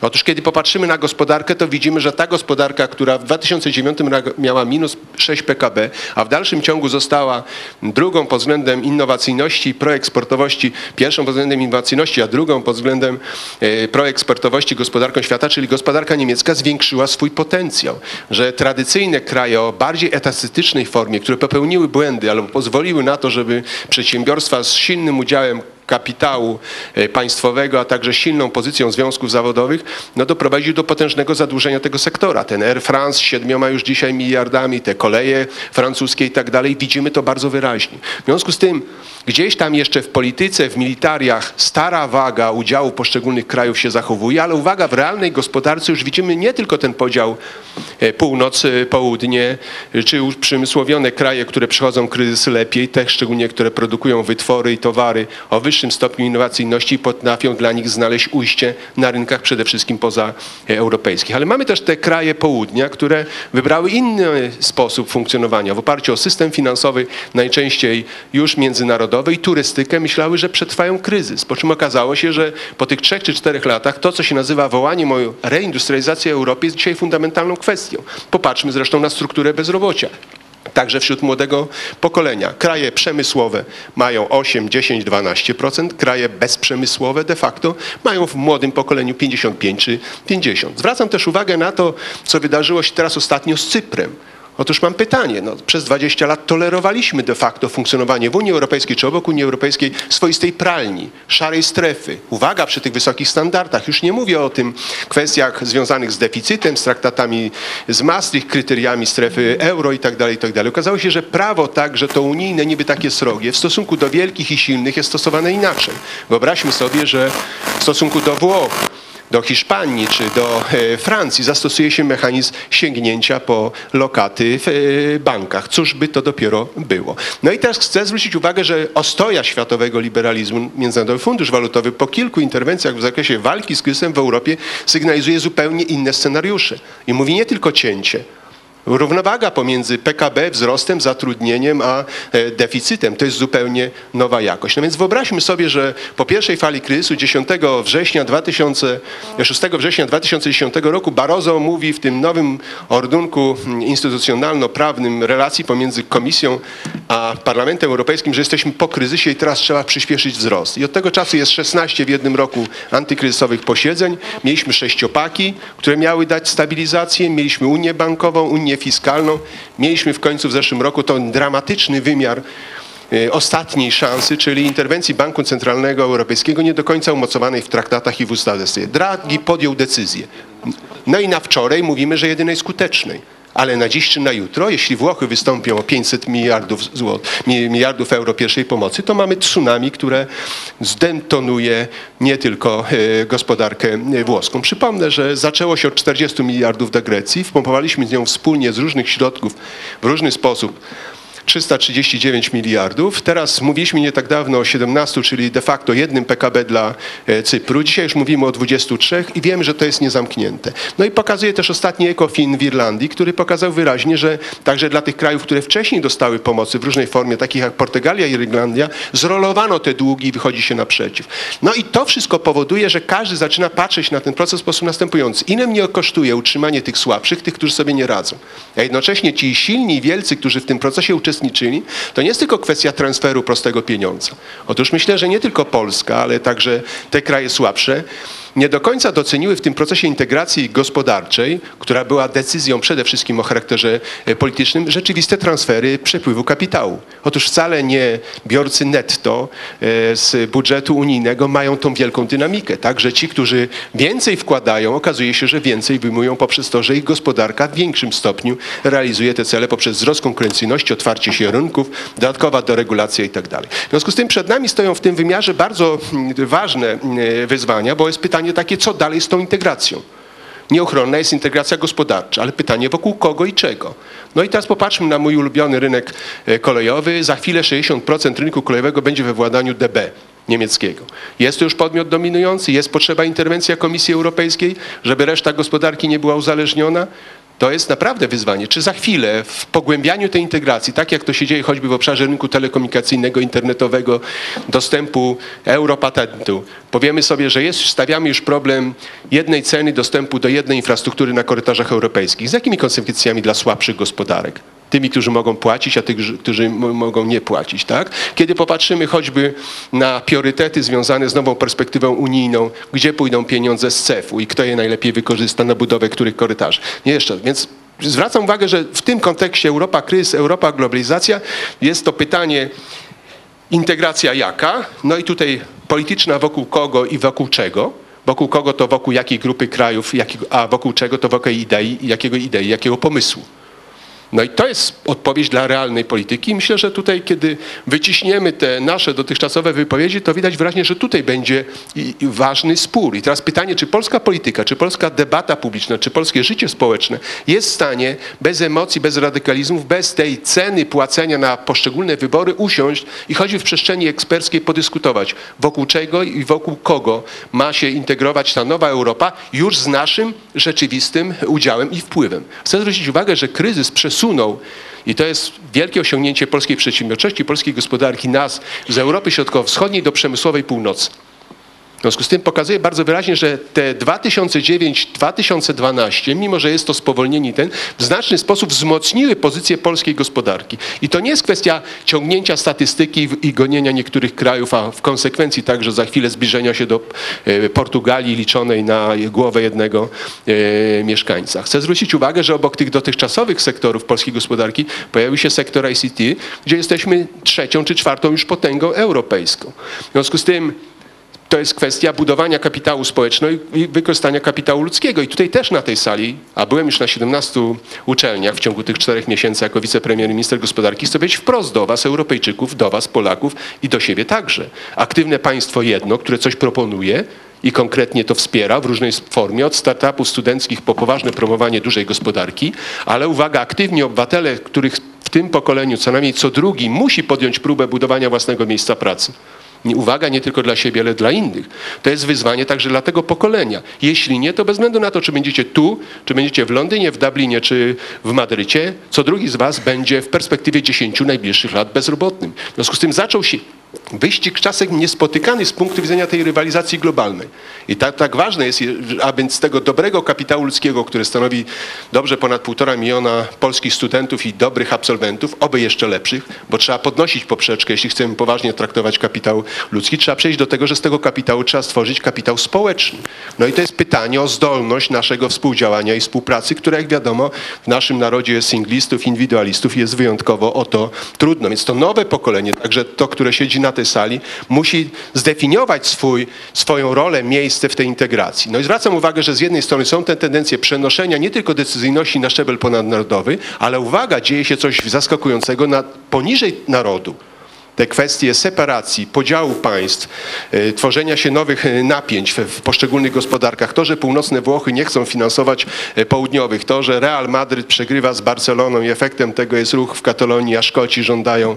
Otóż kiedy popatrzymy na gospodarkę, to widzimy, że ta gospodarka, która w 2009 miała minus 6 PKB, a w dalszym ciągu została drugą pod względem innowacyjności i proeksportowości, pierwszą pod względem innowacyjności, a drugą pod względem e, proeksportowości gospodarką świata, czyli gospodarka niemiecka zwiększyła swój potencjał, że tradycyjne kraje o bardziej etastytycznej formie, które popełniły błędy, ale pozwoliły na to, żeby przedsiębiorstwa z silnym udziałem kapitału e, państwowego, a także silną pozycją związków zawodowych, no doprowadził do potężnego zadłużenia tego sektora. Ten Air France z siedmioma już dzisiaj miliardami, te koleje francuskie i tak dalej, widzimy to bardzo wyraźnie. W związku z tym gdzieś tam jeszcze w polityce, w militariach stara waga udziału poszczególnych krajów się zachowuje, ale uwaga, w realnej gospodarce już widzimy nie tylko ten podział e, północ, e, południe, czy uprzemysłowione kraje, które przechodzą kryzys lepiej, te szczególnie, które produkują wytwory i towary o wyższym wyższym stopniu innowacyjności potrafią dla nich znaleźć ujście na rynkach przede wszystkim pozaeuropejskich. Ale mamy też te kraje południa, które wybrały inny sposób funkcjonowania. W oparciu o system finansowy, najczęściej już międzynarodowy i turystykę, myślały, że przetrwają kryzys. Po czym okazało się, że po tych trzech czy czterech latach to, co się nazywa wołaniem o reindustrializację Europy jest dzisiaj fundamentalną kwestią. Popatrzmy zresztą na strukturę bezrobocia także wśród młodego pokolenia. Kraje przemysłowe mają 8, 10, 12%, kraje bezprzemysłowe de facto mają w młodym pokoleniu 55 czy 50. Zwracam też uwagę na to, co wydarzyło się teraz ostatnio z Cyprem. Otóż mam pytanie. No, przez 20 lat tolerowaliśmy de facto funkcjonowanie w Unii Europejskiej czy obok Unii Europejskiej swoistej pralni, szarej strefy. Uwaga przy tych wysokich standardach. Już nie mówię o tym kwestiach związanych z deficytem, z traktatami z Maastricht, kryteriami strefy euro itd. Tak itd. Tak Okazało się, że prawo także to unijne, niby takie srogie, w stosunku do wielkich i silnych jest stosowane inaczej. Wyobraźmy sobie, że w stosunku do Włoch do Hiszpanii czy do e, Francji zastosuje się mechanizm sięgnięcia po lokaty w e, bankach. Cóż by to dopiero było. No i teraz chcę zwrócić uwagę, że ostoja światowego liberalizmu, Międzynarodowy Fundusz Walutowy po kilku interwencjach w zakresie walki z kryzysem w Europie sygnalizuje zupełnie inne scenariusze. I mówi nie tylko cięcie, Równowaga pomiędzy PKB, wzrostem, zatrudnieniem, a e, deficytem to jest zupełnie nowa jakość. No więc wyobraźmy sobie, że po pierwszej fali kryzysu 10 września 2000, 6 września 2010 roku Barroso mówi w tym nowym ordunku instytucjonalno-prawnym relacji pomiędzy Komisją a Parlamentem Europejskim, że jesteśmy po kryzysie i teraz trzeba przyspieszyć wzrost. I od tego czasu jest 16 w jednym roku antykryzysowych posiedzeń. Mieliśmy sześciopaki, które miały dać stabilizację, mieliśmy Unię Bankową, Unię Fiskalną. Mieliśmy w końcu w zeszłym roku ten dramatyczny wymiar e, ostatniej szansy, czyli interwencji Banku Centralnego Europejskiego, nie do końca umocowanej w traktatach i w ustawie. Draghi podjął decyzję. No i na wczoraj mówimy, że jedynej skutecznej. Ale na dziś czy na jutro, jeśli Włochy wystąpią o 500 miliardów, złot, miliardów euro pierwszej pomocy, to mamy tsunami, które zdentonuje nie tylko e, gospodarkę włoską. Przypomnę, że zaczęło się od 40 miliardów do Grecji, wpompowaliśmy z nią wspólnie z różnych środków w różny sposób 339 miliardów. Teraz mówiliśmy nie tak dawno o 17, czyli de facto jednym PKB dla e, Cypru. Dzisiaj już mówimy o 23 i wiemy, że to jest niezamknięte. No i pokazuje też ostatni ECOFIN w Irlandii, który pokazał wyraźnie, że także dla tych krajów, które wcześniej dostały pomocy w różnej formie, takich jak Portugalia i Irlandia, zrolowano te długi i wychodzi się naprzeciw. No i to wszystko powoduje, że każdy zaczyna patrzeć na ten proces w sposób następujący. Ile mnie kosztuje utrzymanie tych słabszych, tych, którzy sobie nie radzą. A jednocześnie ci silni i wielcy, którzy w tym procesie uczestniczą, uczestniczyli, to nie jest tylko kwestia transferu prostego pieniądza. Otóż myślę, że nie tylko Polska, ale także te kraje słabsze nie do końca doceniły w tym procesie integracji gospodarczej, która była decyzją przede wszystkim o charakterze e, politycznym, rzeczywiste transfery przepływu kapitału. Otóż wcale nie biorcy netto e, z budżetu unijnego mają tą wielką dynamikę. Także ci, którzy więcej wkładają, okazuje się, że więcej wyjmują poprzez to, że ich gospodarka w większym stopniu realizuje te cele poprzez wzrost konkurencyjności, otwarcie się rynków, dodatkowa deregulacja itd. W związku z tym przed nami stoją w tym wymiarze bardzo mm, ważne mm, wyzwania, bo jest pytanie, pytanie takie, co dalej z tą integracją? Nieuchronna jest integracja gospodarcza, ale pytanie wokół kogo i czego. No i teraz popatrzmy na mój ulubiony rynek e, kolejowy. Za chwilę 60% rynku kolejowego będzie we władaniu DB niemieckiego. Jest to już podmiot dominujący, jest potrzeba interwencji Komisji Europejskiej, żeby reszta gospodarki nie była uzależniona. To jest naprawdę wyzwanie. Czy za chwilę w pogłębianiu tej integracji, tak jak to się dzieje choćby w obszarze rynku telekomunikacyjnego, internetowego, dostępu europatentu, powiemy sobie, że jest, stawiamy już problem jednej ceny dostępu do jednej infrastruktury na korytarzach europejskich. Z jakimi konsekwencjami dla słabszych gospodarek? Tymi, którzy mogą płacić, a tych, którzy mogą nie płacić. Tak? Kiedy popatrzymy choćby na priorytety związane z nową perspektywą unijną, gdzie pójdą pieniądze z CEF-u i kto je najlepiej wykorzysta na budowę których korytarzy. Nie jeszcze, więc zwracam uwagę, że w tym kontekście Europa kryzys, Europa globalizacja jest to pytanie integracja jaka, no i tutaj polityczna wokół kogo i wokół czego, wokół kogo to wokół jakiej grupy krajów, a wokół czego to wokół idei, jakiego idei, jakiego pomysłu. No i to jest odpowiedź dla realnej polityki. myślę, że tutaj, kiedy wyciśniemy te nasze dotychczasowe wypowiedzi, to widać wyraźnie, że tutaj będzie ważny spór. I teraz pytanie, czy polska polityka, czy polska debata publiczna, czy polskie życie społeczne jest w stanie bez emocji, bez radykalizmów, bez tej ceny płacenia na poszczególne wybory usiąść i choćby w przestrzeni eksperckiej podyskutować, wokół czego i wokół kogo ma się integrować ta nowa Europa już z naszym rzeczywistym udziałem i wpływem. Chcę zwrócić uwagę, że kryzys przesunął przesunął i to jest wielkie osiągnięcie polskiej przedsiębiorczości, polskiej gospodarki, nas z Europy Środkowo-Wschodniej do przemysłowej północy. W związku z tym pokazuje bardzo wyraźnie, że te 2009-2012, mimo że jest to spowolnienie ten, w znaczny sposób wzmocniły pozycję polskiej gospodarki. I to nie jest kwestia ciągnięcia statystyki i gonienia niektórych krajów, a w konsekwencji także za chwilę zbliżenia się do e, Portugalii liczonej na głowę jednego e, mieszkańca. Chcę zwrócić uwagę, że obok tych dotychczasowych sektorów polskiej gospodarki pojawił się sektor ICT, gdzie jesteśmy trzecią czy czwartą już potęgą europejską. W związku z tym to jest kwestia budowania kapitału społecznego i wykorzystania kapitału ludzkiego. I tutaj też na tej sali, a byłem już na 17 uczelniach w ciągu tych czterech miesięcy jako wicepremier i minister gospodarki, chcę powiedzieć wprost do was, Europejczyków, do was, Polaków i do siebie także. Aktywne państwo jedno, które coś proponuje, i konkretnie to wspiera w różnej formie, od startupów studenckich po poważne promowanie dużej gospodarki, ale uwaga, aktywni obywatele, których w tym pokoleniu co najmniej co drugi musi podjąć próbę budowania własnego miejsca pracy. Uwaga, nie tylko dla siebie, ale dla innych. To jest wyzwanie także dla tego pokolenia. Jeśli nie, to bez względu na to, czy będziecie tu, czy będziecie w Londynie, w Dublinie, czy w Madrycie, co drugi z was będzie w perspektywie 10 najbliższych lat bezrobotnym. W związku z tym zaczął się wyścig czasem niespotykany z punktu widzenia tej rywalizacji globalnej. I tak, tak ważne jest, aby z tego dobrego kapitału ludzkiego, który stanowi dobrze ponad półtora miliona polskich studentów i dobrych absolwentów, oby jeszcze lepszych, bo trzeba podnosić poprzeczkę, jeśli chcemy poważnie traktować kapitał ludzki, trzeba przejść do tego, że z tego kapitału trzeba stworzyć kapitał społeczny. No i to jest pytanie o zdolność naszego współdziałania i współpracy, która jak wiadomo w naszym narodzie singlistów, indywidualistów jest wyjątkowo o to trudno. Więc to nowe pokolenie, także to, które siedzi na tej sali, musi zdefiniować swój, swoją rolę, miejsce w tej integracji. No i zwracam uwagę, że z jednej strony są te tendencje przenoszenia nie tylko decyzyjności na szczebel ponadnarodowy, ale uwaga, dzieje się coś zaskakującego na, poniżej narodu te kwestie separacji, podziału państw, y, tworzenia się nowych y, napięć w, poszczególnych gospodarkach, to, że północne Włochy nie chcą finansować y, południowych, to, że Real Madryt przegrywa z Barceloną i efektem tego jest ruch w Katalonii, a Szkoci żądają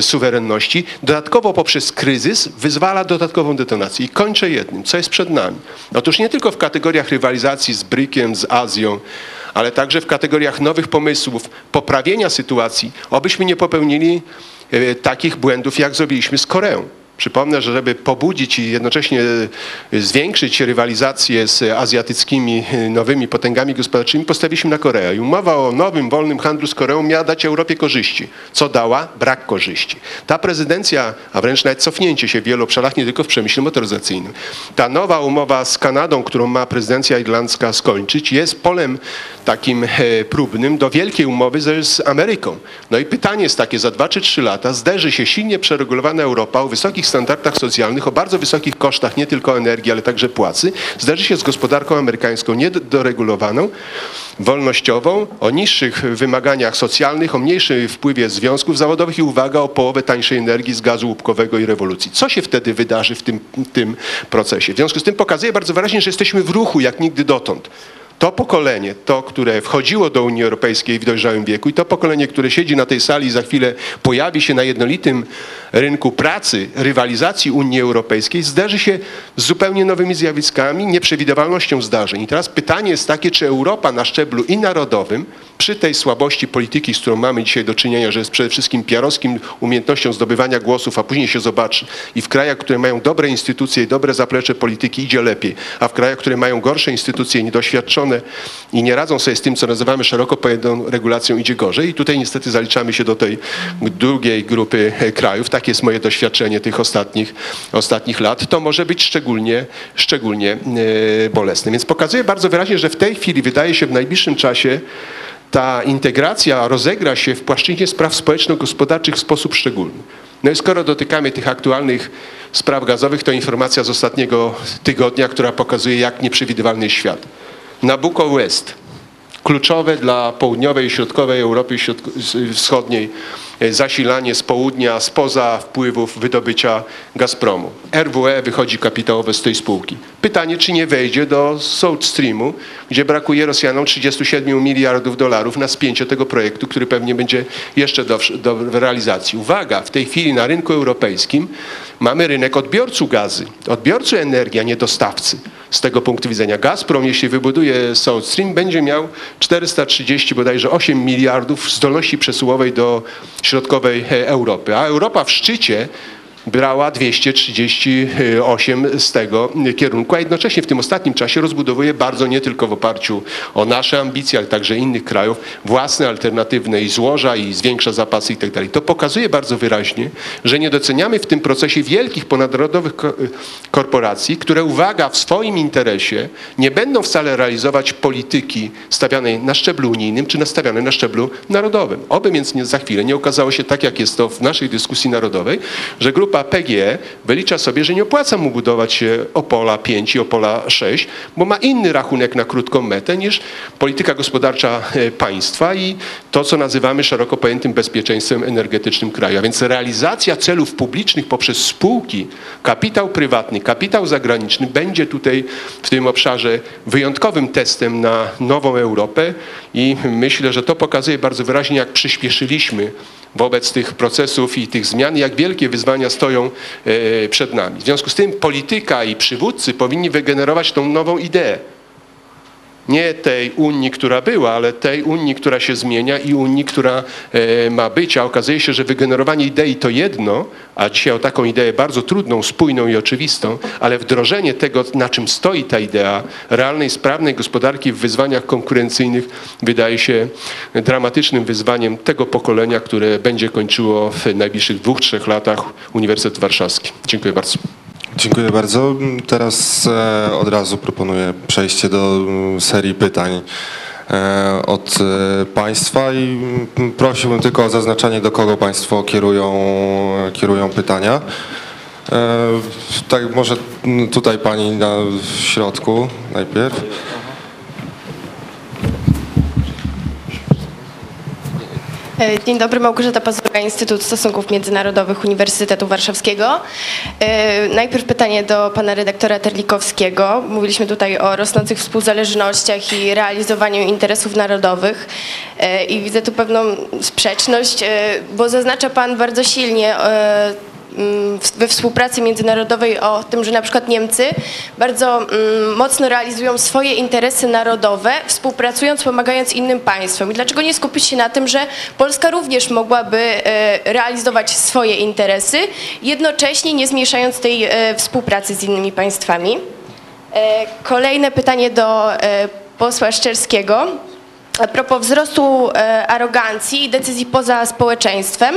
suwerenności, dodatkowo poprzez kryzys wyzwala dodatkową detonację. I kończę jednym, co jest przed nami. Otóż nie tylko w kategoriach rywalizacji z Brykiem, z Azją, ale także w kategoriach nowych pomysłów, poprawienia sytuacji, obyśmy nie popełnili E, takich błędów, jak zrobiliśmy z Koreą. Przypomnę, że żeby pobudzić i jednocześnie e, zwiększyć rywalizację z azjatyckimi e, nowymi potęgami gospodarczymi, postawiliśmy na Koreę. I umowa o nowym, wolnym handlu z Koreą miała dać Europie korzyści. Co dała? Brak korzyści. Ta prezydencja, a wręcz nawet cofnięcie się w wielu obszarach, nie tylko w przemyśle motoryzacyjnym. Ta nowa umowa z Kanadą, którą ma prezydencja irlandzka skończyć, jest polem takim próbnym do wielkiej umowy z Ameryką. No i pytanie jest takie, za dwa czy trzy lata zderzy się silnie przeregulowana Europa o wysokich standardach socjalnych, o bardzo wysokich kosztach nie tylko energii, ale także płacy, zderzy się z gospodarką amerykańską niedoregulowaną, wolnościową, o niższych wymaganiach socjalnych, o mniejszym wpływie związków zawodowych i uwaga o połowę tańszej energii z gazu łupkowego i rewolucji. Co się wtedy wydarzy w tym, tym procesie? W związku z tym pokazuje bardzo wyraźnie, że jesteśmy w ruchu jak nigdy dotąd to pokolenie, to, które wchodziło do Unii Europejskiej w dojrzałym wieku i to pokolenie, które siedzi na tej sali i za chwilę pojawi się na jednolitym rynku pracy, rywalizacji Unii Europejskiej, zderzy się z zupełnie nowymi zjawiskami, nieprzewidywalnością zdarzeń. I teraz pytanie jest takie, czy Europa na szczeblu i narodowym, przy tej słabości polityki, z którą mamy dzisiaj do czynienia, że jest przede wszystkim piarowskim umiejętnością zdobywania głosów, a później się zobaczy i w krajach, które mają dobre instytucje i dobre zaplecze polityki idzie lepiej, a w krajach, które mają gorsze instytucje, niedoświadczone i nie radzą sobie z tym, co nazywamy szeroko pojętą regulacją, idzie gorzej. I tutaj niestety zaliczamy się do tej drugiej grupy krajów. Takie jest moje doświadczenie tych ostatnich, ostatnich lat. To może być szczególnie, szczególnie e, bolesne. Więc pokazuje bardzo wyraźnie, że w tej chwili wydaje się w najbliższym czasie ta integracja rozegra się w płaszczyźnie spraw społeczno-gospodarczych w sposób szczególny. No i skoro dotykamy tych aktualnych spraw gazowych, to informacja z ostatniego tygodnia, która pokazuje, jak nieprzewidywalny jest świat. Nabucco West, kluczowe dla południowej i środkowej Europy Wschodniej zasilanie z południa, spoza wpływów wydobycia Gazpromu. RWE wychodzi kapitałowe z tej spółki. Pytanie, czy nie wejdzie do South Streamu, gdzie brakuje Rosjanom 37 miliardów dolarów na spięcie tego projektu, który pewnie będzie jeszcze do, do realizacji. Uwaga, w tej chwili na rynku europejskim mamy rynek odbiorców gazy, odbiorcy energii, a nie dostawcy. Z tego punktu widzenia Gazprom, jeśli wybuduje South Stream, będzie miał 430 bodajże 8 miliardów zdolności przesyłowej do środkowej e, Europy, a Europa w szczycie brała 238 z tego kierunku, a jednocześnie w tym ostatnim czasie rozbudowuje bardzo nie tylko w oparciu o nasze ambicje, ale także innych krajów, własne alternatywne i złoża i zwiększa zapasy itd. Tak to pokazuje bardzo wyraźnie, że nie doceniamy w tym procesie wielkich ponadnarodowych korporacji, które uwaga w swoim interesie nie będą wcale realizować polityki stawianej na szczeblu unijnym czy nastawianej na szczeblu narodowym. Oby więc nie, za chwilę nie okazało się tak, jak jest to w naszej dyskusji narodowej, że grupa grupa PGE wylicza sobie, że nie opłaca mu budować Opola 5 i Opola 6, bo ma inny rachunek na krótką metę niż polityka gospodarcza e, państwa i to, co nazywamy szeroko pojętym bezpieczeństwem energetycznym kraju. A więc realizacja celów publicznych poprzez spółki, kapitał prywatny, kapitał zagraniczny będzie tutaj w tym obszarze wyjątkowym testem na nową Europę i myślę, że to pokazuje bardzo wyraźnie, jak przyspieszyliśmy wobec tych procesów i tych zmian, jak wielkie wyzwania stoją e, przed nami. W związku z tym polityka i przywódcy powinni wygenerować tą nową ideę nie tej Unii, która była, ale tej Unii, która się zmienia i Unii, która e, ma być. A okazuje się, że wygenerowanie idei to jedno, a dzisiaj o taką ideę bardzo trudną, spójną i oczywistą, ale wdrożenie tego, na czym stoi ta idea realnej, sprawnej gospodarki w wyzwaniach konkurencyjnych wydaje się dramatycznym wyzwaniem tego pokolenia, które będzie kończyło w najbliższych dwóch, trzech latach Uniwersytet Warszawski. Dziękuję bardzo. Dziękuję bardzo. Teraz e, od razu proponuję przejście do mm, serii pytań e, od e, Państwa i mm, prosiłbym tylko o zaznaczanie, do kogo Państwo kierują, kierują pytania. Tak, może tutaj Pani na, środku najpierw. Dzień dobry, Małgorzata Pazurka, Instytut Stosunków Międzynarodowych Uniwersytetu Warszawskiego. E, Najpierw pytanie do pana redaktora Terlikowskiego. Mówiliśmy tutaj o rosnących współzależnościach i realizowaniu interesów narodowych E, i widzę tu pewną sprzeczność, e, bo zaznacza pan bardzo silnie e, we współpracy międzynarodowej o tym, że na przykład Niemcy bardzo mm, mocno realizują swoje interesy narodowe, współpracując, pomagając innym państwom. I dlaczego nie skupić się na tym, że Polska również mogłaby e, realizować swoje interesy, jednocześnie nie zmniejszając tej e, współpracy z innymi państwami? E, Kolejne pytanie do posła Szczerskiego. Propos wzrostu e, arogancji i decyzji poza społeczeństwem,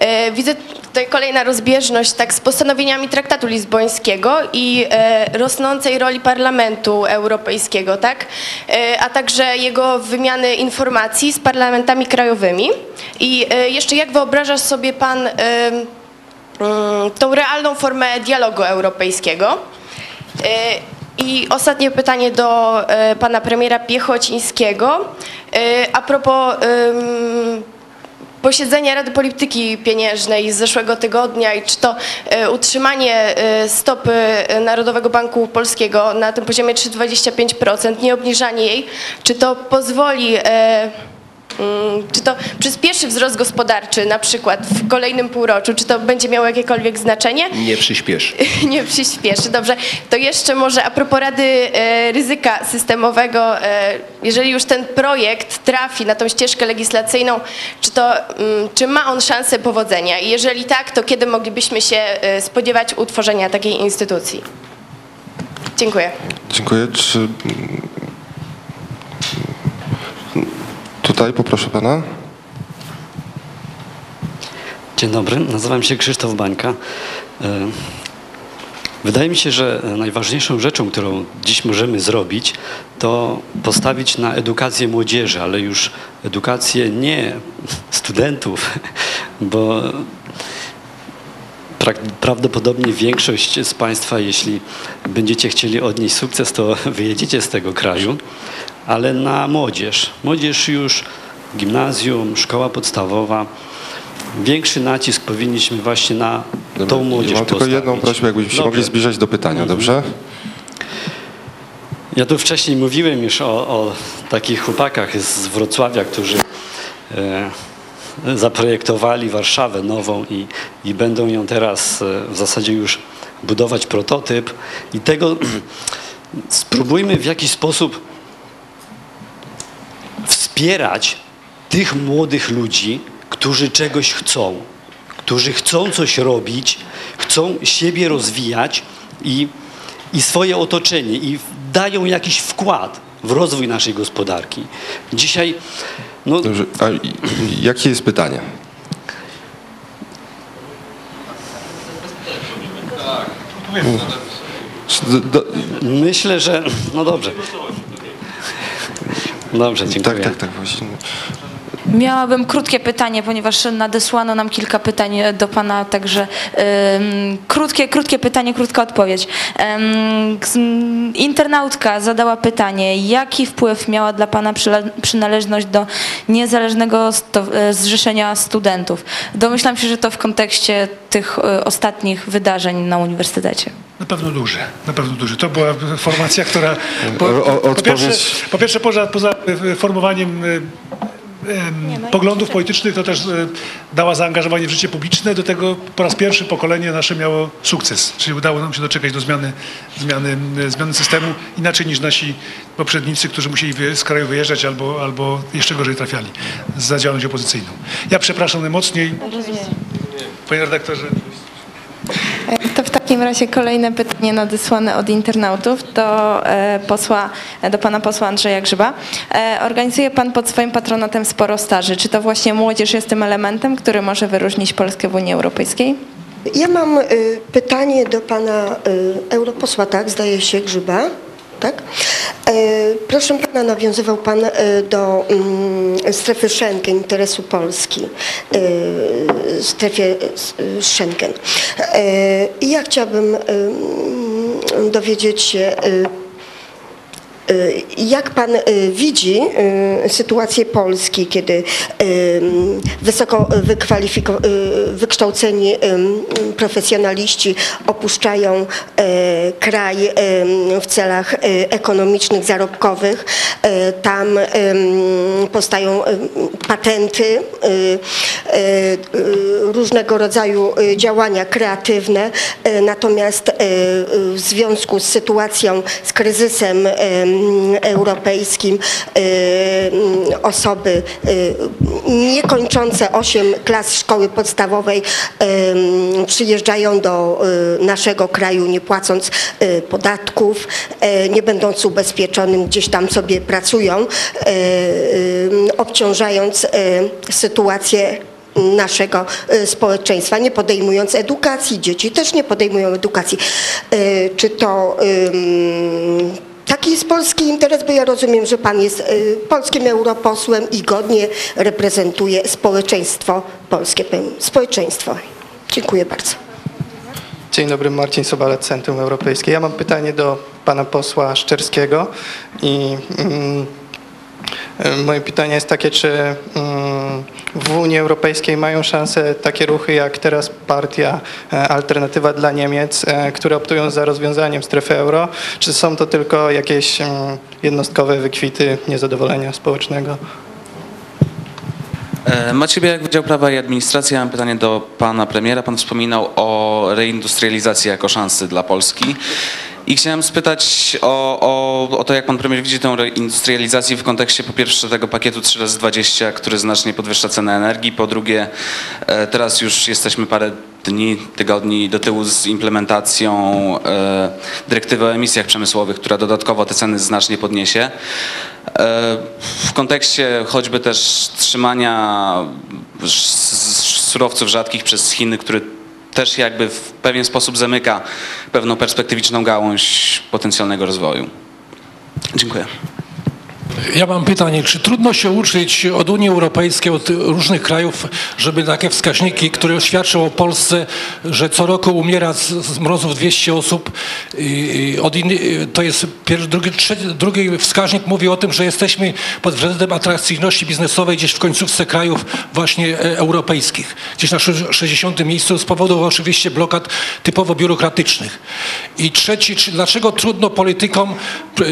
e, widzę tutaj kolejna rozbieżność tak z postanowieniami traktatu lizbońskiego i e, rosnącej roli Parlamentu Europejskiego, tak? A także jego wymiany informacji z parlamentami krajowymi. I jeszcze jak wyobrażasz sobie pan mm, tą realną formę dialogu europejskiego? I ostatnie pytanie do e, pana premiera Piechocińskiego. E, A propos posiedzenia Rady Polityki Pieniężnej z zeszłego tygodnia i czy to e, utrzymanie stopy Narodowego Banku Polskiego na tym poziomie 3,25%, nie obniżanie jej, czy to pozwoli Czy to przyspieszy wzrost gospodarczy na przykład w kolejnym półroczu? Czy to będzie miało jakiekolwiek znaczenie? Nie przyspieszy. Nie przyspieszy, dobrze. To jeszcze może a propos Rady e, Ryzyka Systemowego, e, jeżeli już ten projekt trafi na tą ścieżkę legislacyjną, czy, to, mm, czy ma on szansę powodzenia? I jeżeli tak, to kiedy moglibyśmy się e, spodziewać utworzenia takiej instytucji? Dziękuję. Dziękuję. Czy... mm, Tutaj poproszę Pana. Dzień dobry, nazywam się Krzysztof Bańka. E, Wydaje mi się, że najważniejszą rzeczą, którą dziś możemy zrobić, to postawić na edukację młodzieży, ale już edukację nie studentów, bo pra- prawdopodobnie większość z Państwa, jeśli będziecie chcieli odnieść sukces, to wyjedziecie z tego kraju, ale na młodzież. Młodzież już gimnazjum, szkoła podstawowa. Większy nacisk powinniśmy właśnie na tą młodzież Mam tylko jedną prośbę, jakbyśmy się Dobrze. mogli zbliżać do pytania, Mhm. dobrze? Ja tu wcześniej mówiłem już o, o takich chłopakach z Wrocławia, którzy e, zaprojektowali Warszawę nową i, i będą ją teraz e, w zasadzie już budować prototyp. I tego spróbujmy w jakiś sposób wspierać tych młodych ludzi, którzy czegoś chcą, którzy chcą coś robić, chcą siebie rozwijać i, i swoje otoczenie i dają jakiś wkład w rozwój naszej gospodarki. Dzisiaj no, Dobrze. A jakie jest pytanie? Do- myślę, że... No dobrze. Dobrze, dziękuję. Tak, tak, tak. Właśnie. Miałabym krótkie pytanie, ponieważ nadesłano nam kilka pytań do Pana, także em, krótkie, krótkie pytanie, krótka odpowiedź. Em, z- m, internautka zadała pytanie, jaki wpływ miała dla Pana przynależność do niezależnego e, zrzeszenia studentów? Domyślam się, że to w kontekście tych e, ostatnich wydarzeń na uniwersytecie. Na pewno duży, na pewno duży. To była formacja, która po, po, pierwsze, po pierwsze poza, poza e, formowaniem e, em, poglądów politycznych, to też e, dała zaangażowanie w życie publiczne. Do tego po raz pierwszy pokolenie nasze miało sukces, czyli udało nam się doczekać do zmiany, zmiany, zmiany systemu inaczej niż nasi poprzednicy, którzy musieli z kraju wyjeżdżać albo, albo jeszcze gorzej trafiali za działalność opozycyjną. Ja przepraszam najmocniej. Panie redaktorze. Takim razie kolejne pytanie nadesłane od internautów do e, posła, do pana posła Andrzeja Grzyba. E, Organizuje pan pod swoim patronatem sporo staży. Czy to właśnie młodzież jest tym elementem, który może wyróżnić Polskę w Unii Europejskiej? Ja mam pytanie do pana europosła, tak, zdaje się, Grzyba. Tak? E, Proszę pana, nawiązywał pan e, do mm, strefy Schengen, interesu Polski, e, strefie Schengen. I ja chciałabym em, dowiedzieć się, Jak pan y, widzi y, sytuację Polski, kiedy y, wysoko y, wykształceni y, profesjonaliści opuszczają y, kraj y, w celach y, ekonomicznych, zarobkowych, y, tam y, powstają y, patenty, y, y, y, różnego rodzaju y, działania kreatywne, y, natomiast y, y, w związku z sytuacją, z kryzysem em, europejskim y, y, osoby y, niekończące 8 klas szkoły podstawowej em, przyjeżdżają do y, naszego kraju nie płacąc y, podatków, y, nie będąc ubezpieczonym, gdzieś tam sobie pracują, y, y, obciążając y, sytuację naszego y, społeczeństwa, nie podejmując edukacji, dzieci też nie podejmują edukacji. Y, Czy to taki jest polski interes, bo ja rozumiem, że pan jest y, polskim europosłem i godnie reprezentuje społeczeństwo polskie, społeczeństwo. Dziękuję bardzo. Dzień dobry, Marcin Sobalec, Centrum Europejskie. Ja mam pytanie do pana posła Szczerskiego i mm, moje pytanie jest takie, czy mm, w Unii Europejskiej mają szansę takie ruchy jak teraz partia e, Alternatywa dla Niemiec, e, które optują za rozwiązaniem strefy euro, czy są to tylko jakieś mm, jednostkowe wykwity niezadowolenia społecznego? E, Maciej Białek, Wydział Prawa i Administracji. Mam pytanie do pana premiera. Pan wspominał o reindustrializacji jako szansy dla Polski. I chciałem spytać o, o, o to, jak pan premier widzi tę reindustrializację w kontekście po pierwsze tego pakietu 3 razy 20 który znacznie podwyższa cenę energii, po drugie e, teraz już jesteśmy parę dni, tygodni do tyłu z implementacją e, dyrektywy o emisjach przemysłowych, która dodatkowo te ceny znacznie podniesie. E, W kontekście choćby też trzymania surowców rzadkich przez Chiny, który też jakby w pewien sposób zamyka pewną perspektywiczną gałąź potencjalnego rozwoju. Dziękuję. Ja mam pytanie, czy trudno się uczyć od Unii Europejskiej, od różnych krajów, żeby takie wskaźniki, które świadczą o Polsce, że co roku umiera z, z mrozów 200 osób, od inny, to jest pierwszy, drugi, trzeci, drugi wskaźnik mówi o tym, że jesteśmy pod względem atrakcyjności biznesowej gdzieś w końcówce krajów właśnie e, europejskich, gdzieś na sze- 60. miejscu z powodu oczywiście blokad typowo biurokratycznych. I trzeci, czy dlaczego trudno politykom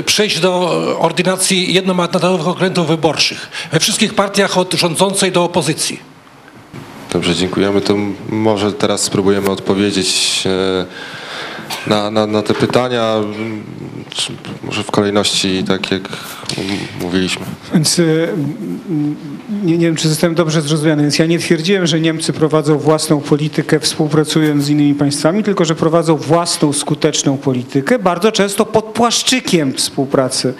przejść do ordynacji jednomandatowych okręgów wyborczych we wszystkich partiach od rządzącej do opozycji? Dobrze, dziękujemy. To może teraz spróbujemy odpowiedzieć e, na, na, na te pytania, może w kolejności, tak jak mówiliśmy. Więc y, nie, nie wiem, czy zostałem dobrze zrozumiany. Więc ja nie twierdziłem, że Niemcy prowadzą własną politykę współpracując z innymi państwami, tylko że prowadzą własną skuteczną politykę, bardzo często pod płaszczykiem współpracy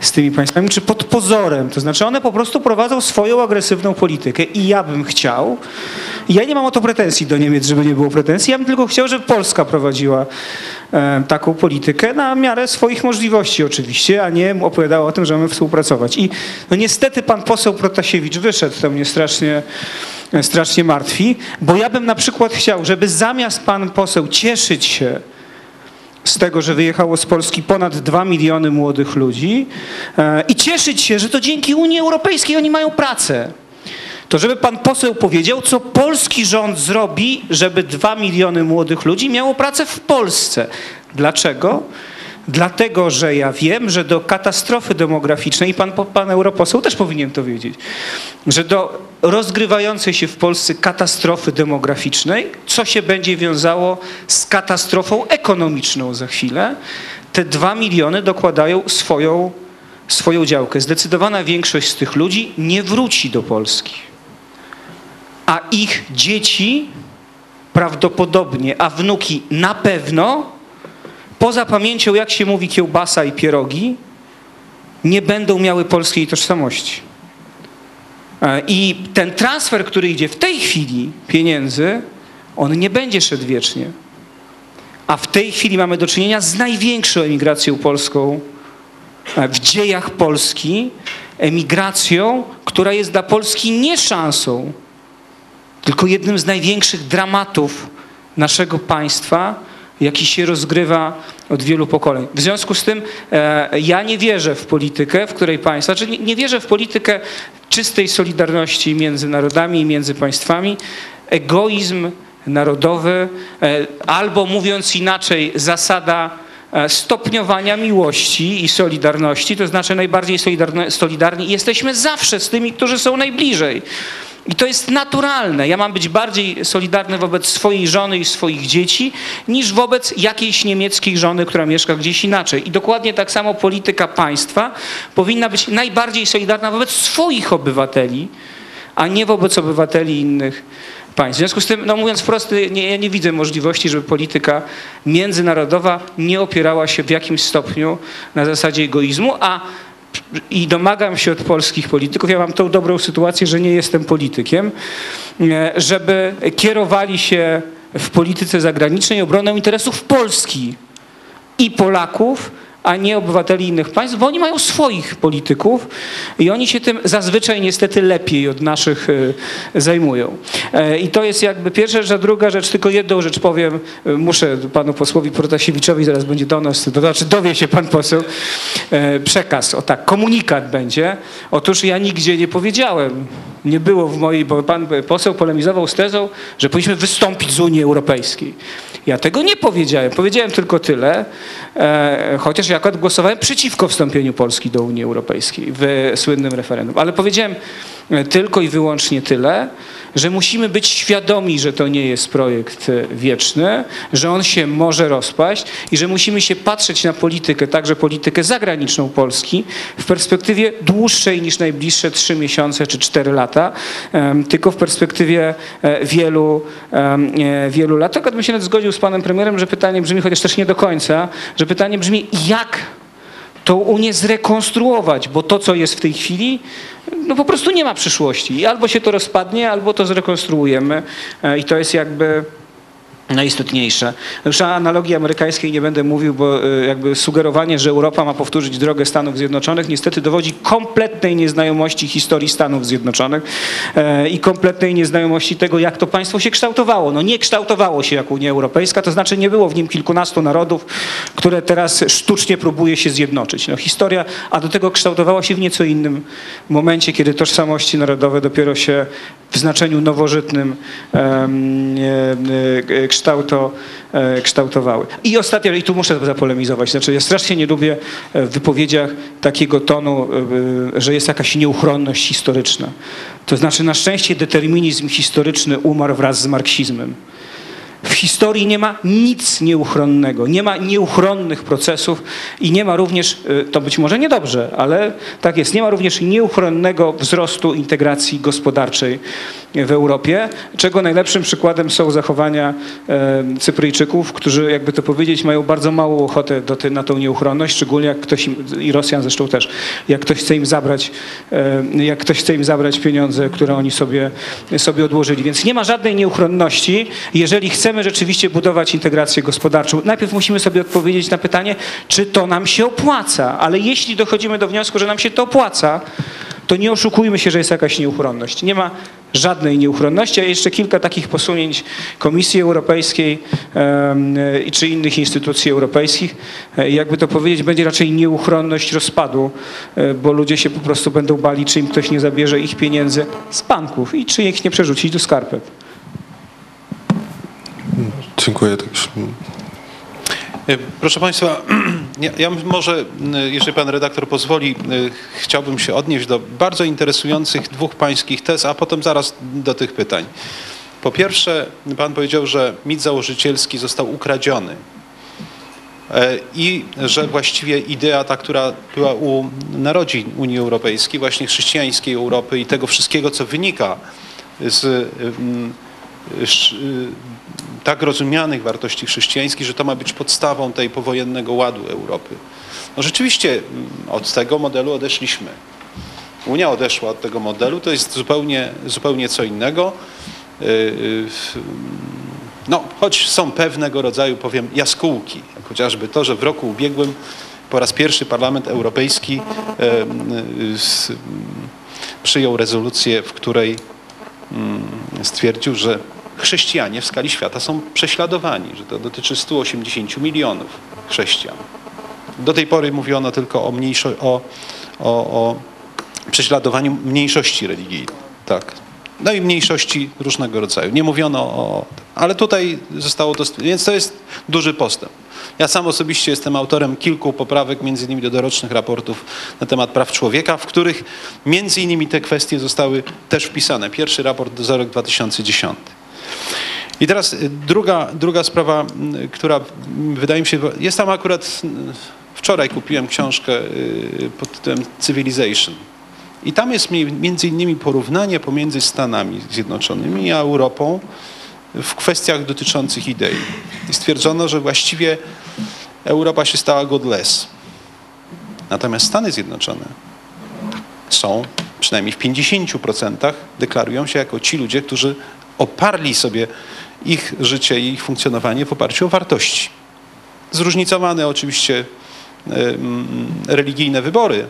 z tymi państwami, czy pod pozorem. To znaczy one po prostu prowadzą swoją agresywną politykę i ja bym chciał, ja nie mam o to pretensji do Niemiec, żeby nie było pretensji. Ja bym tylko chciał, żeby Polska prowadziła taką politykę na miarę swoich możliwości oczywiście, a nie opowiadała o tym, że mamy współpracować. I no niestety pan poseł Protasiewicz wyszedł, to mnie strasznie, strasznie martwi, bo ja bym na przykład chciał, żeby zamiast pan poseł cieszyć się z tego, że wyjechało z Polski ponad 2 miliony młodych ludzi e, i cieszyć się, że to dzięki Unii Europejskiej oni mają pracę. To żeby pan poseł powiedział, co polski rząd zrobi, żeby 2 miliony młodych ludzi miało pracę w Polsce. Dlaczego? Dlatego, że ja wiem, że do katastrofy demograficznej, i pan, pan europoseł też powinien to wiedzieć, że do rozgrywającej się w Polsce katastrofy demograficznej, co się będzie wiązało z katastrofą ekonomiczną za chwilę, te dwa miliony dokładają swoją, swoją działkę. Zdecydowana większość z tych ludzi nie wróci do Polski, a ich dzieci prawdopodobnie, a wnuki na pewno poza pamięcią, jak się mówi, kiełbasa i pierogi, nie będą miały polskiej tożsamości. E, I ten transfer, który idzie w tej chwili pieniędzy, on nie będzie szedł wiecznie. A w tej chwili mamy do czynienia z największą emigracją polską e, w dziejach Polski, emigracją, która jest dla Polski nie szansą, tylko jednym z największych dramatów naszego państwa, jaki się rozgrywa od wielu pokoleń. W związku z tym e, ja nie wierzę w politykę, w której państwa, znaczy nie, nie wierzę w politykę czystej solidarności między narodami i między państwami. Egoizm narodowy, e, albo mówiąc inaczej, zasada stopniowania miłości i solidarności, to znaczy najbardziej solidarni, solidarni jesteśmy zawsze z tymi, którzy są najbliżej. I to jest naturalne. Ja mam być bardziej solidarny wobec swojej żony i swoich dzieci, niż wobec jakiejś niemieckiej żony, która mieszka gdzieś inaczej. I dokładnie tak samo polityka państwa powinna być najbardziej solidarna wobec swoich obywateli, a nie wobec obywateli innych państw. W związku z tym, no mówiąc wprost, nie, ja nie widzę możliwości, żeby polityka międzynarodowa nie opierała się w jakimś stopniu na zasadzie egoizmu, a i domagam się od polskich polityków, ja mam tą dobrą sytuację, że nie jestem politykiem, e, żeby kierowali się w polityce zagranicznej obroną interesów Polski i Polaków, a nie obywateli innych państw, bo oni mają swoich polityków i oni się tym zazwyczaj niestety lepiej od naszych e, zajmują. E, I to jest jakby pierwsza rzecz, a druga rzecz, tylko jedną rzecz powiem, e, muszę panu posłowi Protasiewiczowi, zaraz będzie donos, to znaczy dowie się pan poseł, przekaz, o tak, komunikat będzie. Otóż ja nigdzie nie powiedziałem, nie było w mojej, bo pan poseł polemizował z tezą, że powinniśmy wystąpić z Unii Europejskiej. Ja tego nie powiedziałem. Powiedziałem tylko tyle, chociaż ja akurat głosowałem przeciwko wstąpieniu Polski do Unii Europejskiej w słynnym referendum. Ale powiedziałem tylko i wyłącznie tyle, że musimy być świadomi, że to nie jest projekt e, wieczny, że on się może rozpaść i że musimy się patrzeć na politykę, także politykę zagraniczną Polski w perspektywie dłuższej niż najbliższe trzy miesiące czy cztery lata, tylko w perspektywie e, wielu, e, wielu lat. Tak bym się nawet zgodził z panem premierem, że pytanie brzmi, chociaż też nie do końca, że pytanie brzmi, jak tą Unię zrekonstruować, bo to, co jest w tej chwili, no po prostu nie ma przyszłości. I albo się to rozpadnie, albo to zrekonstruujemy. E, I to jest jakby najistotniejsze. Już analogii amerykańskiej nie będę mówił, bo y, jakby sugerowanie, że Europa ma powtórzyć drogę Stanów Zjednoczonych niestety dowodzi kompletnej nieznajomości historii Stanów Zjednoczonych e, i kompletnej nieznajomości tego, jak to państwo się kształtowało. No nie kształtowało się jak Unia Europejska, to znaczy nie było w nim kilkunastu narodów, które teraz sztucznie próbuje się zjednoczyć. No historia, a do tego kształtowała się w nieco innym momencie, kiedy tożsamości narodowe dopiero się w znaczeniu nowożytnym kształto, e, kształtowały. I ostatnia, i tu muszę zapolemizować, znaczy ja strasznie nie lubię w wypowiedziach takiego tonu, e, że jest jakaś nieuchronność historyczna. To znaczy na szczęście determinizm historyczny umarł wraz z marksizmem. W historii nie ma nic nieuchronnego, nie ma nieuchronnych procesów i nie ma również, y, to być może niedobrze, ale tak jest, nie ma również nieuchronnego wzrostu integracji gospodarczej w Europie, czego najlepszym przykładem są zachowania Cypryjczyków, którzy, jakby to powiedzieć, mają bardzo małą ochotę do ty, na tą nieuchronność, szczególnie jak ktoś im, i Rosjan zresztą też, jak ktoś chce im zabrać, jak ktoś chce im zabrać pieniądze, które oni sobie, sobie odłożyli. Więc nie ma żadnej nieuchronności, jeżeli chcemy rzeczywiście budować integrację gospodarczą. Najpierw musimy sobie odpowiedzieć na pytanie, czy to nam się opłaca, ale jeśli dochodzimy do wniosku, że nam się to opłaca, to nie oszukujmy się, że jest jakaś nieuchronność. Nie ma żadnej nieuchronności, a jeszcze kilka takich posunięć Komisji Europejskiej czy innych instytucji europejskich. E, Jakby to powiedzieć, będzie raczej nieuchronność rozpadu, e, bo ludzie się po prostu będą bali, czy im ktoś nie zabierze ich pieniędzy z banków i czy ich nie przerzucić do skarpet. Dziękuję. E, Proszę Państwa, ja, ja może, e, jeżeli Pan redaktor pozwoli, e, chciałbym się odnieść do bardzo interesujących dwóch pańskich tez, a potem zaraz do tych pytań. Po pierwsze, Pan powiedział, że mit założycielski został ukradziony i że właściwie idea ta, która była u narodzin Unii Europejskiej, właśnie chrześcijańskiej Europy i tego wszystkiego, co wynika z tak rozumianych wartości chrześcijańskich, że to ma być podstawą tej powojennego ładu Europy. No rzeczywiście mm, od tego modelu odeszliśmy. Unia odeszła od tego modelu, to jest zupełnie, zupełnie co innego. Y, y, No, choć są pewnego rodzaju, powiem, jaskółki, jak chociażby to, że w roku ubiegłym po raz pierwszy Parlament Europejski y, przyjął rezolucję, w której mm, stwierdził, że chrześcijanie w skali świata są prześladowani, że to dotyczy 180 milionów chrześcijan. Do tej pory mówiono tylko o, mniejszo, o, o, o prześladowaniu mniejszości religijnej. Tak. No i mniejszości różnego rodzaju. Nie mówiono o... Ale tutaj zostało to... Więc to jest duży postęp. Ja sam osobiście jestem autorem kilku poprawek, między innymi do dorocznych raportów na temat praw człowieka, w których między innymi te kwestie zostały też wpisane. Pierwszy raport za rok 2010. I teraz y, druga, druga sprawa, która wydaje mi się, jest tam akurat, wczoraj kupiłem książkę y, pod tytułem Civilization. I tam jest mi- między innymi porównanie pomiędzy Stanami Zjednoczonymi a Europą w kwestiach dotyczących idei. I stwierdzono, że właściwie Europa się stała godless. Natomiast Stany Zjednoczone są, przynajmniej w 50% deklarują się jako ci ludzie, którzy oparli sobie ich życie i ich funkcjonowanie w oparciu o wartości. Zróżnicowane oczywiście em, religijne wybory,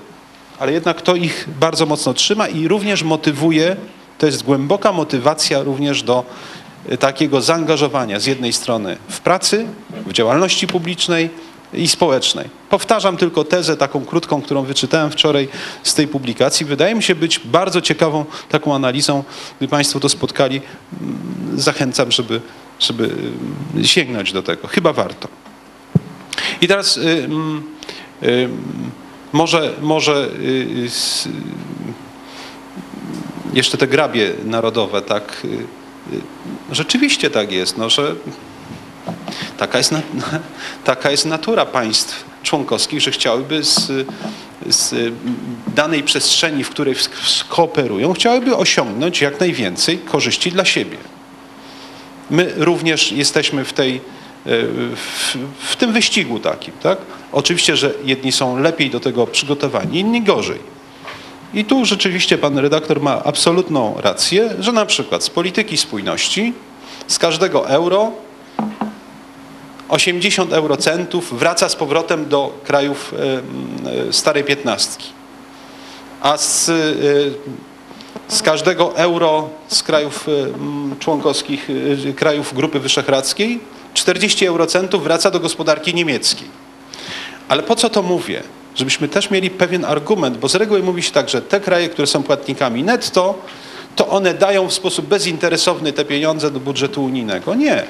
ale jednak to ich bardzo mocno trzyma i również motywuje, to jest głęboka motywacja również do e, takiego zaangażowania z jednej strony w pracy, w działalności publicznej i społecznej. Powtarzam tylko tezę taką krótką, którą wyczytałem wczoraj z tej publikacji. Wydaje mi się być bardzo ciekawą taką analizą. Gdy Państwo to spotkali, mm, zachęcam, żeby, żeby mm, sięgnąć do tego. Chyba warto. I teraz y, mm, y, może, może y, jeszcze te grabie narodowe, tak. y, y, Rzeczywiście tak jest, no, że taka jest, taka jest natura państw członkowskich, że chciałyby z, z danej przestrzeni, w której skooperują, chciałyby osiągnąć jak najwięcej korzyści dla siebie. My również jesteśmy w, tej, e, w, w tym wyścigu takim. Tak? Oczywiście, że jedni są lepiej do tego przygotowani, inni gorzej. I tu rzeczywiście pan redaktor ma absolutną rację, że na przykład z polityki spójności z każdego euro 80 eurocentów wraca z powrotem do krajów e, e, starej piętnastki. A z, e, z każdego euro z krajów członkowskich, krajów Grupy Wyszehradzkiej 40 eurocentów wraca do gospodarki niemieckiej. Ale po co to mówię? Żebyśmy też mieli pewien argument, bo z reguły mówi się tak, że te kraje, które są płatnikami netto, to one dają w sposób bezinteresowny te pieniądze do budżetu unijnego. Nie.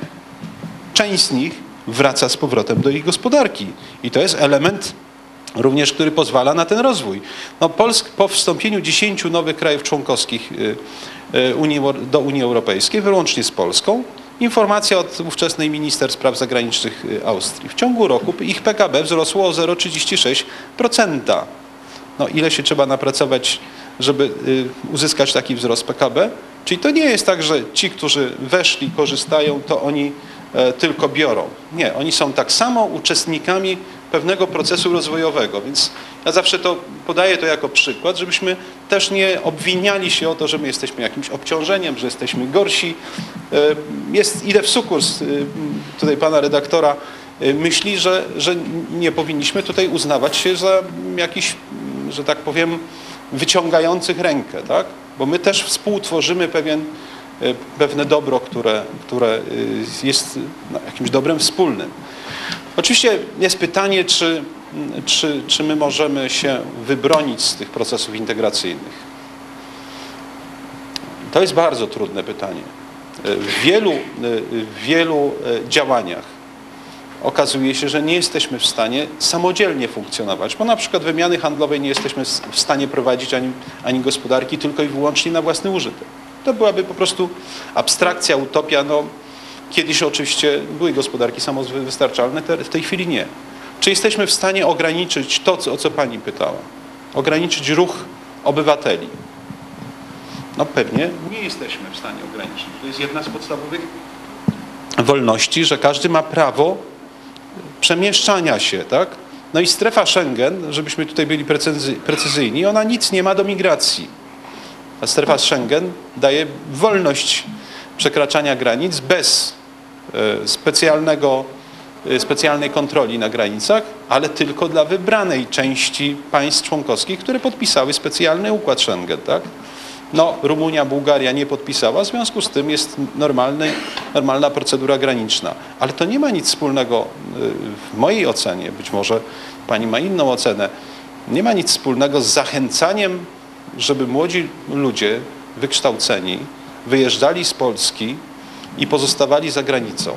Część z nich wraca z powrotem do ich gospodarki. I to jest element również, który pozwala na ten rozwój. No, Polsk po wstąpieniu 10 nowych krajów członkowskich y, y, Unii, do Unii Europejskiej, wyłącznie z Polską, Informacja od ówczesnej minister spraw zagranicznych y, Austrii. W ciągu roku ich PKB wzrosło o 0,36%. No ile się trzeba napracować, żeby uzyskać taki wzrost PKB? Czyli to nie jest tak, że ci, którzy weszli, korzystają, to oni tylko biorą. Nie, oni są tak samo uczestnikami pewnego procesu rozwojowego, więc ja zawsze to podaję to jako przykład, żebyśmy też nie obwiniali się o to, że my jesteśmy jakimś obciążeniem, że jesteśmy gorsi. E, Jest, idę w sukurs e, tutaj pana redaktora, e, myśli, że, że nie powinniśmy tutaj uznawać się za jakiś, że tak powiem, wyciągających rękę, tak? Bo my też współtworzymy pewien, e, pewne dobro, które, które e, jest no, jakimś dobrem wspólnym. Oczywiście jest pytanie, czy, czy, czy my możemy się wybronić z tych procesów integracyjnych. To jest bardzo trudne pytanie. W wielu, w wielu e, działaniach okazuje się, że nie jesteśmy w stanie samodzielnie funkcjonować, bo na przykład wymiany handlowej nie jesteśmy w stanie prowadzić ani, ani gospodarki tylko i wyłącznie na własny użytek. To byłaby po prostu abstrakcja, utopia. No, kiedyś oczywiście były gospodarki samowystarczalne, w tej chwili nie. Czy jesteśmy w stanie ograniczyć to, o co Pani pytała? Ograniczyć ruch obywateli? No pewnie nie jesteśmy w stanie ograniczyć. To jest jedna z podstawowych wolności, że każdy ma prawo przemieszczania się, tak? No i strefa Schengen, żebyśmy tutaj byli precyzy- precyzyjni, ona nic nie ma do migracji. A strefa Schengen daje wolność przekraczania granic bez e, specjalnego, e, specjalnej kontroli na granicach, ale tylko dla wybranej części państw członkowskich, które podpisały specjalny układ Schengen, tak? No, Rumunia, Bułgaria nie podpisała, w związku z tym jest normalny, normalna procedura graniczna. Ale to nie ma nic wspólnego, y, w mojej ocenie, być może Pani ma inną ocenę, nie ma nic wspólnego z zachęcaniem, żeby młodzi ludzie wykształceni wyjeżdżali z Polski i pozostawali za granicą.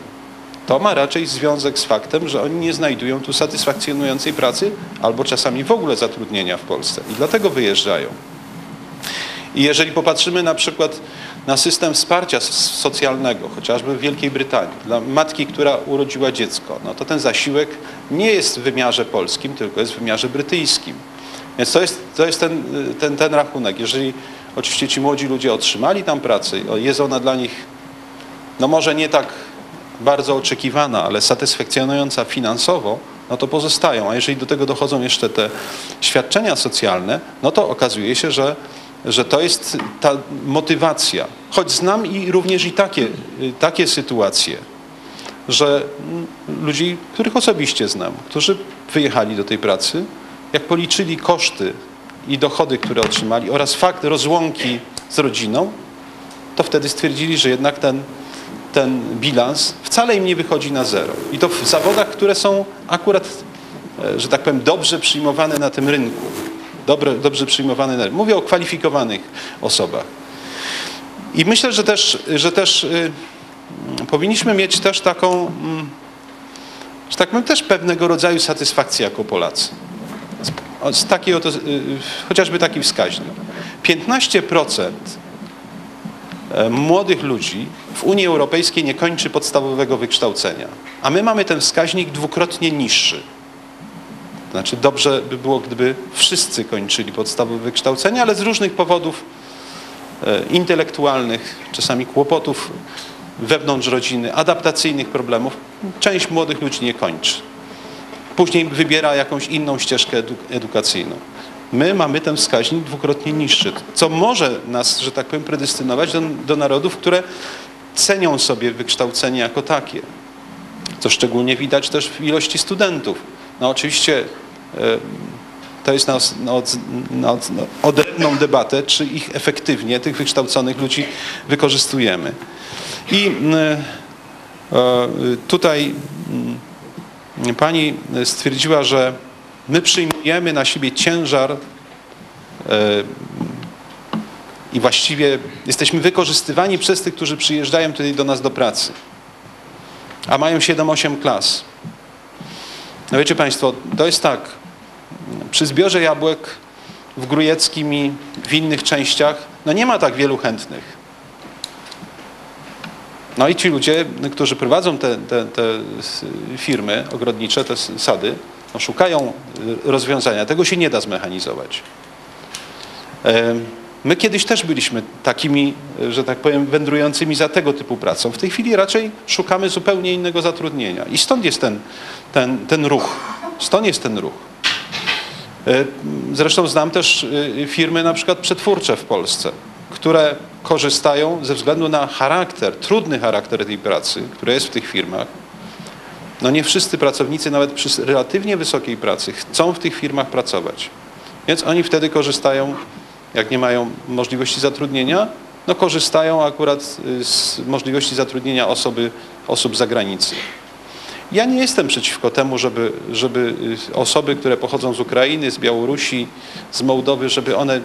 To ma raczej związek z faktem, że oni nie znajdują tu satysfakcjonującej pracy albo czasami w ogóle zatrudnienia w Polsce i dlatego wyjeżdżają. I jeżeli popatrzymy na przykład na system wsparcia socjalnego, chociażby w Wielkiej Brytanii, dla matki, która urodziła dziecko, no to ten zasiłek nie jest w wymiarze polskim, tylko jest w wymiarze brytyjskim. Więc to jest, to jest ten, ten, ten rachunek. Jeżeli oczywiście ci młodzi ludzie otrzymali tam pracę, jest ona dla nich, no może nie tak bardzo oczekiwana, ale satysfakcjonująca finansowo, no to pozostają. A jeżeli do tego dochodzą jeszcze te świadczenia socjalne, no to okazuje się, że, że to jest ta motywacja. Choć znam i również i takie, takie sytuacje, że mm, ludzi, których osobiście znam, którzy wyjechali do tej pracy, jak policzyli koszty i dochody, które otrzymali oraz fakt rozłąki z rodziną, to wtedy stwierdzili, że jednak ten, ten bilans wcale im nie wychodzi na zero. I to w zawodach, które są akurat, e, że tak powiem, dobrze przyjmowane na tym rynku. Dobre, dobrze przyjmowane na rynku. Mówię o kwalifikowanych osobach. I myślę, że też, że też y, powinniśmy mieć też taką, mm, że tak powiem, też pewnego rodzaju satysfakcję jako Polacy. Z, takiej oto, y, chociażby taki wskaźnik. 15% e, młodych ludzi w Unii Europejskiej nie kończy podstawowego wykształcenia, a my mamy ten wskaźnik dwukrotnie niższy. Znaczy dobrze by było, gdyby wszyscy kończyli podstawowe wykształcenie, ale z różnych powodów e, intelektualnych, czasami kłopotów wewnątrz rodziny, adaptacyjnych problemów, część młodych ludzi nie kończy. Później wybiera jakąś inną ścieżkę edu- edukacyjną. My mamy ten wskaźnik dwukrotnie niższy, co może nas, że tak powiem, predestynować do, do narodów, które cenią sobie wykształcenie jako takie. Co szczególnie widać też w ilości studentów. No oczywiście e, to jest na, na, na odrębną debatę, czy ich efektywnie, tych wykształconych ludzi wykorzystujemy. I mm, e, tutaj mm, pani stwierdziła, że my przyjmujemy na siebie ciężar e, i właściwie jesteśmy wykorzystywani przez tych, którzy przyjeżdżają tutaj do nas do pracy, a mają 7-8 klas. No wiecie Państwo, to jest tak, przy zbiorze jabłek w Grujeckim i w innych częściach, no nie ma tak wielu chętnych. No i ci ludzie, którzy prowadzą te, te, te firmy ogrodnicze, te sady, no szukają y, rozwiązania. Tego się nie da zmechanizować. My kiedyś też byliśmy takimi, y, że tak powiem, wędrującymi za tego typu pracą. W tej chwili raczej szukamy zupełnie innego zatrudnienia. I stąd jest ten, ten, ten ruch. Stąd jest ten ruch. E, Zresztą znam też y, firmy na przykład przetwórcze w Polsce, które korzystają ze względu na charakter, trudny charakter tej pracy, który jest w tych firmach. No nie wszyscy pracownicy, nawet przy relatywnie wysokiej pracy, chcą w tych firmach pracować. Więc oni wtedy korzystają, jak nie mają możliwości zatrudnienia, no korzystają akurat y, z możliwości zatrudnienia osoby, osób z zagranicy. Ja nie jestem przeciwko temu, żeby, żeby y, osoby, które pochodzą z Ukrainy, z Białorusi, z Mołdowy, żeby one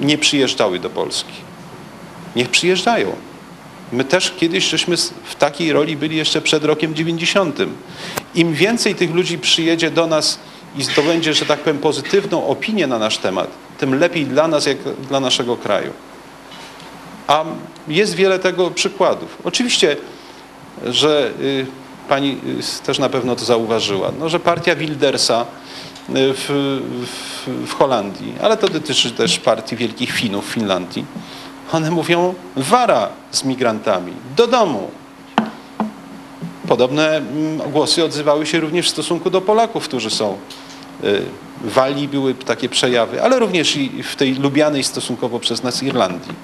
nie przyjeżdżały do Polski. Niech przyjeżdżają. My też kiedyś żeśmy w takiej roli byli jeszcze przed rokiem 90. Im więcej tych ludzi przyjedzie do nas i zdobędzie, że tak powiem, pozytywną opinię na nasz temat, tym lepiej dla nas, jak dla naszego kraju. A jest wiele tego przykładów. Oczywiście, że y, pani y, też na pewno to zauważyła, no, że partia Wildersa w, w, w Holandii, ale to dotyczy też partii Wielkich Finów w Finlandii, one mówią wara z migrantami, do domu. Podobne mm, głosy odzywały się również w stosunku do Polaków, którzy są y, w Walii były takie przejawy, ale również i w tej lubianej stosunkowo przez nas Irlandii.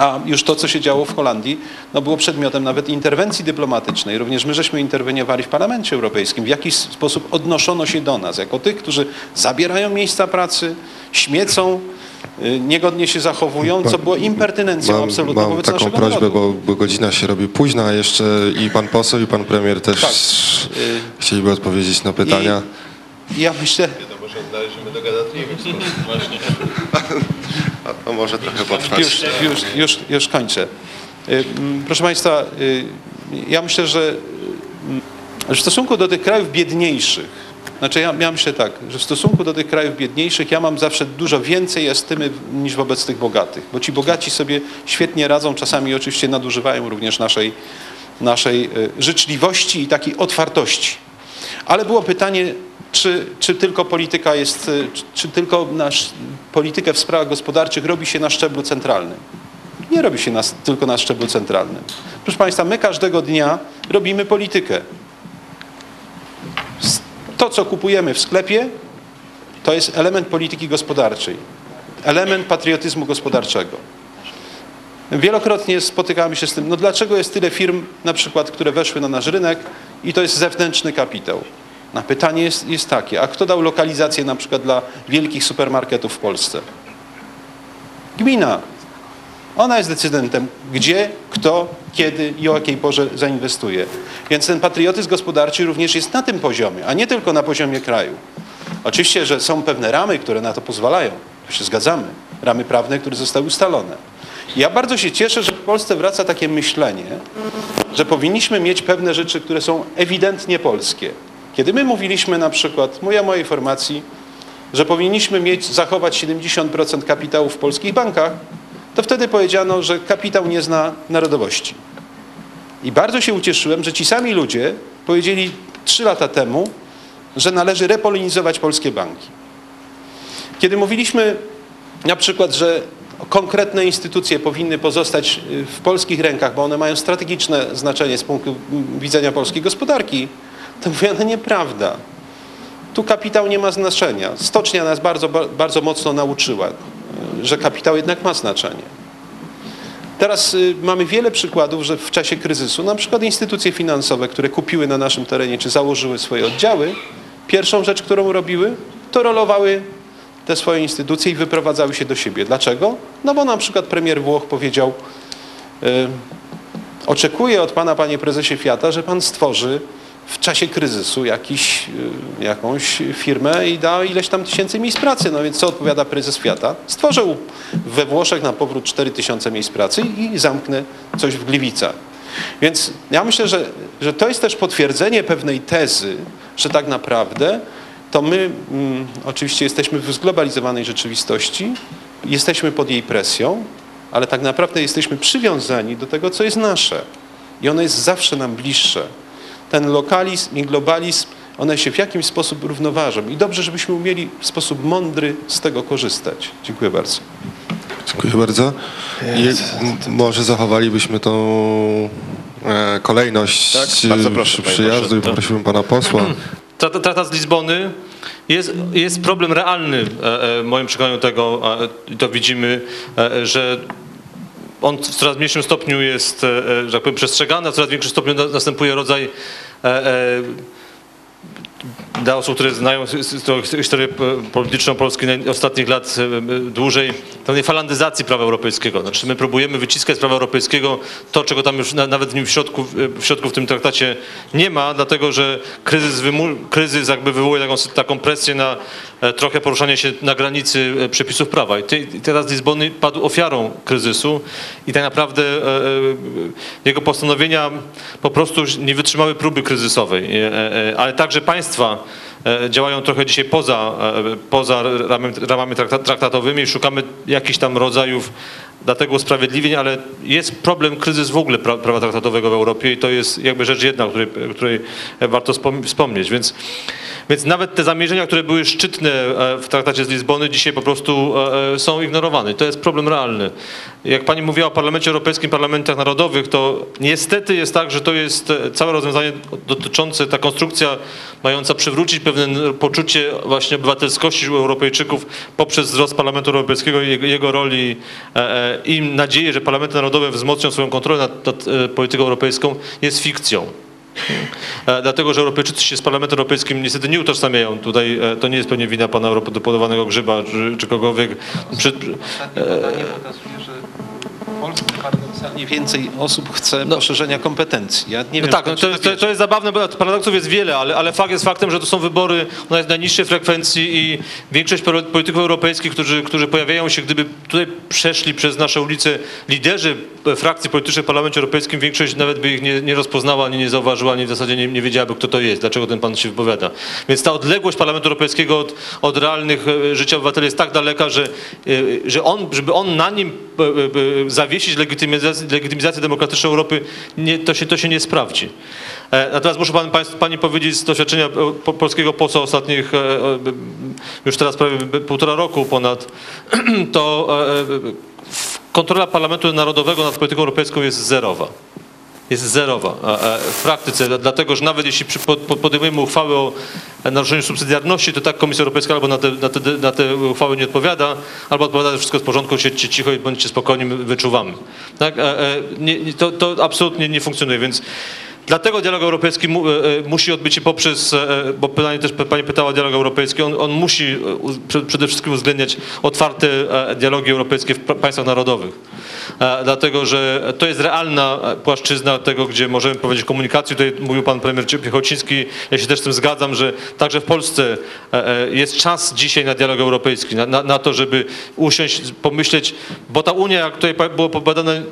A już to, co się działo w Holandii, no było przedmiotem nawet interwencji dyplomatycznej. Również my żeśmy interweniowali w Parlamencie Europejskim. W jakiś sposób odnoszono się do nas, jako tych, którzy zabierają miejsca pracy, śmiecą, y, niegodnie się zachowują, co było impertynencją Mam, absolutną mam wobec taką naszego prośbę, narodu. bo, bo godzina się robi późna, a jeszcze i pan poseł, i pan premier też Tak. chcieliby odpowiedzieć na pytania. I ja myślę, Może należymy do gadatliwych Właśnie. A to może trochę potrwać. Już, już, już, już kończę. Y, Proszę Państwa, y, ja myślę, że y, w stosunku do tych krajów biedniejszych, znaczy ja, ja myślę tak, że w stosunku do tych krajów biedniejszych ja mam zawsze dużo więcej estymy niż wobec tych bogatych, bo ci bogaci sobie świetnie radzą, czasami oczywiście nadużywają również naszej, naszej życzliwości i takiej otwartości. Ale było pytanie, czy, czy tylko polityka jest, y, czy, tylko nasz, politykę w sprawach gospodarczych robi się na szczeblu centralnym. Nie robi się tylko na szczeblu centralnym. Proszę Państwa, my każdego dnia robimy politykę. To, co kupujemy w sklepie, to jest element polityki gospodarczej, element patriotyzmu gospodarczego. Wielokrotnie spotykamy się z tym, no dlaczego jest tyle firm, na przykład, które weszły na nasz rynek i to jest zewnętrzny kapitał. Na pytanie jest, jest takie, a kto dał lokalizację na przykład dla wielkich supermarketów w Polsce? Gmina. Ona jest decydentem, gdzie, kto, kiedy i o jakiej porze zainwestuje. Więc ten patriotyzm gospodarczy również jest na tym poziomie, a nie tylko na poziomie kraju. Oczywiście, że są pewne ramy, które na to pozwalają. Tu się zgadzamy. Ramy prawne, które zostały ustalone. Ja bardzo się cieszę, że w Polsce wraca takie myślenie, że powinniśmy mieć pewne rzeczy, które są ewidentnie polskie. Kiedy my mówiliśmy na przykład, o mojej formacji, że powinniśmy mieć, zachować 70% kapitału w polskich bankach, to wtedy powiedziano, że kapitał nie zna narodowości. I bardzo się ucieszyłem, że ci sami ludzie powiedzieli trzy lata temu, że należy repolonizować polskie banki. Kiedy mówiliśmy na przykład, że konkretne instytucje powinny pozostać y, w polskich rękach, bo one mają strategiczne znaczenie z punktu widzenia polskiej gospodarki, to mówiono nieprawda. Tu kapitał nie ma znaczenia. Stocznia nas bardzo, ba- bardzo mocno nauczyła, że kapitał jednak ma znaczenie. Teraz y, mamy wiele przykładów, że w czasie kryzysu, na przykład instytucje finansowe, które kupiły na naszym terenie, czy założyły swoje oddziały, pierwszą rzecz, którą robiły, to rolowały te swoje instytucje i wyprowadzały się do siebie. Dlaczego? No bo na przykład premier Włoch powiedział, y, oczekuję od pana, panie prezesie Fiata, że pan stworzy w czasie kryzysu jakiś, y, jakąś firmę i da ileś tam tysięcy miejsc pracy. No więc co odpowiada prezes Fiata? Stworzył we Włoszech na powrót 4 tysiące miejsc pracy i zamknę coś w Gliwicach. Więc ja myślę, że, że to jest też potwierdzenie pewnej tezy, że tak naprawdę to my mm, oczywiście jesteśmy w zglobalizowanej rzeczywistości, jesteśmy pod jej presją ale tak naprawdę jesteśmy przywiązani do tego, co jest nasze. I ono jest zawsze nam bliższe. Ten lokalizm i globalizm, one się w jakimś sposób równoważą. I dobrze, żebyśmy umieli w sposób mądry z tego korzystać. Dziękuję bardzo. Dziękuję bardzo. I może zachowalibyśmy tą e, kolejność Tak, bardzo proszę, przyjazdu i poprosiłbym pana posła. Traktat, z Lizbony jest, jest problem realny e, e, w moim przekonaniu tego, e, to widzimy, e, że on w coraz mniejszym stopniu jest, e, e, że tak powiem, przestrzegany, a w coraz większym stopniu na- następuje rodzaj e, dla osób, które znają his- his- historię polityczną Polski ostatnich lat dłużej, pewnej falandyzacji prawa europejskiego. Znaczy my próbujemy wyciskać z prawa europejskiego to, czego tam już na, nawet w nim w środku, w środku w tym traktacie nie ma, dlatego że kryzys, wymu, kryzys jakby wywołuje taką, taką presję na trochę poruszanie się na granicy e, przepisów prawa. I, teraz Lizbony padł ofiarą kryzysu i tak naprawdę e, e, jego postanowienia po prostu nie wytrzymały próby kryzysowej. E, e, ale także państwa e, działają trochę dzisiaj poza, e, poza ramami, ramami trakta- traktatowymi, szukamy jakichś tam rodzajów dla tego usprawiedliwień, ale jest problem, kryzys w ogóle pra, prawa traktatowego w Europie i to jest jakby rzecz jedna, o której, której warto wspom- wspomnieć. Więc, więc nawet te zamierzenia, które były szczytne e, w traktacie z Lizbony, dzisiaj po prostu e, e, są ignorowane. To jest problem realny. Jak pani mówiła o Parlamencie Europejskim, parlamentach narodowych, to niestety jest tak, że to jest całe rozwiązanie dotyczące, ta konstrukcja mająca przywrócić pewne poczucie właśnie obywatelskości u Europejczyków poprzez wzrost Parlamentu Europejskiego i jego, roli i nadzieję, że parlamenty narodowe wzmocnią swoją kontrolę nad, nad e, polityką europejską jest fikcją. E, Dlatego, że Europejczycy się z Parlamentem Europejskim niestety nie utożsamiają. Tutaj e, to nie jest pewnie wina pana eurodeputowanego Grzyba czy, czy kogokolwiek. Przy, pokazuje, że w Polsce paradoksalnie więcej osób chce poszerzenia kompetencji. Ja nie No wiem, tak, no to to, to, jest zabawne, bo paradoksów jest wiele, ale, ale fakt jest faktem, że to są wybory o naj- najniższej frekwencji i większość polityków europejskich, którzy, którzy pojawiają się, gdyby tutaj przeszli przez nasze ulice liderzy frakcji politycznych w Parlamencie Europejskim, większość nawet by ich nie, nie rozpoznała, ani nie zauważyła, ani w zasadzie nie, nie wiedziałaby, kto to jest, dlaczego ten pan się wypowiada. Więc ta odległość Parlamentu Europejskiego od, od realnych e, życia obywateli jest tak daleka, że, e, że on, żeby on na nim e, zawiesić legitymizację, legitymizację demokratyczną Europy, nie, to, się, to się nie sprawdzi. E, Natomiast muszę pan, pani powiedzieć z doświadczenia e, po, polskiego posła ostatnich, e, już teraz prawie półtora roku ponad, to kontrola Parlamentu Narodowego nad polityką europejską jest zerowa. Jest zerowa w praktyce, dla- dlatego że nawet jeśli podejmujemy uchwałę o naruszeniu subsydiarności, to tak Komisja Europejska albo na te, na te, na te uchwały nie odpowiada, albo odpowiada, że wszystko jest w porządku, siedźcie cicho i bądźcie spokojni, my wyczuwamy. Tak? E, nie, to, to absolutnie nie funkcjonuje, więc Dlatego dialog europejski e, e, musi odbyć się poprzez, bo pytanie też pani pytała o dialog europejski, on, on musi przede wszystkim uwzględniać otwarte dialogi europejskie w pa- państwach narodowych. Dlatego, że to jest realna płaszczyzna tego, gdzie możemy powiedzieć komunikacji. Tutaj mówił pan premier Piechociński, ja się też z tym zgadzam, że także w Polsce e, e, jest czas dzisiaj na dialog europejski, na, na, na to, żeby usiąść, pomyśleć, bo ta Unia, jak tutaj było pobadane, e,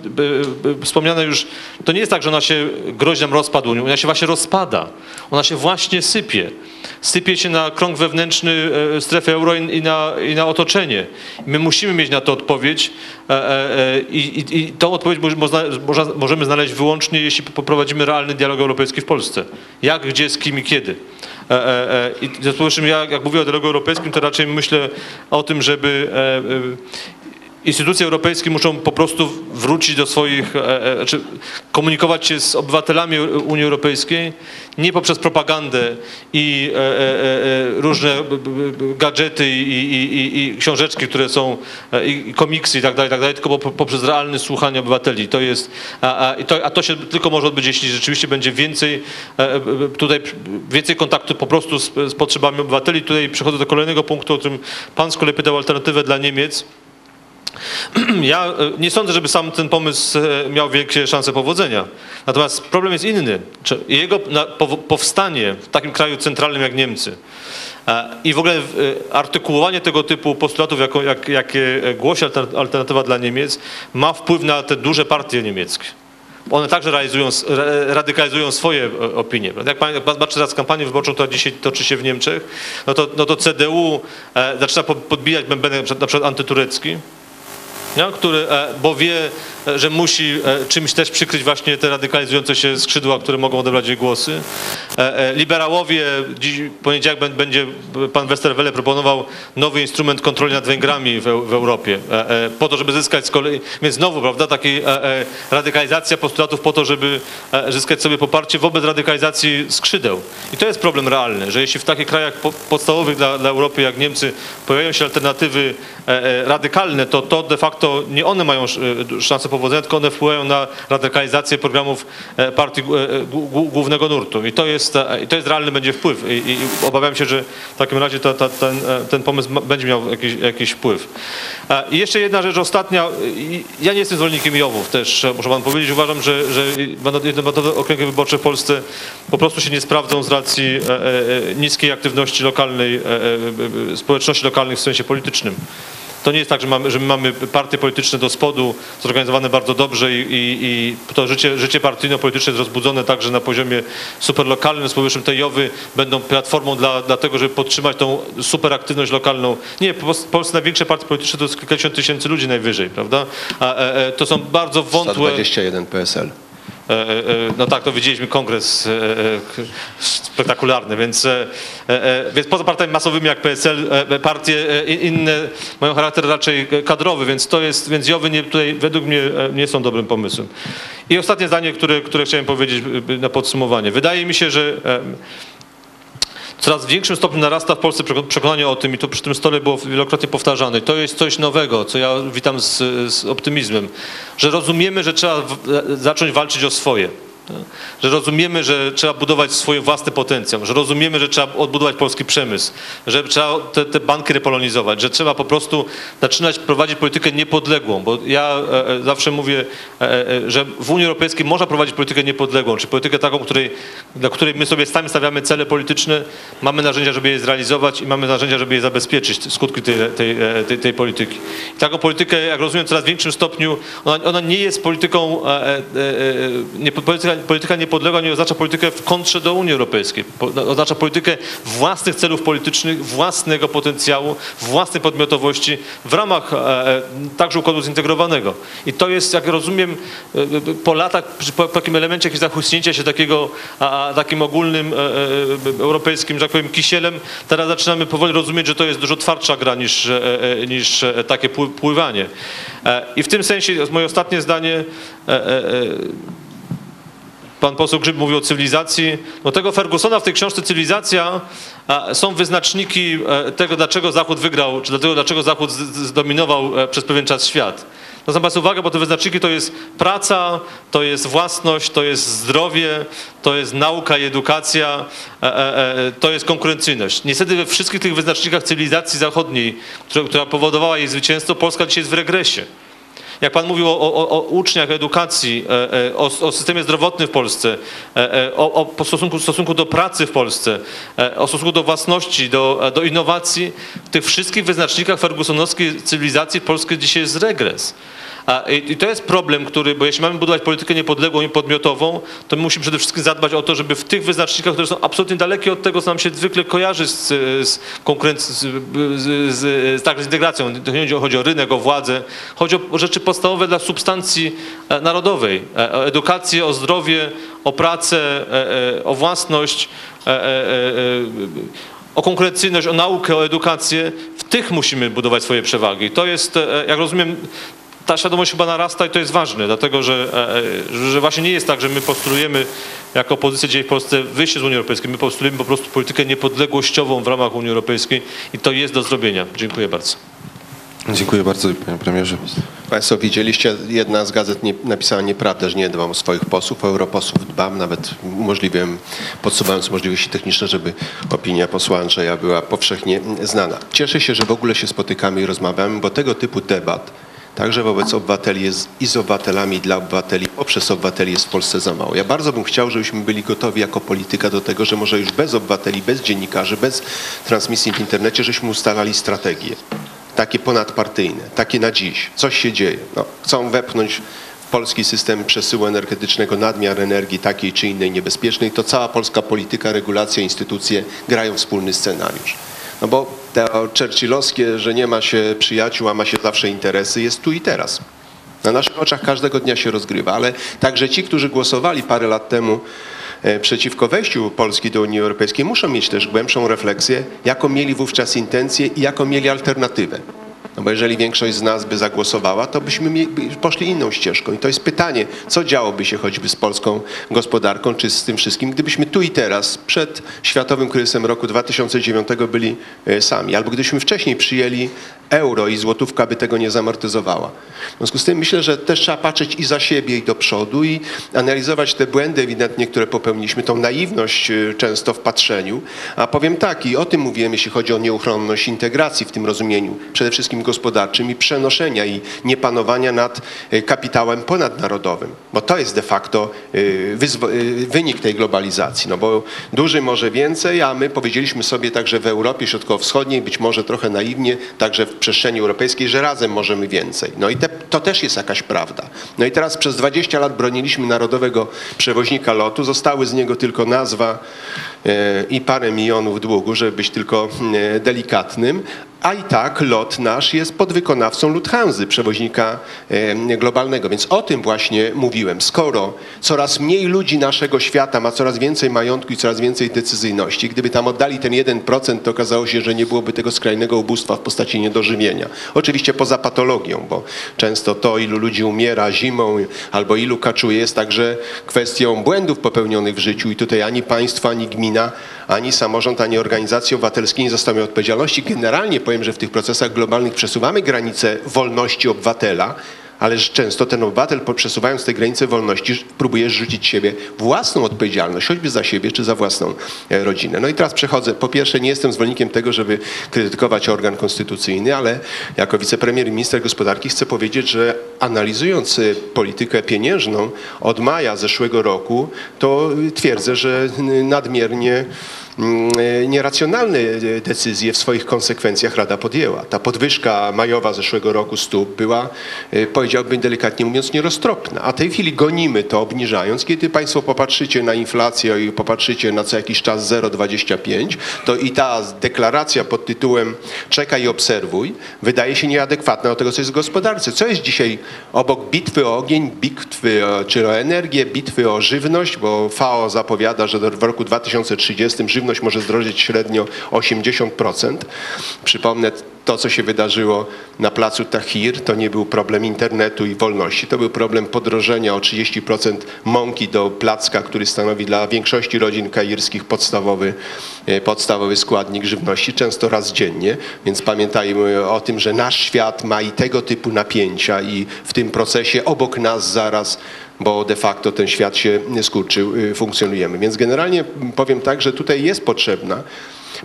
wspomniane już, to nie jest tak, że ona się grozi nam rozpadu Unii, ona się właśnie rozpada, ona się właśnie sypie. Sypie się na krąg wewnętrzny e, strefy euro i na, i na otoczenie. My musimy mieć na to odpowiedź e, e, i, i, i tą odpowiedź możemy znaleźć wyłącznie, jeśli poprowadzimy realny dialog europejski w Polsce. Jak, gdzie, z kim i kiedy. I w związku z jak mówię o dialogu europejskim, to raczej myślę o tym, żeby Instytucje europejskie muszą po prostu wrócić do swoich, e, e, znaczy komunikować się z obywatelami Unii Europejskiej nie poprzez propagandę i e, różne gadżety i, i, i, książeczki, które są, i komiksy i tak dalej, tak dalej, tylko po- poprzez realne słuchanie obywateli. To jest, a, a, to, a to się tylko może odbyć, jeśli rzeczywiście będzie więcej tutaj więcej kontaktu po prostu z, z potrzebami obywateli. Tutaj przechodzę do kolejnego punktu, o którym pan z kolei pytał alternatywę dla Niemiec. Ja e, nie sądzę, żeby sam ten pomysł e, miał wielkie szanse powodzenia. Natomiast problem jest inny. Jego powstanie w takim kraju centralnym jak Niemcy e, i w ogóle artykułowanie tego typu postulatów, jako, jak, jakie głosi alter- alternatywa dla Niemiec, ma wpływ na te duże partie niemieckie. One także realizują, radykalizują swoje opinie. Jak pan, jak patrzy teraz kampanię wyborczą, która dzisiaj toczy się w Niemczech, no to, no to CDU zaczyna po- podbijać bębenek na przykład antyturecki, nie? który, e, bo wie, że musi e, czymś też przykryć właśnie te radykalizujące się skrzydła, które mogą odebrać jej głosy. E, e, Liberałowie, dziś poniedziałek bę- będzie pan Westerwelle proponował nowy instrument kontroli nad Węgrami w, Eu- w Europie, po to, żeby zyskać z kolei, więc znowu, prawda, e, radykalizacja postulatów po to, żeby zyskać sobie poparcie wobec radykalizacji skrzydeł. I to jest problem realny, że jeśli w takich krajach po, podstawowych dla, dla Europy jak Niemcy pojawiają się alternatywy radykalne, to to de facto nie one mają sz- szansę powodzenia, tylko one wpływają na radykalizację programów e, partii e, gu- głównego nurtu. I to jest, e, to jest realny będzie wpływ. I, i obawiam się, że w takim razie ten, e, ten pomysł będzie miał jakiś, jakiś wpływ. E, I jeszcze jedna rzecz ostatnia. Ja nie jestem zwolennikiem Jowów też, e, muszę pan powiedzieć. Uważam, że, że jednomandatowe okręgi wyborcze w Polsce po prostu się nie sprawdzą z racji e, e, e, niskiej aktywności lokalnej, e, e, e, społeczności lokalnych w sensie politycznym. To nie jest tak, że mamy, że my mamy partie polityczne do spodu, zorganizowane bardzo dobrze i, i, i to życie, życie partyjno-polityczne jest rozbudzone także na poziomie superlokalnym. Z powyższym te JOWy będą platformą dla, dla tego, żeby podtrzymać tą superaktywność lokalną. Nie, w Polsce największe partie polityczne to jest kilkadziesiąt tysięcy ludzi najwyżej, prawda? A e, e, to są bardzo wątłe... 121 PSL. E, e, No tak, to widzieliśmy kongres e, spektakularny, więc, więc poza partiami masowymi jak PSL, partie inne mają charakter raczej kadrowy, więc to jest, więc Jowy nie, tutaj według mnie nie są dobrym pomysłem. I ostatnie zdanie, które, które chciałem powiedzieć na podsumowanie. Wydaje mi się, że coraz większym stopniu narasta w Polsce przeko- przekonanie o tym i to przy tym stole było wielokrotnie powtarzane. To jest coś nowego, co ja witam z, z optymizmem, że rozumiemy, że trzeba w, zacząć walczyć o swoje. Że rozumiemy, że trzeba budować swój własny potencjał, że rozumiemy, że trzeba odbudować polski przemysł, że trzeba te, te banki repolonizować, że trzeba po prostu zaczynać prowadzić politykę niepodległą, bo ja e, e, zawsze mówię, e, e, że w Unii Europejskiej można prowadzić politykę niepodległą, czy politykę taką, której, dla której my sobie sami stawiamy cele polityczne, mamy narzędzia, żeby je zrealizować i mamy narzędzia, żeby je zabezpieczyć, skutki tej, tej, e, tej, tej polityki. I taką politykę, jak rozumiem, w coraz większym stopniu, ona, ona nie jest polityką, e, nie, polityka, polityka niepodległa nie oznacza politykę w kontrze do Unii Europejskiej. Po, oznacza politykę własnych celów politycznych, własnego potencjału, własnej podmiotowości w ramach e, e, także układu zintegrowanego. I to jest, jak rozumiem, e, po latach, po, takim elemencie zachłysnięcia się takiego takim ogólnym europejskim, że tak powiem, kisielem, teraz zaczynamy powoli rozumieć, że to jest dużo twardsza gra niż, niż takie pły- pływanie. I w tym sensie, moje ostatnie zdanie, Pan poseł Grzyb mówił o cywilizacji. No tego Fergusona w tej książce Cywilizacja są wyznaczniki e, tego, dlaczego Zachód wygrał, czy dlatego, dlaczego Zachód zdominował e, przez pewien czas świat. Zwracam Państwa uwagę, bo te wyznaczniki to jest praca, to jest własność, to jest zdrowie, to jest nauka i edukacja, e, to jest konkurencyjność. Niestety we wszystkich tych wyznacznikach cywilizacji zachodniej, która powodowała jej zwycięstwo, Polska dzisiaj jest w regresie. Jak pan mówił o, o, o uczniach, edukacji, e, e, o, o systemie zdrowotnym w Polsce, e, o, o stosunku, stosunku do pracy w Polsce, o stosunku do własności, do, do innowacji, w tych wszystkich wyznacznikach fergusonowskiej cywilizacji w Polsce dzisiaj jest regres. A, i, to jest problem, który, bo jeśli mamy budować politykę niepodległą i podmiotową, to my musimy przede wszystkim zadbać o to, żeby w tych wyznacznikach, które są absolutnie dalekie od tego, co nam się zwykle kojarzy z, z konkurencją, z, z, z, tak, z integracją. To nie chodzi o, rynek, o władzę, chodzi o rzeczy podstawowe dla substancji e, narodowej. E, O edukację, o zdrowie, o pracę, e, o własność, o konkurencyjność, o naukę, o edukację. W tych musimy budować swoje przewagi. To jest, jak rozumiem, ta świadomość chyba narasta i to jest ważne, dlatego że, e, e, że właśnie nie jest tak, że my postulujemy jako opozycja dzisiaj w Polsce wyjście z Unii Europejskiej. My postulujemy po prostu politykę niepodległościową w ramach Unii Europejskiej i to jest do zrobienia. Dziękuję bardzo. Dziękuję bardzo, panie premierze. Państwo widzieliście, jedna z gazet nie, napisała nieprawdę, że nie dbam o swoich posłów, o europosłów dbam, nawet umożliwiłem, podsuwając możliwości techniczne, żeby opinia posła Andrzeja była powszechnie znana. Cieszę się, że w ogóle się spotykamy i rozmawiamy, bo tego typu debat także wobec obywateli jest i z obywatelami, dla obywateli, poprzez obywateli jest w Polsce za mało. Ja bardzo bym chciał, żebyśmy byli gotowi jako polityka do tego, że może już bez obywateli, bez dziennikarzy, bez transmisji w internecie, żeśmy ustalali strategię takie ponadpartyjne, takie na dziś. Coś się dzieje. No, chcą wepchnąć polski system przesyłu energetycznego nadmiar energii takiej czy innej niebezpiecznej, to cała polska polityka, regulacja, instytucje grają wspólny scenariusz. No bo to churchillowskie, że nie ma się przyjaciół, a ma się zawsze interesy, jest tu i teraz. Na naszych oczach każdego dnia się rozgrywa, ale także ci, którzy głosowali parę lat temu e, przeciwko wejściu Polski do Unii Europejskiej, muszą mieć też głębszą refleksję, jaką mieli wówczas intencje i jaką mieli alternatywę. No bo jeżeli większość z nas by zagłosowała, to byśmy poszli inną ścieżką. I to jest pytanie, co działoby się choćby z polską gospodarką, czy z tym wszystkim, gdybyśmy tu i teraz, przed światowym kryzysem roku 2009 byli e, sami, albo gdybyśmy wcześniej przyjęli euro i złotówka by tego nie zamortyzowała. W związku z tym myślę, że też trzeba patrzeć i za siebie, i do przodu i analizować te błędy ewidentnie, które popełniliśmy, tą naiwność y, często w patrzeniu. A powiem tak, i o tym mówiłem, jeśli chodzi o nieuchronność integracji w tym rozumieniu, przede wszystkim gospodarczym i przenoszenia i niepanowania nad y, kapitałem ponadnarodowym, bo to jest de facto wyzwo- y, wynik tej globalizacji, no bo duży może więcej, a my powiedzieliśmy sobie także w Europie Środkowo-Wschodniej, być może trochę naiwnie, także w przestrzeni europejskiej, że razem możemy więcej. No i te, to też jest jakaś prawda. No i teraz przez 20 lat broniliśmy narodowego przewoźnika lotu, zostały z niego tylko nazwa e, i parę milionów długu, żeby być tylko e, delikatnym, a i tak lot nasz jest podwykonawcą Lufthansa, przewoźnika globalnego. Więc o tym właśnie mówiłem. Skoro coraz mniej ludzi naszego świata ma coraz więcej majątku i coraz więcej decyzyjności, gdyby tam oddali ten 1%, to okazało się, że nie byłoby tego skrajnego ubóstwa w postaci niedożywienia. Oczywiście poza patologią, bo często to, ilu ludzi umiera zimą albo ilu kaczuje, jest także kwestią błędów popełnionych w życiu i tutaj ani państwo, ani gmina, ani samorząd, ani organizacje obywatelskie nie zostawią odpowiedzialności. Generalnie powiem, że w tych procesach globalnych przesuwamy granice wolności obywatela, ale że często ten obywatel, przesuwając te granice wolności, próbuje rzucić siebie własną odpowiedzialność, choćby za siebie czy za własną e, rodzinę. No i teraz przechodzę. Po pierwsze, nie jestem zwolennikiem tego, żeby krytykować organ konstytucyjny, ale jako wicepremier i minister gospodarki chcę powiedzieć, że analizując e, politykę pieniężną od maja zeszłego roku, to twierdzę, że nadmiernie nieracjonalne e, decyzje w swoich konsekwencjach Rada podjęła. Ta podwyżka majowa zeszłego roku stóp była, e, powiedziałbym delikatnie mówiąc, nieroztropna. A w tej chwili gonimy to, obniżając. Kiedy Państwo popatrzycie na inflację i popatrzycie na co jakiś czas 0,25, to i ta deklaracja pod tytułem czekaj i obserwuj wydaje się nieadekwatna do tego, co jest w gospodarce. Co jest dzisiaj obok bitwy o ogień, bitwy o, czy o energię, bitwy o żywność, bo FAO zapowiada, że w roku 2030 żywność może zdrożeć średnio 80%. Przypomnę, to, co się wydarzyło na placu Tahrir, to nie był problem internetu i wolności, to był problem podrożenia o 30% mąki do placka, który stanowi dla większości rodzin kairskich podstawowy, e, podstawowy składnik żywności, często raz dziennie, więc pamiętajmy o tym, że nasz świat ma i tego typu napięcia i w tym procesie obok nas zaraz bo de facto ten świat się skurczył, y, funkcjonujemy. Więc generalnie powiem tak, że tutaj jest potrzebna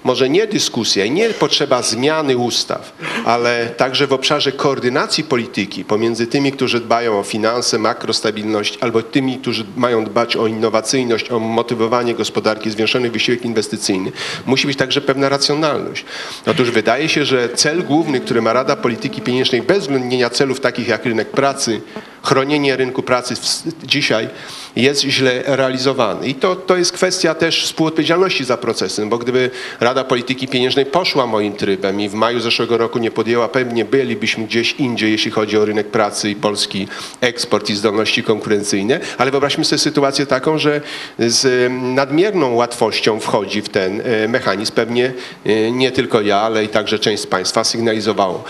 może nie dyskusja nie potrzeba zmiany ustaw, ale także w obszarze koordynacji polityki pomiędzy tymi, którzy dbają o finanse, makrostabilność, albo tymi, którzy mają dbać o innowacyjność, o motywowanie gospodarki, zwiększony wysiłek inwestycyjny, musi być także pewna racjonalność. Otóż wydaje się, że cel główny, który ma Rada Polityki Pieniężnej, bez uwzględnienia celów takich jak rynek pracy, chronienie rynku pracy dzisiaj jest źle realizowany. I to, to jest kwestia też współodpowiedzialności za procesem, bo gdyby Rada Polityki Pieniężnej poszła moim trybem i w maju zeszłego roku nie podjęła, pewnie bylibyśmy gdzieś indziej, jeśli chodzi o rynek pracy i polski eksport i zdolności konkurencyjne, ale wyobraźmy sobie sytuację taką, że z nadmierną łatwością wchodzi w ten e, mechanizm. Pewnie e, nie tylko ja, ale i także część z Państwa sygnalizowało.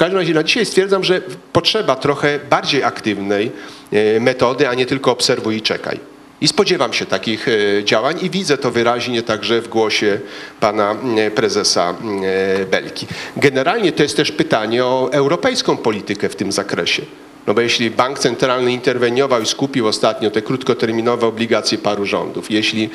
Każdym razie na dzisiaj stwierdzam, że potrzeba trochę bardziej aktywnej e, metody, a nie tylko obserwuj i czekaj. I spodziewam się takich e, działań i widzę to wyraźnie także w głosie pana e, prezesa Belki. Generalnie to jest też pytanie o europejską politykę w tym zakresie. No bo jeśli bank centralny interweniował i skupił ostatnio te krótkoterminowe obligacje paru rządów, jeśli yy,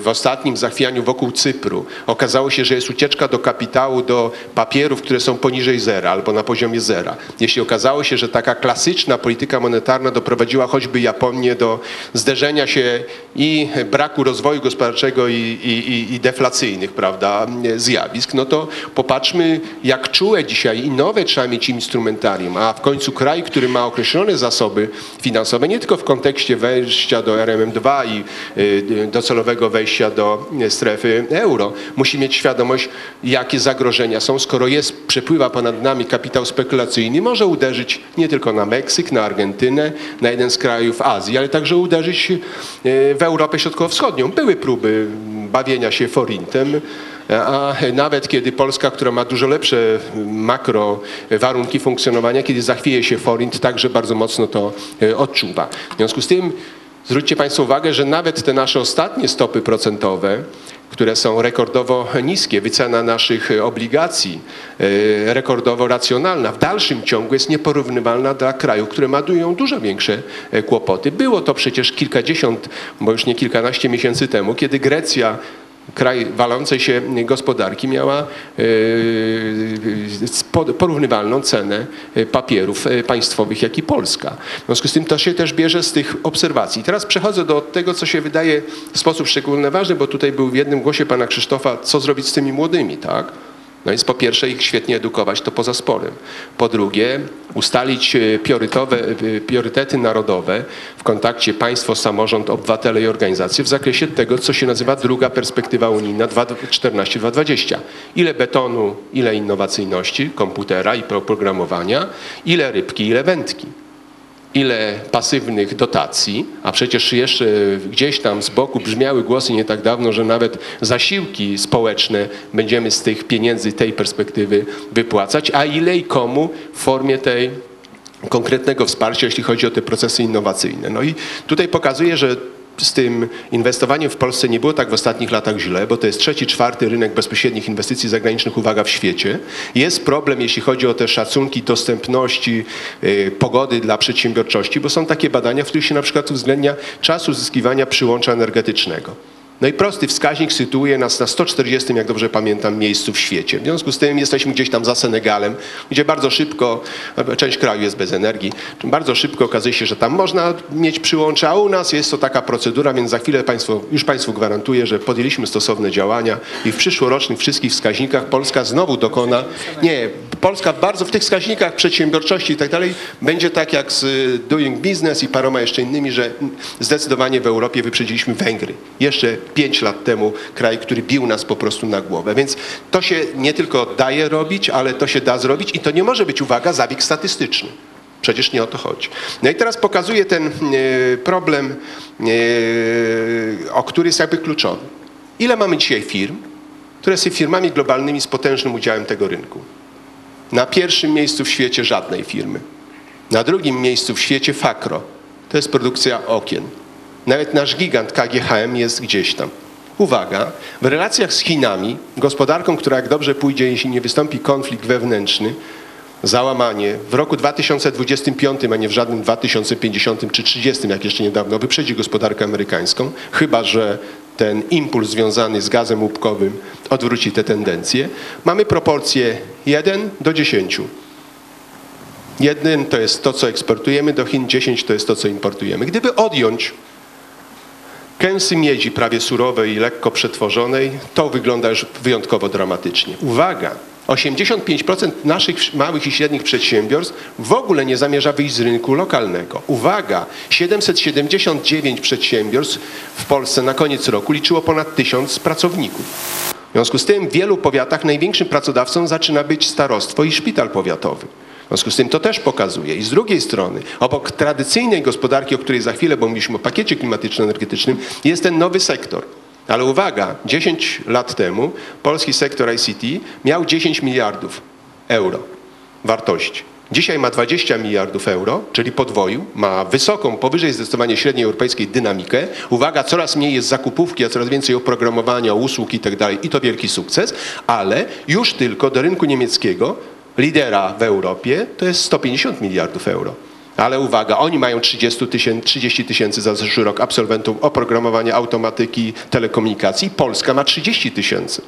w ostatnim zachwianiu wokół Cypru okazało się, że jest ucieczka do kapitału, do papierów, które są poniżej zera albo na poziomie zera, jeśli okazało się, że taka klasyczna polityka monetarna doprowadziła choćby Japonię do zderzenia się i braku rozwoju gospodarczego i, i, i- i deflacyjnych prawda, zjawisk, no to popatrzmy, jak czułe dzisiaj i nowe trzeba mieć instrumentarium, a w końcu kraj, który ma określone zasoby finansowe, nie tylko w kontekście wejścia do RMM2 i y, docelowego wejścia do strefy euro, musi mieć świadomość, jakie zagrożenia są, skoro jest, przepływa ponad nami kapitał spekulacyjny, może uderzyć nie tylko na Meksyk, na Argentynę, na jeden z krajów Azji, ale także uderzyć y, w Europę Środkowo-Wschodnią. Były próby bawienia się forintem, a nawet kiedy Polska, która ma dużo lepsze makro warunki funkcjonowania, kiedy zachwieje się forint, także bardzo mocno to e, odczuwa. W związku z tym zwróćcie Państwo uwagę, że nawet te nasze ostatnie stopy procentowe, które są rekordowo niskie, wycena naszych obligacji e, rekordowo racjonalna, w dalszym ciągu jest nieporównywalna dla kraju, które mają dużo większe e, kłopoty. Było to przecież kilkadziesiąt, bo już nie kilkanaście miesięcy temu, kiedy Grecja kraj walącej się gospodarki miała e, porównywalną cenę e, papierów e, państwowych jak i Polska. W związku z tym to się też bierze z tych obserwacji. Teraz przechodzę do tego, co się wydaje w sposób szczególnie ważny, bo tutaj był w jednym głosie pana Krzysztofa, co zrobić z tymi młodymi, tak? No więc po pierwsze ich świetnie edukować, to poza sporem. Po drugie ustalić priorytety narodowe w kontakcie państwo, samorząd, obywatele i organizacje w zakresie tego, co się nazywa druga perspektywa unijna 2014-2020. Ile betonu, ile innowacyjności, komputera i programowania, ile rybki, ile wędki ile pasywnych dotacji, a przecież jeszcze gdzieś tam z boku brzmiały głosy nie tak dawno, że nawet zasiłki społeczne będziemy z tych pieniędzy, tej perspektywy wypłacać, a ile i komu w formie tej konkretnego wsparcia, jeśli chodzi o te procesy innowacyjne. No i tutaj pokazuje, że z tym inwestowaniem w Polsce nie było tak w ostatnich latach źle, bo to jest trzeci, czwarty rynek bezpośrednich inwestycji zagranicznych, uwaga, w świecie. Jest problem, jeśli chodzi o te szacunki dostępności y, pogody dla przedsiębiorczości, bo są takie badania, w których się na przykład uwzględnia czas uzyskiwania przyłącza energetycznego. No i prosty wskaźnik sytuuje nas na 140, jak dobrze pamiętam, miejscu w świecie. W związku z tym jesteśmy gdzieś tam za Senegalem, gdzie bardzo szybko, część kraju jest bez energii, bardzo szybko okazuje się, że tam można mieć przyłącze, a u nas jest to taka procedura, więc za chwilę państwo, już Państwu gwarantuję, że podjęliśmy stosowne działania i w przyszłorocznych wszystkich wskaźnikach Polska znowu dokona, nie, Polska bardzo w tych wskaźnikach przedsiębiorczości i tak dalej będzie tak jak z Doing Business i paroma jeszcze innymi, że zdecydowanie w Europie wyprzedziliśmy Węgry. Jeszcze pięć lat temu kraj, który bił nas po prostu na głowę. Więc to się nie tylko daje robić, ale to się da zrobić i to nie może być, uwaga, zabieg statystyczny. Przecież nie o to chodzi. No i teraz pokazuję ten e, problem, e, o który jest jakby kluczowy. Ile mamy dzisiaj firm, które są firmami globalnymi z potężnym udziałem tego rynku? Na pierwszym miejscu w świecie żadnej firmy. Na drugim miejscu w świecie Fakro. To jest produkcja okien. Nawet nasz gigant KGHM jest gdzieś tam. Uwaga, w relacjach z Chinami, gospodarką, która jak dobrze pójdzie, jeśli nie wystąpi konflikt wewnętrzny, załamanie w roku 2025, a nie w żadnym 2050 czy 30, jak jeszcze niedawno, wyprzedzi gospodarkę amerykańską, chyba że ten impuls związany z gazem łupkowym odwróci te tendencje. Mamy proporcje 1 do 10. Jeden to jest to, co eksportujemy do Chin, 10 to jest to, co importujemy. Gdyby odjąć kęsy miedzi prawie surowej i lekko przetworzonej, to wygląda już wyjątkowo dramatycznie. Uwaga! 85% naszych małych i średnich przedsiębiorstw w ogóle nie zamierza wyjść z rynku lokalnego. Uwaga! 779 przedsiębiorstw w Polsce na koniec roku liczyło ponad 1000 pracowników. W związku z tym w wielu powiatach największym pracodawcą zaczyna być starostwo i szpital powiatowy. W związku z tym to też pokazuje. I z drugiej strony, obok tradycyjnej gospodarki, o której za chwilę, bo mówiliśmy o pakiecie klimatyczno-energetycznym, jest ten nowy sektor. Ale uwaga, 10 lat temu polski sektor ICT miał 10 miliardów euro wartości. Dzisiaj ma 20 miliardów euro, czyli podwoił, ma wysoką, powyżej zdecydowanie średniej europejskiej dynamikę. Uwaga, coraz mniej jest zakupówki, a coraz więcej oprogramowania, usług i tak i to wielki sukces, ale już tylko do rynku niemieckiego lidera w Europie to jest 150 miliardów euro. Ale uwaga, oni mają 30 tysięcy, 30 tysięcy za zeszły rok absolwentów oprogramowania, automatyki, telekomunikacji. Polska ma 30 tysięcy.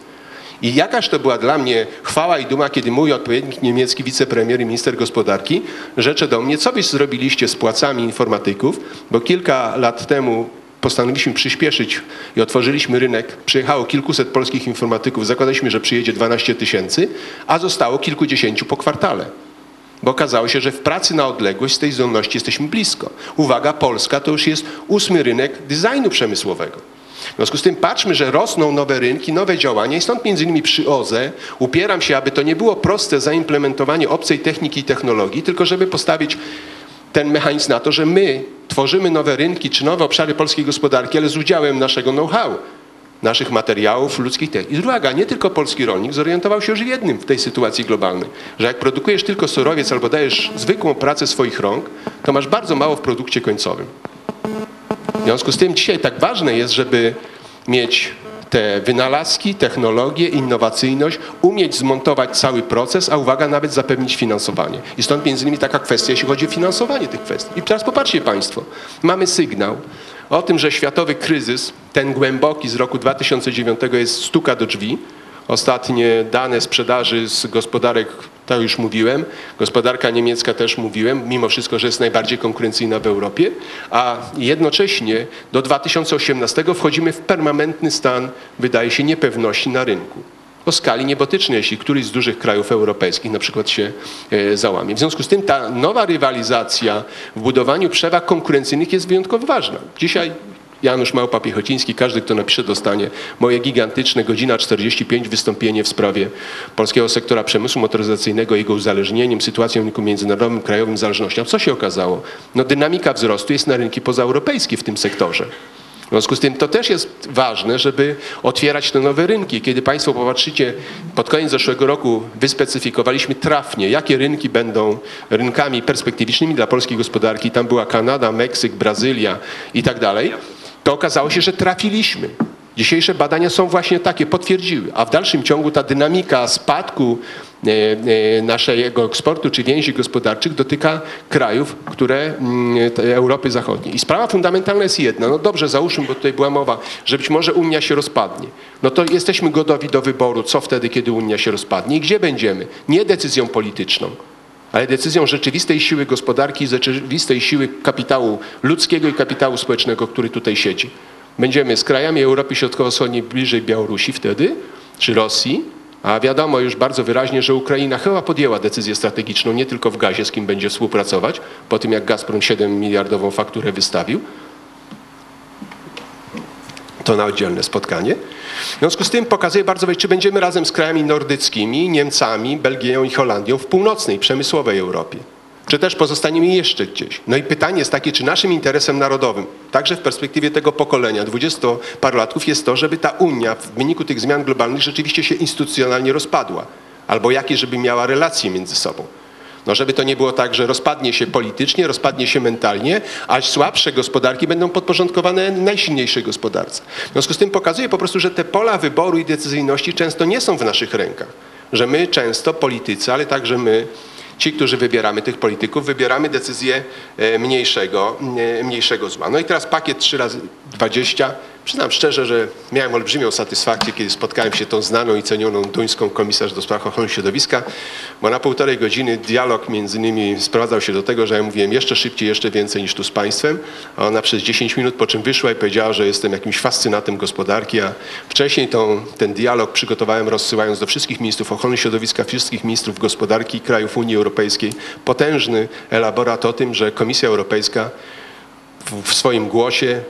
I jakaż to była dla mnie chwała i duma, kiedy mój odpowiednik niemiecki wicepremier i minister gospodarki rzecze do mnie, co byś zrobiliście z płacami informatyków, bo kilka lat temu postanowiliśmy przyspieszyć i otworzyliśmy rynek. Przyjechało kilkuset polskich informatyków, zakładaliśmy, że przyjedzie 12 tysięcy, a zostało kilkudziesięciu po kwartale. Bo okazało się, że w pracy na odległość z tej zdolności jesteśmy blisko. Uwaga, Polska to już jest ósmy rynek designu przemysłowego. W związku z tym patrzmy, że rosną nowe rynki, nowe działania i stąd między innymi przy OZE upieram się, aby to nie było proste zaimplementowanie obcej techniki i technologii, tylko żeby postawić ten mechanizm na to, że my tworzymy nowe rynki czy nowe obszary polskiej gospodarki, ale z udziałem naszego know-how, naszych materiałów, ludzkich technik. I uwaga, nie tylko polski rolnik zorientował się już w jednym w tej sytuacji globalnej, że jak produkujesz tylko surowiec albo dajesz zwykłą pracę swoich rąk, to masz bardzo mało w produkcie końcowym. W związku z tym dzisiaj tak ważne jest, żeby mieć te wynalazki, technologie, innowacyjność, umieć zmontować cały proces, a uwaga, nawet zapewnić finansowanie. I stąd między innymi taka kwestia, jeśli chodzi o finansowanie tych kwestii. I teraz popatrzcie Państwo, mamy sygnał o tym, że światowy kryzys, ten głęboki z roku 2009 jest stuka do drzwi. Ostatnie dane sprzedaży z gospodarek, to już mówiłem, gospodarka niemiecka też mówiłem, mimo wszystko, że jest najbardziej konkurencyjna w Europie, a jednocześnie do 2018 wchodzimy w permanentny stan, wydaje się, niepewności na rynku o skali niebotycznej, jeśli któryś z dużych krajów europejskich na przykład się e, załamie. W związku z tym ta nowa rywalizacja w budowaniu przewag konkurencyjnych jest wyjątkowo ważna. Dzisiaj Janusz Małpa Piechociński, każdy kto napisze dostanie moje gigantyczne godzina 45 wystąpienie w sprawie polskiego sektora przemysłu motoryzacyjnego, jego uzależnieniem, sytuacją rynku międzynarodowym, krajowym zależnością. Co się okazało? No dynamika wzrostu jest na rynki pozaeuropejskie w tym sektorze. W związku z tym to też jest ważne, żeby otwierać te nowe rynki. Kiedy Państwo popatrzycie, pod koniec zeszłego roku wyspecyfikowaliśmy trafnie, jakie rynki będą rynkami perspektywicznymi dla polskiej gospodarki. Tam była Kanada, Meksyk, Brazylia i tak dalej. To okazało się, że trafiliśmy. Dzisiejsze badania są właśnie takie, potwierdziły, a w dalszym ciągu ta dynamika spadku e, e, naszego eksportu czy więzi gospodarczych dotyka krajów, które mm, Europy Zachodniej. I sprawa fundamentalna jest jedna. No dobrze, załóżmy, bo tutaj była mowa, że być może Unia się rozpadnie. No to jesteśmy gotowi do wyboru, co wtedy, kiedy Unia się rozpadnie i gdzie będziemy. Nie decyzją polityczną, ale decyzją rzeczywistej siły gospodarki, rzeczywistej siły kapitału ludzkiego i kapitału społecznego, który tutaj siedzi. Będziemy z krajami Europy Środkowo-Wschodniej bliżej Białorusi wtedy, czy Rosji, a wiadomo już bardzo wyraźnie, że Ukraina chyba podjęła decyzję strategiczną nie tylko w gazie, z kim będzie współpracować, po tym jak Gazprom 7 miliardową fakturę wystawił. To na oddzielne spotkanie. W związku z tym pokazuje bardzo czy będziemy razem z krajami nordyckimi, Niemcami, Belgią i Holandią w północnej, przemysłowej Europie czy też pozostaniemy jeszcze gdzieś. No i pytanie jest takie, czy naszym interesem narodowym, także w perspektywie tego pokolenia, dwudziestoparolatków, jest to, żeby ta Unia w wyniku tych zmian globalnych rzeczywiście się instytucjonalnie rozpadła, albo jakie, żeby miała relacje między sobą. No żeby to nie było tak, że rozpadnie się politycznie, rozpadnie się mentalnie, a słabsze gospodarki będą podporządkowane najsilniejszej gospodarce. W związku z tym pokazuje po prostu, że te pola wyboru i decyzyjności często nie są w naszych rękach. Że my często, politycy, ale także my, ci, którzy wybieramy tych polityków, wybieramy decyzję e, mniejszego, e, mniejszego zła. No i teraz pakiet 3 razy 20 Przyznam szczerze, że miałem olbrzymią satysfakcję, kiedy spotkałem się tą znaną i cenioną duńską komisarz do spraw ochrony środowiska, bo na półtorej godziny dialog między nimi sprowadzał się do tego, że ja mówiłem jeszcze szybciej, jeszcze więcej niż tu z państwem, a ona przez 10 minut po czym wyszła i powiedziała, że jestem jakimś fascynatem gospodarki, a wcześniej tą, ten dialog przygotowałem rozsyłając do wszystkich ministrów ochrony środowiska, wszystkich ministrów gospodarki krajów Unii Europejskiej. Potężny elaborat o tym, że Komisja Europejska w swoim głosie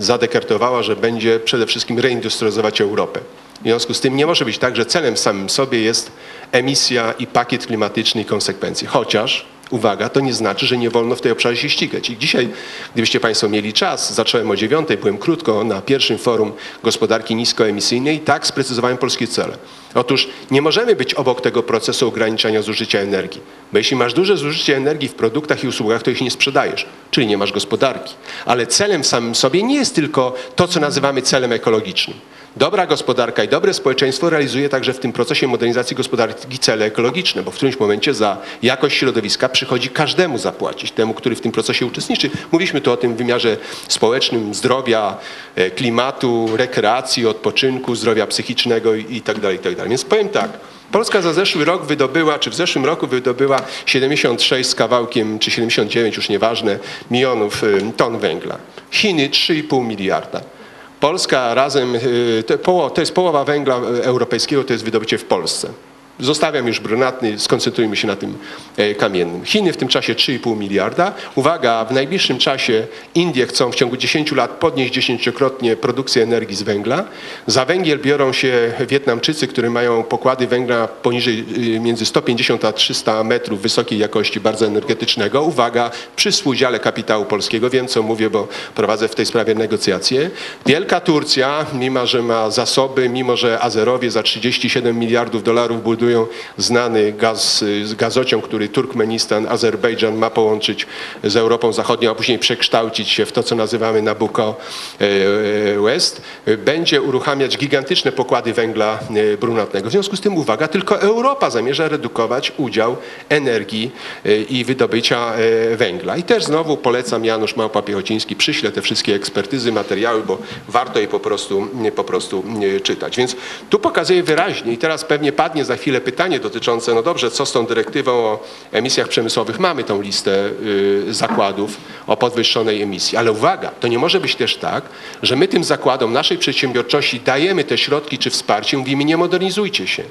zadekartowała, że będzie przede wszystkim reindustrializować Europę. W związku z tym nie może być tak, że celem samym sobie jest emisja i pakiet klimatyczny i konsekwencje. Chociaż, uwaga, to nie znaczy, że nie wolno w tej obszarze się ścigać. I dzisiaj, gdybyście Państwo mieli czas, zacząłem o dziewiątej, byłem krótko na pierwszym forum gospodarki niskoemisyjnej i tak sprecyzowałem polskie cele. Otóż nie możemy być obok tego procesu ograniczania zużycia energii, bo jeśli masz duże zużycie energii w produktach i usługach, to ich nie sprzedajesz, czyli nie masz gospodarki. Ale celem samym sobie nie jest tylko to, co nazywamy celem ekologicznym. Dobra gospodarka i dobre społeczeństwo realizuje także w tym procesie modernizacji gospodarki cele ekologiczne, bo w którymś momencie za jakość środowiska przychodzi każdemu zapłacić, temu, który w tym procesie uczestniczy. Mówiliśmy tu o tym wymiarze społecznym, zdrowia, e, klimatu, rekreacji, odpoczynku, zdrowia psychicznego itd. tak itd. Tak Więc powiem tak, Polska za zeszły rok wydobyła, czy w zeszłym roku wydobyła 76 z kawałkiem, czy 79, już nieważne, milionów y, ton węgla. Chiny 3,5 miliarda. Polska razem, y, to, jest połowa węgla europejskiego, to jest wydobycie w Polsce. Zostawiam już brunatny, skoncentrujmy się na tym e, kamiennym. Chiny w tym czasie 3,5 miliarda. Uwaga, w najbliższym czasie Indie chcą w ciągu 10 lat podnieść dziesięciokrotnie produkcję energii z węgla. Za węgiel biorą się Wietnamczycy, którzy mają pokłady węgla poniżej y, między 150 a 300 metrów wysokiej jakości, bardzo energetycznego. Uwaga, przy współudziale kapitału polskiego. Wiem, co mówię, bo prowadzę w tej sprawie negocjacje. Wielka Turcja, mimo że ma zasoby, mimo że Azerowie za 37 miliardów dolarów budują znany gaz, y, gazociąg, który Turkmenistan, Azerbejdżan ma połączyć z Europą Zachodnią, a później przekształcić się w to, co nazywamy Nabucco e, e, West, będzie uruchamiać gigantyczne pokłady węgla e, brunatnego. W związku z tym, uwaga, tylko Europa zamierza redukować udział energii i wydobycia węgla. I też znowu polecam Janusz Małpa-Piechociński, przyślę te wszystkie ekspertyzy, materiały, bo warto je po prostu, po prostu czytać. Więc tu pokazuję wyraźnie i teraz pewnie padnie za chwilę pytanie dotyczące, no dobrze, co z tą dyrektywą o emisjach przemysłowych? Mamy tą listę y, zakładów o podwyższonej emisji, ale uwaga, to nie może być też tak, że my tym zakładom naszej przedsiębiorczości dajemy te środki czy wsparcie, mówimy nie modernizujcie się.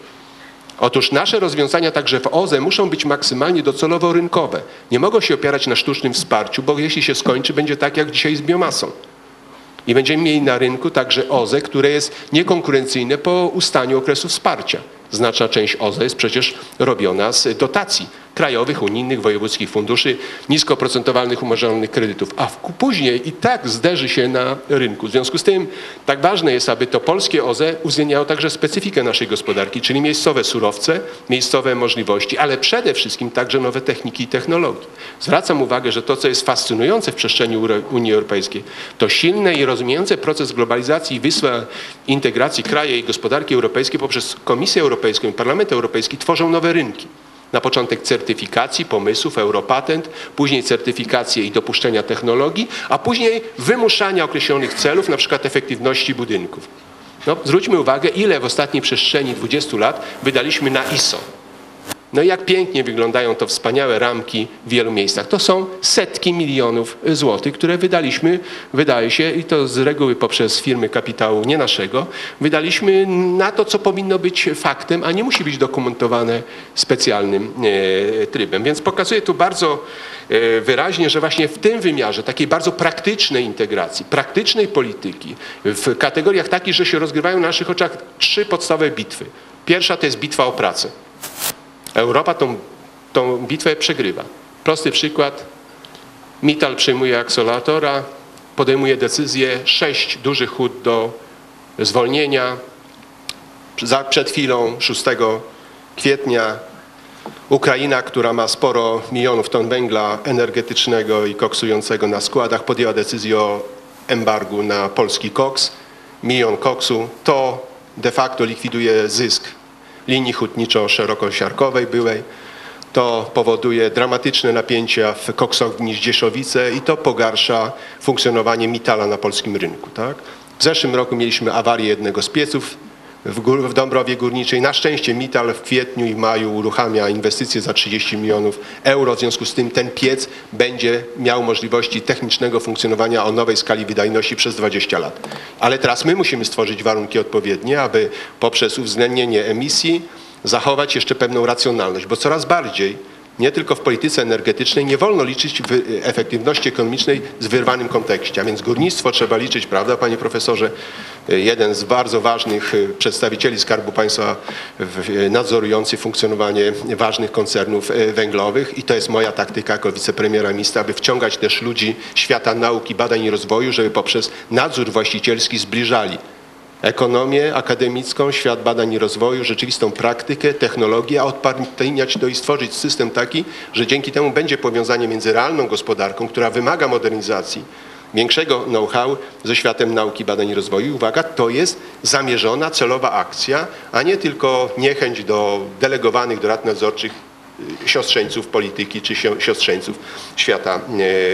Otóż nasze rozwiązania także w OZE muszą być maksymalnie docelowo rynkowe. Nie mogą się opierać na sztucznym wsparciu, bo jeśli się skończy, będzie tak jak dzisiaj z biomasą. I będziemy mieli na rynku także OZE, które jest niekonkurencyjne po ustaniu okresu wsparcia. Znaczna część OZE jest przecież robiona z dotacji krajowych, unijnych, wojewódzkich funduszy, niskoprocentowalnych umarzonych kredytów, a w- później i tak zderzy się na rynku. W związku z tym tak ważne jest, aby to polskie OZE uwzględniało także specyfikę naszej gospodarki, czyli miejscowe surowce, miejscowe możliwości, ale przede wszystkim także nowe techniki i technologie. Zwracam uwagę, że to, co jest fascynujące w przestrzeni Unii Europejskiej, to silny i rozumiejący proces globalizacji i wysła integracji kraju i gospodarki europejskiej poprzez Komisję Europejską i Parlament Europejski tworzą nowe rynki. Na początek certyfikacji pomysłów, Europatent, później certyfikację i dopuszczenia technologii, a później wymuszania określonych celów, na przykład efektywności budynków. No, zwróćmy uwagę, ile w ostatniej przestrzeni 20 lat wydaliśmy na ISO. No i jak pięknie wyglądają to wspaniałe ramki w wielu miejscach. To są setki milionów złotych, które wydaliśmy, wydaje się, i to z reguły poprzez firmy kapitału nie naszego, wydaliśmy na to, co powinno być faktem, a nie musi być dokumentowane specjalnym e, trybem. Więc pokazuję tu bardzo e, wyraźnie, że właśnie w tym wymiarze takiej bardzo praktycznej integracji, praktycznej polityki, w kategoriach takich, że się rozgrywają na naszych oczach trzy podstawowe bitwy. Pierwsza to jest bitwa o pracę. Europa tą, tą bitwę przegrywa. Prosty przykład. Mittal przejmuje aksolatora, podejmuje decyzję, sześć dużych hut do zwolnienia. Za, przed chwilą, 6 kwietnia, Ukraina, która ma sporo milionów ton węgla energetycznego i koksującego na składach, podjęła decyzję o embargu na polski koks. Milion koksu to de facto likwiduje zysk linii hutniczo-szerokosiarkowej byłej. To powoduje dramatyczne napięcia w koksowni Zdzieszowice i to pogarsza funkcjonowanie Mitala na polskim rynku. Tak? W zeszłym roku mieliśmy awarię jednego z pieców w, gór, w Dąbrowie Górniczej. Na szczęście Mital w kwietniu i maju uruchamia inwestycje za 30 milionów euro. W związku z tym ten piec będzie miał możliwości technicznego funkcjonowania o nowej skali wydajności przez 20 lat. Ale teraz my musimy stworzyć warunki odpowiednie, aby poprzez uwzględnienie emisji zachować jeszcze pewną racjonalność, bo coraz bardziej nie tylko w polityce energetycznej nie wolno liczyć wy- efektywności ekonomicznej w wyrwanym kontekście, a więc górnictwo trzeba liczyć, prawda, panie profesorze? Jeden z bardzo ważnych y, przedstawicieli Skarbu Państwa nadzorujący funkcjonowanie ważnych koncernów węglowych i to jest moja taktyka jako wicepremiera ministra, aby wciągać też ludzi świata nauki, badań i rozwoju, żeby poprzez nadzór właścicielski zbliżali ekonomię akademicką, świat badań i rozwoju, rzeczywistą praktykę, technologię, a odpartyjniać to i stworzyć system taki, że dzięki temu będzie powiązanie między realną gospodarką, która wymaga modernizacji, większego know-how ze światem nauki, badań i rozwoju. Uwaga, to jest zamierzona, celowa akcja, a nie tylko niechęć do delegowanych do rad nadzorczych siostrzeńców polityki czy sio- siostrzeńców świata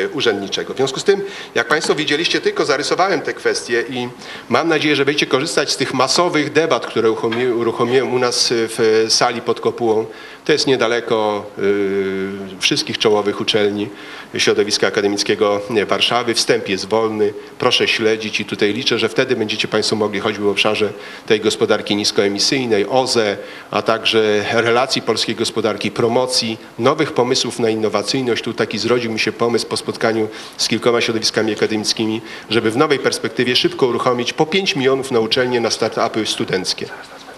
e, urzędniczego. W związku z tym, jak Państwo widzieliście, tylko zarysowałem te kwestie i mam nadzieję, że będziecie korzystać z tych masowych debat, które uruchomi- uruchomiłem u nas w sali pod kopułą. To jest niedaleko y, wszystkich czołowych uczelni środowiska akademickiego Warszawy. Wstęp jest wolny. Proszę śledzić i tutaj liczę, że wtedy będziecie Państwo mogli choćby w obszarze tej gospodarki niskoemisyjnej, OZE, a także relacji polskiej gospodarki, promocji, nowych pomysłów na innowacyjność. Tu taki zrodził mi się pomysł po spotkaniu z kilkoma środowiskami akademickimi, żeby w nowej perspektywie szybko uruchomić po 5 milionów na uczelnie na startupy studenckie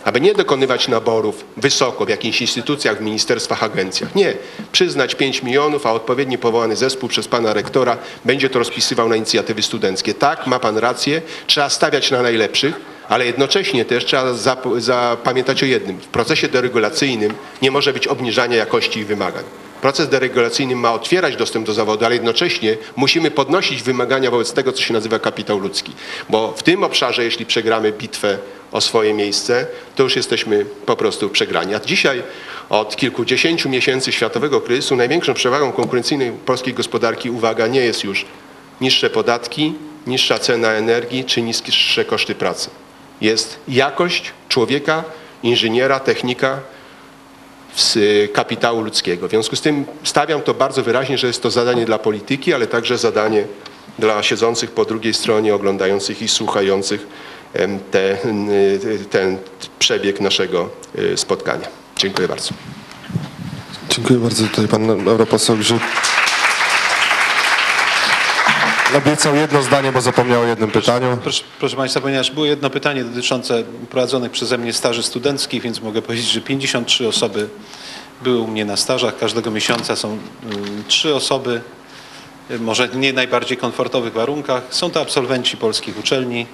aby nie dokonywać naborów wysoko w jakichś instytucjach, w ministerstwach, agencjach. Nie. Przyznać 5 milionów, a odpowiednio powołany zespół przez pana rektora będzie to rozpisywał na inicjatywy studenckie. Tak, ma pan rację, trzeba stawiać na najlepszych, ale jednocześnie też trzeba zap- zapamiętać o jednym. W procesie deregulacyjnym nie może być obniżania jakości ich wymagań. Proces deregulacyjny ma otwierać dostęp do zawodu, ale jednocześnie musimy podnosić wymagania wobec tego, co się nazywa kapitał ludzki. Bo w tym obszarze, jeśli przegramy bitwę o swoje miejsce, to już jesteśmy po prostu przegrani. A dzisiaj od kilkudziesięciu miesięcy światowego kryzysu największą przewagą konkurencyjnej polskiej gospodarki, uwaga, nie jest już niższe podatki, niższa cena energii czy niższe koszty pracy. Jest jakość człowieka, inżyniera, technika, z kapitału ludzkiego. W związku z tym stawiam to bardzo wyraźnie, że jest to zadanie dla polityki, ale także zadanie dla siedzących po drugiej stronie, oglądających i słuchających te, ten przebieg naszego y, spotkania. Dziękuję bardzo. Dziękuję bardzo. Tutaj pan europoseł Grzyb. Obiecał jedno zdanie, bo zapomniał o jednym pytaniu. Proszę, proszę Państwa, ponieważ było jedno pytanie dotyczące prowadzonych przeze mnie staży studenckich, więc mogę powiedzieć, że 53 osoby były u mnie na stażach. Każdego miesiąca są mm, trzy osoby, y, może nie najbardziej komfortowych warunkach. Są to absolwenci polskich uczelni,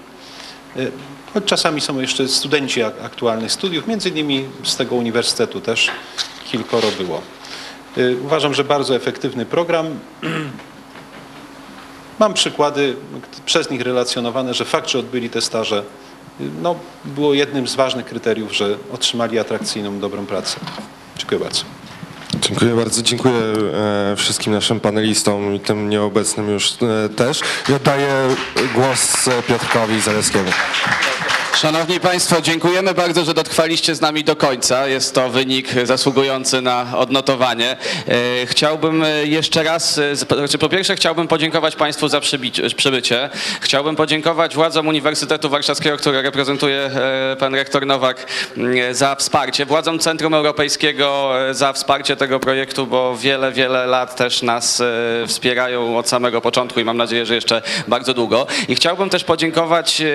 y, choć czasami są jeszcze studenci ak- aktualnych studiów, między innymi z tego uniwersytetu też kilkoro było. Y, Uważam, że bardzo efektywny program. Mam przykłady przez nich relacjonowane, że fakt, że odbyli te staże, no, było jednym z ważnych kryteriów, że otrzymali atrakcyjną, dobrą pracę. Dziękuję bardzo. Dziękuję bardzo. Dziękuję e, wszystkim naszym panelistom i tym nieobecnym już e, też. I oddaję głos Piotrkowi Zaleskiemu. Szanowni Państwo, dziękujemy bardzo, że dotrwaliście z nami do końca. Jest to wynik zasługujący na odnotowanie. E, Chciałbym e, jeszcze raz, e, znaczy po pierwsze chciałbym podziękować Państwu za przybycie. Chciałbym podziękować władzom Uniwersytetu Warszawskiego, które reprezentuje pan rektor Nowak, za wsparcie. Władzom Centrum Europejskiego za wsparcie tego projektu, bo wiele, wiele lat też nas wspierają od samego początku i mam nadzieję, że jeszcze bardzo długo. I chciałbym też podziękować e,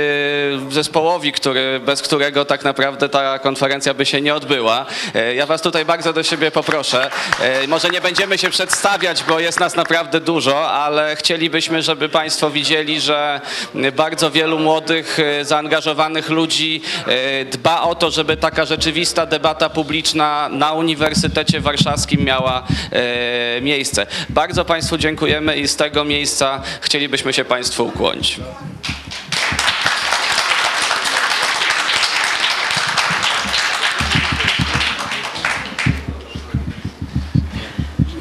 który, bez którego tak naprawdę ta konferencja by się nie odbyła. E, Ja Was tutaj bardzo do siebie poproszę. E, Może nie będziemy się przedstawiać, bo jest nas naprawdę dużo, ale chcielibyśmy, żeby Państwo widzieli, że bardzo wielu młodych, e, zaangażowanych ludzi dba o to, żeby taka rzeczywista debata publiczna na Uniwersytecie Warszawskim miała miejsce. Bardzo Państwu dziękujemy i z tego miejsca chcielibyśmy się Państwu ukłonić.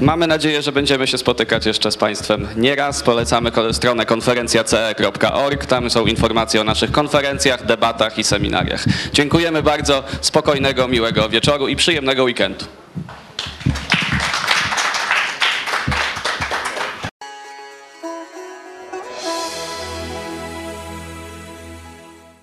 Mamy nadzieję, że będziemy się spotykać jeszcze z Państwem nieraz. Polecamy stronę konferencjace.org. Tam są informacje o naszych konferencjach, debatach i seminariach. Dziękujemy bardzo. Spokojnego, miłego wieczoru i przyjemnego weekendu.